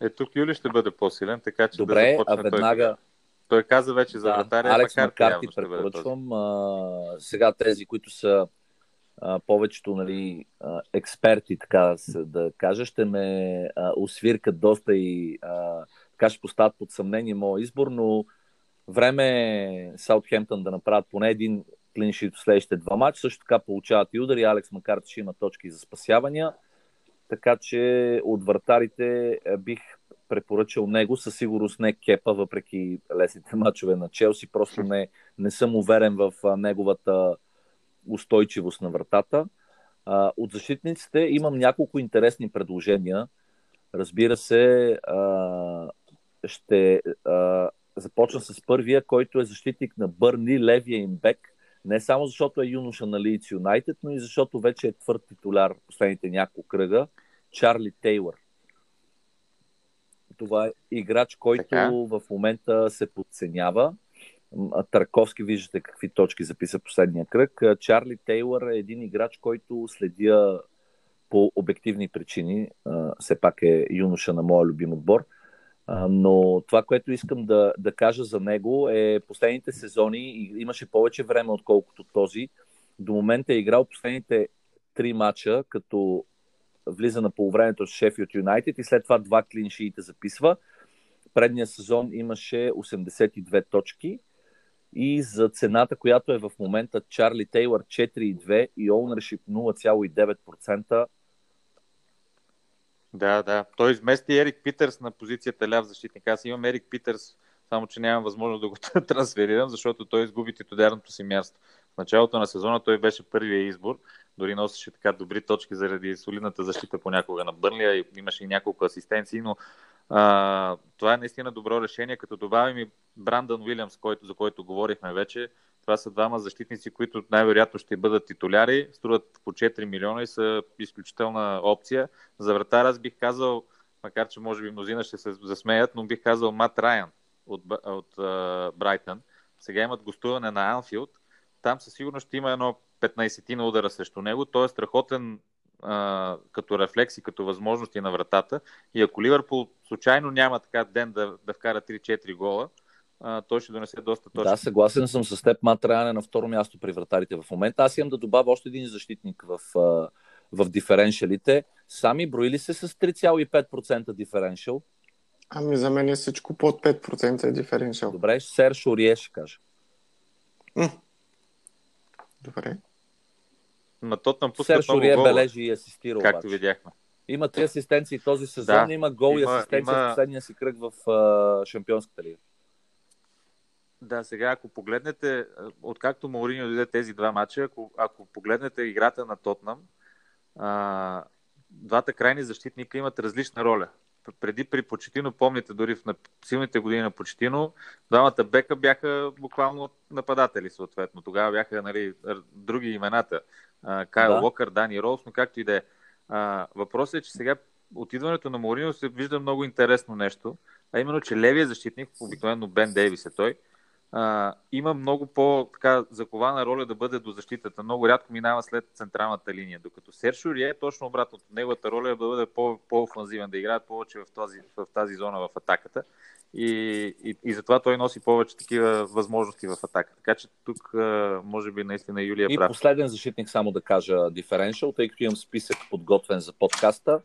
Е, тук Юли ще бъде по-силен, така че Добре, да започне а веднага... той. Той каза вече за да, вратаря, Алекс Макарти, Макарти препоръчвам. А, сега тези, които са а, повечето нали, а, експерти, така да, се, да кажа, ще ме а, освиркат доста и а, така ще поставят под съмнение моят избор, но време е Саутхемптън да направят поне един клиншит в следващите два матча. Също така получават и удари. Алекс Макарти ще има точки за спасявания. Така че от вратарите бих препоръчал него. Със сигурност не Кепа, въпреки лесните мачове на Челси. Просто не, не съм уверен в неговата устойчивост на вратата. От защитниците имам няколко интересни предложения. Разбира се, ще започна с първия, който е защитник на Бърни, левия им бек. Не само защото е юноша на Leeds Юнайтед, но и защото вече е твърд титуляр последните няколко кръга. Чарли Тейлър. Това е играч, който така. в момента се подценява. Тарковски виждате какви точки записа последния кръг. Чарли Тейлър е един играч, който следя по обективни причини. Все пак е юноша на моя любим отбор. Но това, което искам да, да кажа за него е последните сезони имаше повече време, отколкото този. До момента е играл последните три мача, като влиза на полувремето с Шефилд Юнайтед и след това два клиншиите записва. Предния сезон имаше 82 точки и за цената, която е в момента Чарли Тейлър 4,2 и ownership 0,9%. Да, да. Той измести Ерик Питърс на позицията ляв защитник. Аз имам Ерик Питърс, само че нямам възможност да го трансферирам, защото той изгуби титулярното си място. В началото на сезона той беше първия избор, дори носеше така добри точки заради солидната защита понякога на Бърнлия и имаше и няколко асистенции, но а, това е наистина добро решение, като добавим и Брандън Уилямс, който, за който говорихме вече. Това са двама защитници, които най-вероятно ще бъдат титуляри, струват по 4 милиона и са изключителна опция. За вратар аз бих казал, макар че може би мнозина ще се засмеят, но бих казал Мат Райан от, от Брайтън. Сега имат гостуване на Анфилд. Там със сигурност ще има едно 15 на удара срещу него. Той е страхотен а, като рефлекси, като възможности на вратата. И ако Ливърпул случайно няма така ден да, да вкара 3-4 гола, а, той ще донесе доста точно. Да, съгласен съм с теб. Мат е на второ място при вратарите в момента. Аз имам да добавя още един защитник в, в диференшалите. Сами броили се с 3,5% диференшал. Ами за мен е всичко под 5% е диференшал. Добре, Сер Шорие ще кажа. Добре. На Тотнам пускат Сер Шорие бележи и асистира Както обаче. видяхме. Има три асистенции този сезон, да, има гол има, и асистенция има... в последния си кръг в uh, Шампионската лига. Да, сега ако погледнете, откакто Мауриньо дойде тези два мача, ако, ако погледнете играта на Тотнам, а, двата крайни защитника имат различна роля. Преди при Почетино, помните, дори в силните години на Почетино, двамата бека бяха буквално нападатели, съответно. Тогава бяха нали, други имената. Кайл да. Локър, Дани Ролс, но както и да е. Въпросът е, че сега отидването на Морино се вижда много интересно нещо, а именно, че левия защитник, обикновено Бен Дейвис е той, а, има много по-закована роля да бъде до защитата. Много рядко минава след централната линия. Докато Сершо е точно обратното. Неговата роля е да бъде по- по-офанзивен, да играе повече в тази, в тази зона в атаката. И, и, и затова той носи повече такива възможности в атака. Така че тук, може би, наистина Юлия и прав. И последен защитник, само да кажа диференшъл, тъй като имам списък подготвен за подкаста.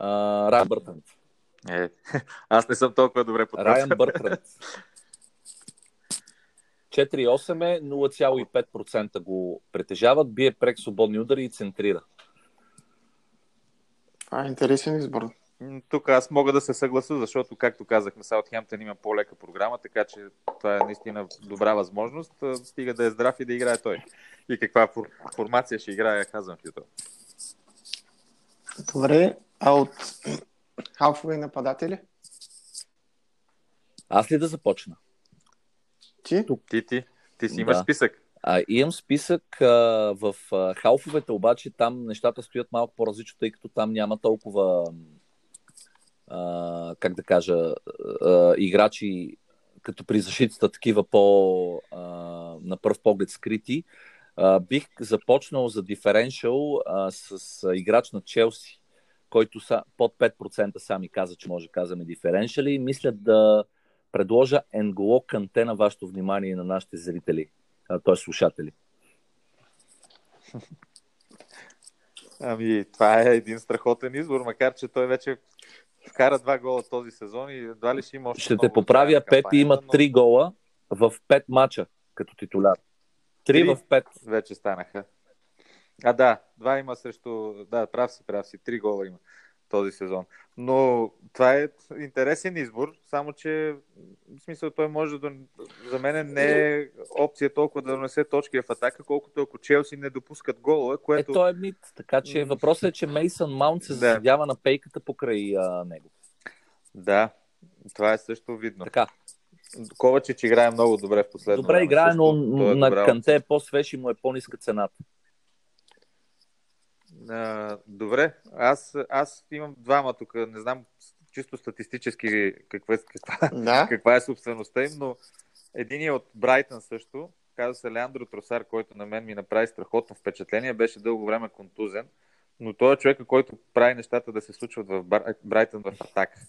Райан Бъртранд. Е, аз не съм толкова добре подготвен. Райан Бъртранд. 4,8 е, 0,5% го притежават, бие прек свободни удари и центрира. Това е интересен избор. Тук аз мога да се съгласа, защото, както казахме, Саутхемптън има по-лека програма, така че това е наистина добра възможност. Стига да е здрав и да играе той. И каква фор- формация ще играе Хазанхютъл. Добре, а от халфове нападатели? Аз ли да започна? Ти? Ти, ти, ти си имаш Да. списък. А, имам списък а, в а, халфовете, обаче там нещата стоят малко по-различно, тъй като там няма толкова, а, как да кажа, а, играчи като при защитата такива по а, на пръв поглед скрити. А, бих започнал за диференшъл а, с а, играч на Челси, който са, под 5% сами каза, че може да казваме диференшали. Мисля да предложа Енголо Канте на вашето внимание и на нашите зрители т.е. слушатели. Ами, това е един страхотен избор, макар че той вече вкара два гола този сезон и едва ли ще има още Ще те поправя, Пепи има но 3 гола в 5 мача като титуляр. 3 Три? в 5. Вече станаха. А да, два има срещу... Да, прав си, прав си. Три гола има този сезон. Но това е интересен избор, само че в смисъл той може да... За мен не е опция толкова да донесе точки в атака, колкото ако Челси не допускат голове, Е, което... то е мит. Така че въпросът е, че Мейсън Маунт се Да. заседява на пейката покрай а, него. Да, това е също видно. Така, Ковачич играе много добре в последно добре време играе, но също. Той е на добра Канте е по-свеж и му е по-ниска цената. А, добре, аз, аз имам двама тук, не знам чисто статистически каква, каква, Да. каква е собствеността им, но един е от Брайтън също, казва се Леандро Тросар, който на мен ми направи страхотно впечатление, беше дълго време контузен, но той е човека, който прави нещата да се случват в Брайтън в атака.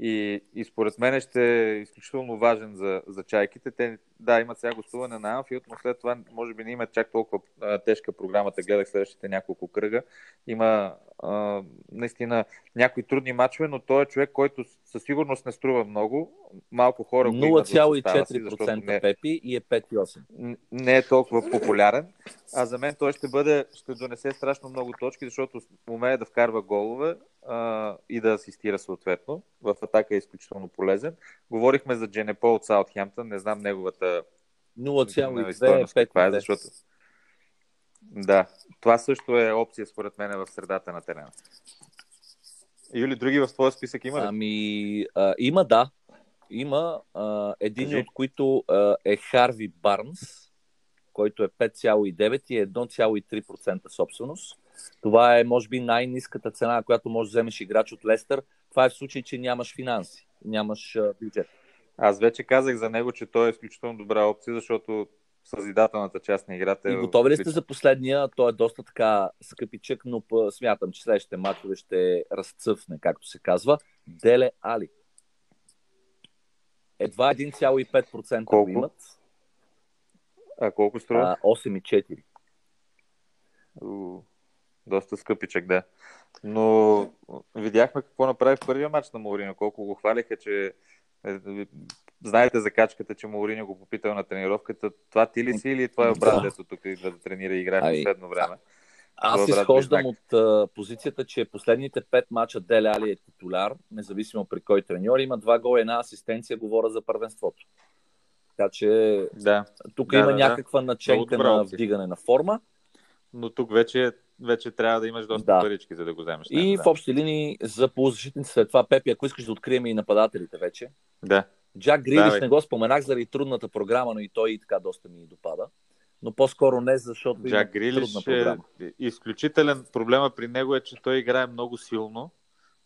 И, и според мен ще е изключително важен за, за чайките. Те, да, имат сега гостуване на Анфилд, но след това може би не имат чак толкова а, тежка програмата. Гледах следващите няколко кръга. Има а, наистина някои трудни матчове, но той е човек, който със сигурност не струва много. Малко хора го имат в състава си, защото 0,4% не, Пепи и е 5,8. н- не е толкова популярен. А за мен той ще бъде, ще донесе страшно много точки, защото умее да вкарва голове а, и да асистира съответно. В атака е изключително полезен. Говорихме за Дженепо от Саутхемптън, не знам неговата 0,2 е стойност каква е, 5,2. защото да, това също е опция според мен в средата на терена. Юли, други в твоя списък има ли? Ами, а, има, да. Има а, един Кажи. от които а, е Харви Барнс, който е 5,9 и е 1,3% собственост. Това е, може би, най-низката цена, която можеш да вземеш играч от Лестър. Това е в случай, че нямаш финанси, нямаш бюджет. Аз вече казах за него, че той е изключително добра опция, защото съзидателната част на играта е... И готови ли сте за последния? Той е доста така скъпичък, но смятам, че следващите мачове ще разцъфне, както се казва. Деле Али. Едва 1,5% го Колко? имат. А колко струва? А, 8,4. Доста скъпичък, да. Но видяхме какво направи в първия матч на Мауриньо. Колко го хвалиха, че е, знаете за качката, че Мауриньо го попитал на тренировката. Това ти ли си или това е брат, Да. тук идва да тренира и играе в последно време? Аз Добър брат изхождам близнак. от а, позицията, че последните пет мача Деле Али е титуляр, независимо при кой треньор. Има два гола и една асистенция, говоря за първенството. Така че Да, тук Да, има да, да. някаква наченка добра на вдигане на форма. но тук вече, вече трябва да имаш доста Да. парички, за да го вземеш. И него, в да. общи линии за полузащитници след това, Пепи, ако искаш да открием и нападателите вече. да. Джак Грилиш не го споменах заради трудната програма, но и той и така доста ми допада. Но по-скоро не, защото Джак Грилиш трудна е програма. изключителен. Проблема при него е, че той играе много силно,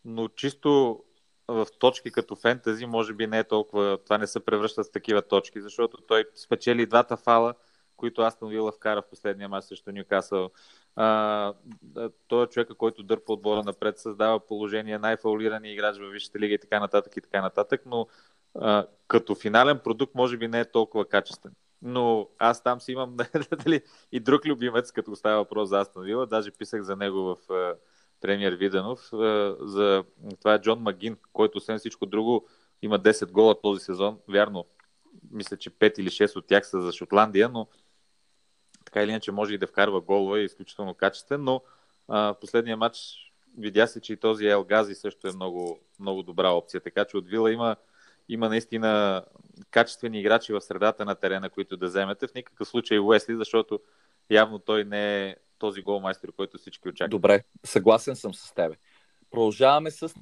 но чисто в точки като фентази, може би не е толкова, това не се превръща с такива точки, защото той спечели двата фала, които Астон Вила вкара в последния мач срещу Ньюкасъл. А, той е човека, който дърпа отбора напред, създава положение, най-фаулирани играч във Висшата лига и така нататък и така нататък, но а, като финален продукт може би не е толкова качествен. Но аз там си имам дали, и друг любимец, като става въпрос за Астон Вила, даже писах за него в а, премиер Виденов, а, за, това е Джон Магин, който освен всичко друго има 10 гола този сезон. Вярно, мисля, че 5 или 6 от тях са за Шотландия, но така или иначе може и да вкарва голове, е изключително качествен, но а, последния матч видя се, че и този Ел Гази също е много, много добра опция. Така че от Вила има, има наистина качествени играчи в средата на терена, които да вземете. В никакъв случай Уесли, защото явно той не е този голмайстер, който всички очакват. Добре, съгласен съм с тебе. Продължаваме с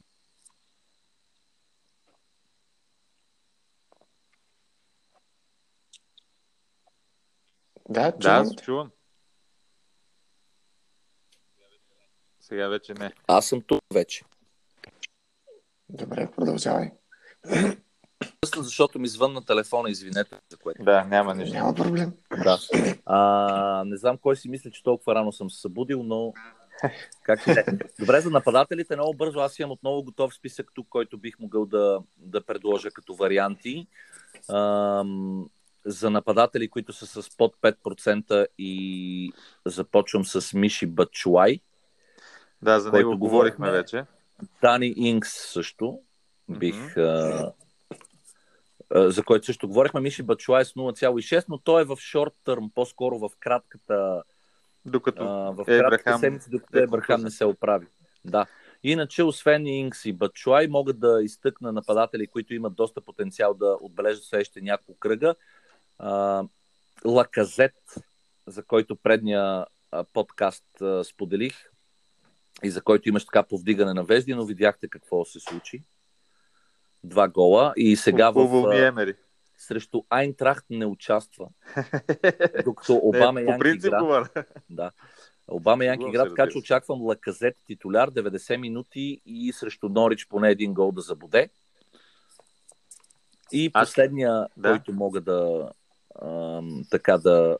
Да, Да, чувам. аз чувам. Сега вече не. Аз съм тук вече. Добре, продължавай. Защото ми звънна телефона, извинете за което. Да, няма нищо. Няма проблем. Да. А, не знам кой си мисля, че толкова рано съм се събудил, но как е. Добре, за нападателите много бързо. Аз имам отново готов списък тук, който бих могъл да, да предложа като варианти. Ам, за нападатели, които са с под 5% и започвам с Миши Бачуай. Да, за него говорихме вече. Дани Инкс също бих... Мгм. а, за който също говорихме. Миши Бачуай с 0,6, но той е в шорт търм, по-скоро в кратката, Докато а, в Ебрахам кратката седмица, докато е Ебрахам не се оправи. Да. Иначе, освен Инкс и Бачуай, могат да изтъкна нападатели, които имат доста потенциал да отбележат следващите няколко кръга. А, Лаказет, за който предния подкаст а, споделих и за който имаш така повдигане на вежди, но видяхте какво се случи. Два гола и сега в, Емери. срещу Айнтрахт не участва, докато Обама не, по Янг игра. Да. Обама Янг Шегувам игра, така че очаквам Лаказет титуляр 90 минути и срещу Норич поне един гол да забуде. И Аз- последния, да. който мога да така да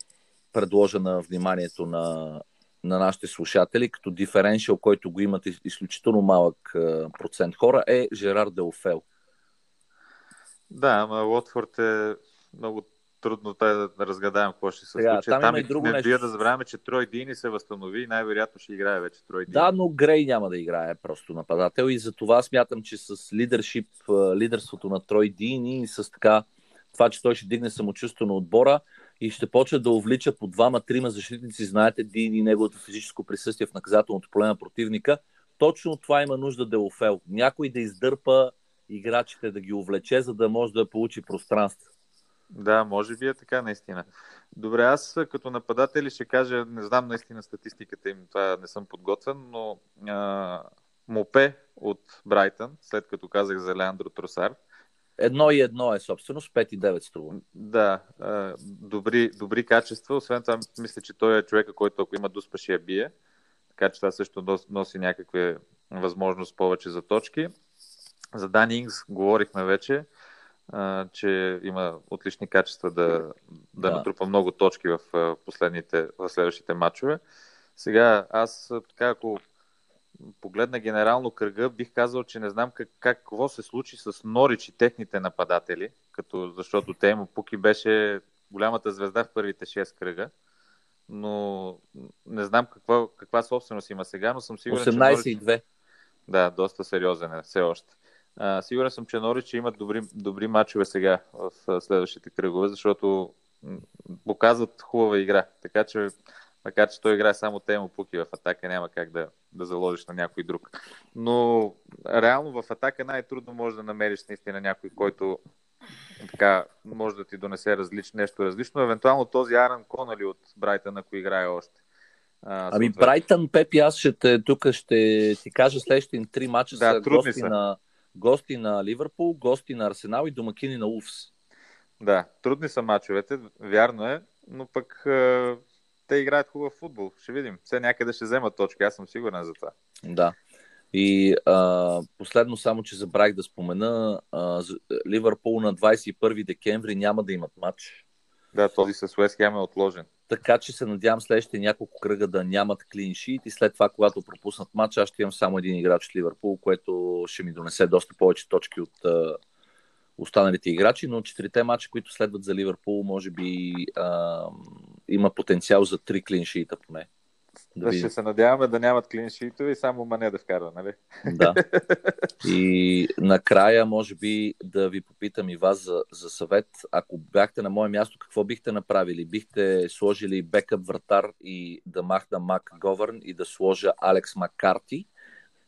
предложа на вниманието на, на нашите слушатели, като диференшъл, който го имат из- изключително малък процент хора, е Жерар Деофел. Да, ама Лотфорд е много трудно той да разгадаем какво ще се случи. там Там, има и друго не нещо. да забравяме, че Трой Дини се възстанови и най-вероятно ще играе вече Трой Дини. Да, но Грей няма да играе просто нападател и за това смятам, че с лидершип, лидерството на Трой Дини и с така това, че той ще дигне самочувство на отбора и ще почне да увлича по двама-трима защитници, знаете, Дини и неговото физическо присъствие в наказателното поле на противника. Точно това има нужда Делофел. Някой да издърпа играчите, да ги увлече, за да може да получи пространство. Да, може би е така наистина. Добре, аз като нападатели ще кажа, не знам наистина статистиката им, това не съм подготвен, но а, Мопе от Брайтън, след като казах за Леандро Тросар, Едно и едно е собственост, 5 и 9 струва. да, добри, добри качества. Освен това, мисля, че той е човека, който ако има дуспа, ще я бие. Така че това също нос- носи някакви възможност повече за точки. За Дан Ингс говорихме вече, че има отлични качества да, да, Да. натрупа много точки в, последните, в следващите матчове. Сега, аз така, ако погледна генерално кръга, бих казал, че не знам как, как какво се случи с Норич и техните нападатели, като, защото Теймо Пуки беше голямата звезда в първите 6 кръга. Но не знам каква, каква собственост има сега, но съм сигурен, че 18 Норич... и 2. Да, доста сериозен е все още. А, сигурен съм, че Норич имат добри, добри матчове сега в следващите кръгове, защото показват хубава игра. Така че, макар че той играе само Темо Пуки в атака, няма как да, да заложиш на някой друг. Но реално в атака най-трудно може да намериш наистина някой, който така може да ти донесе различ, нещо различно. Евентуално този Аран Конали от Брайтън, ако играе още. А, Ами съответно. Брайтън, Пепи, аз ще те, тук ще ти кажа следващите три мача Да, са, гости са. на, гости на Ливърпул, гости на Арсенал и домакини на Уфс. Да, трудни са мачовете, вярно е, но пък е, те играят хубав футбол. Ще видим. Все някъде ще вземат точки, аз съм сигурен за това. Да. И а, последно само, че забравих да спомена, а, Ливърпул на 21 декември няма да имат матч. Да, този с Уест Хем е отложен. Така че се надявам следващите няколко кръга да нямат клиншит и след това, когато пропуснат матч, аз ще имам само един играч от Ливърпул, което ще ми донесе доста повече точки от а, останалите играчи, но четирите матча, които следват за Ливърпул, може би а, има потенциал за три клиншита поне. Да Да, ще се надяваме да нямат клиншитове и само Мане да вкарва, нали? Да. И накрая, може би, да ви попитам и вас за, за съвет. Ако бяхте на мое място, какво бихте направили? Бихте сложили бекъп вратар и да махна Мак Говърн и да сложа Алекс Маккарти?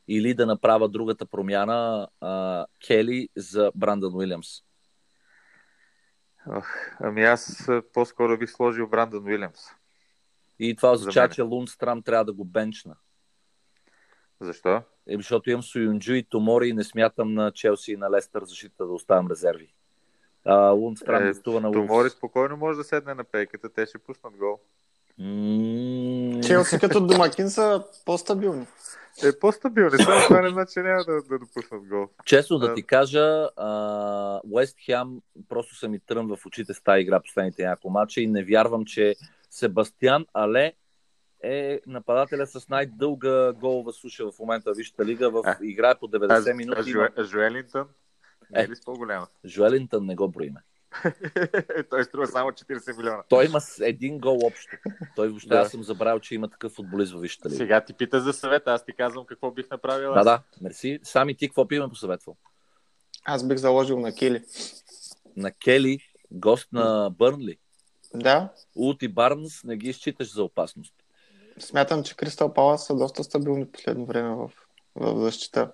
или да направя другата промяна а, Кели за Брандън Уилямс. Ами аз по-скоро бих сложил Брандън Уилямс. И това означава, че Лундстрам трябва да го бенчна. Защо? Е, защото имам Суюнджу и Томори и не смятам на Челси и на Лестър защита да оставям резерви. А, Лундстрам Е, на Томори Лундс. спокойно може да седне на пейката, те ще пуснат гол. Челси като домакин са по-стабилни. Е, по-стабилни, само това не значи, че няма да, да допуснат гол. Честно да А. ти кажа, Уест Хем просто са ми трън в очите с тази игра последните няколко мача и не вярвам, че Себастиан Але е нападателя с най-дълга голова суша в момента в Висшата лига. В А. играе по 90 А, а минути. Жуе- Жуелинтън не Е. е ли с по-голяма? Жуелинтън не го броиме. Той струва само 40 милиона. Той има един гол общо. Той въобще Да. аз съм забравил, че има такъв футболист в Висшата лига. Сега ти пита за съвет, аз ти казвам какво бих направил. Да, да, мерси. Сами ти какво би ме посъветвал? Аз бих заложил на Кили. На Кели, гост на Бърнли. Да, Ут и Барнс не ги изчиташ за опасност. смятам, че Кристал Палас са доста стабилни в последно време в, в защита.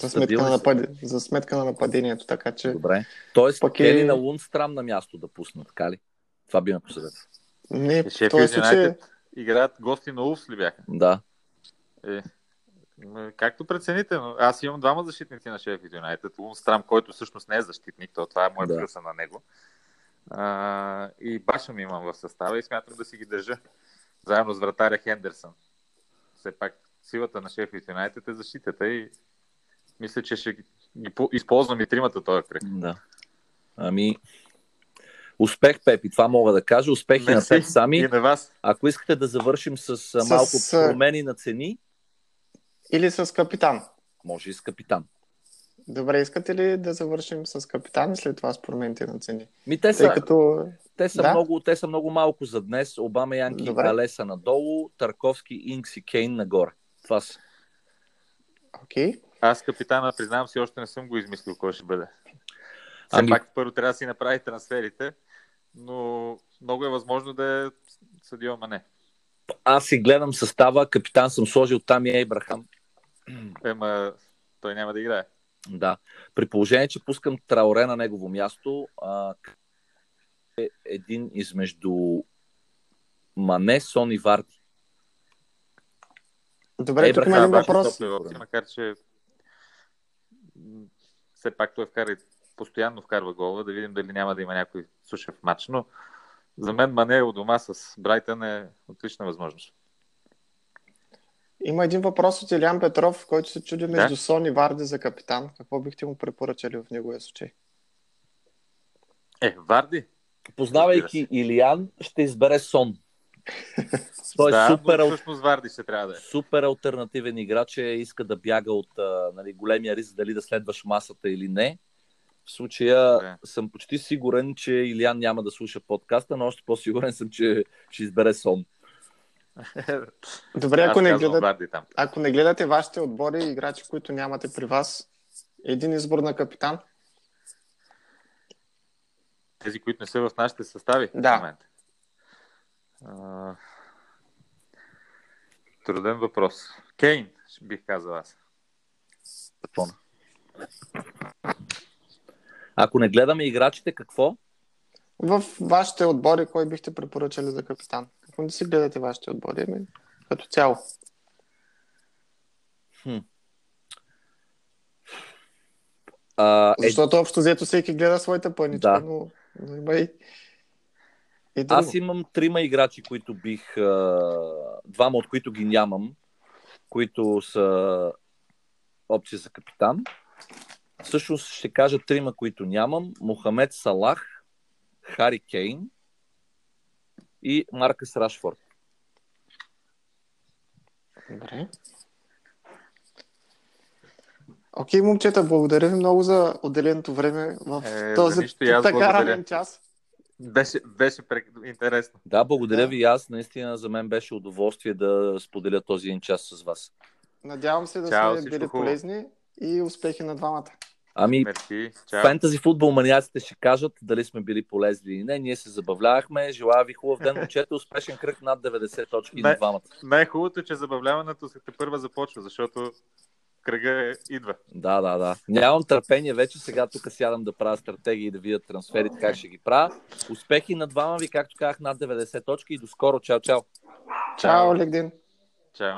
За сметка, на напад... за сметка на нападението, така че Добре. Тоест, Пък е- Кели на Лундстрам на място да пусна, така ли? Това би ме посъветвал. не, И в този случай Юнайтед играят гости на Улфс ли бяха? Да. Е, както прецените, но аз имам двама защитници на Шефилд Юнайтед. Лунстрам, който всъщност не е защитник, то това е моят Да. плюса на него. А, и Башам имам в състава и смятам да си ги държа. Заедно с вратаря Хендерсън. Все пак силата на Шефилд Юнайтед е защитата и мисля, че ще ги ги по- използвам и тримата този кръг. Да. Ами, успех, Пепи, това мога да кажа. Успехи на Мерси. теб сами. И на вас. Ако искате да завършим с, с... Малко промени на цени, или с капитан. може и с капитан. Добре, искате ли да завършим с капитан и след това с промените на цени? Ми, те са, Тъй като те са, да. много, те са много малко за днес. Обама, Янки и Добре. Галеса надолу, Тарковски, Инкс и Кейн нагоре. Това са. Окей. Аз капитана, признавам си, още не съм го измислил кой ще бъде. Все Ами- пак първо трябва да си направи трансферите, но много е възможно да е Съдио Мане. Аз си гледам състава. Капитан съм сложил Тами Ейбрахам. Ема той няма да играе. Да. При положение, че пускам Траоре на негово място, а, е един измежду Мане, Сон и Варди. Добре, Ебрахам, тук има един въпрос. макар че все пак той вкара и постоянно вкарва гола, да видим дали няма да има някой сушев матч, но за мен Мане у дома с Брайтън е отлична възможност. Има един въпрос от Илян Петров, който се чуди между Да. Сон и Варди за капитан. Какво бихте му препоръчали в неговия случай? Е, Варди? Познавайки Илиан, ще избере Сон. Той е да, супер, но всъщност Варди ще трябва да е. супер альтернативен играч, е, иска да бяга от нали, големия риск дали да следваш масата или не. В случая Да. съм почти сигурен, че Илиан няма да слуша подкаста, но още по-сигурен съм, че ще избере Сон. Добре, ако не, гледат, ако не гледате вашите отбори и играчи, които нямате при вас, един избор на капитан. Тези, които не са в нашите състави Да. в момента. А, Труден въпрос. Кейн, бих казал аз. Тона. Ако не гледаме играчите, какво? В вашите отбори, кой бихте препоръчали за капитан? Ако не си гледате вашите отбори, ами, като цяло. А, е, Защото общо взето всеки гледа своята пъничка, Да. но, но има и, и друго. аз имам трима играчи, които бих. Двама от които ги нямам, които са опция за капитан. Всъщност ще кажа трима, които нямам. Мохамед Салах, Хари Кейн и Маркъс Рашфорд. Добре. Окей, момчета, благодаря ви много за отделеното време в Е, този така ранен час. Беше, беше прек- интересно. Да, благодаря Да. ви и аз. Наистина за мен беше удоволствие да споделя този един час с вас. Надявам се да Чао, сме били хубаво. полезни и успехи на двамата. Ами, Мерси. Фентази футбол маниаците ще кажат дали сме били полезни или не. Ние се забавлявахме. Желая ви хубав ден, момчета. Успешен кръг над 90 точки на двамата. Най-хубавото е, че забавляването се те първа започва, защото кръга идва. Да, да, да. Нямам търпение вече. Сега тук сядам да правя стратегии и да видя трансферите как ще ги правя. Успехи на двама ви, както казах, над 90 точки и до скоро. Чао, чао. Чао, LinkedIn. Чао.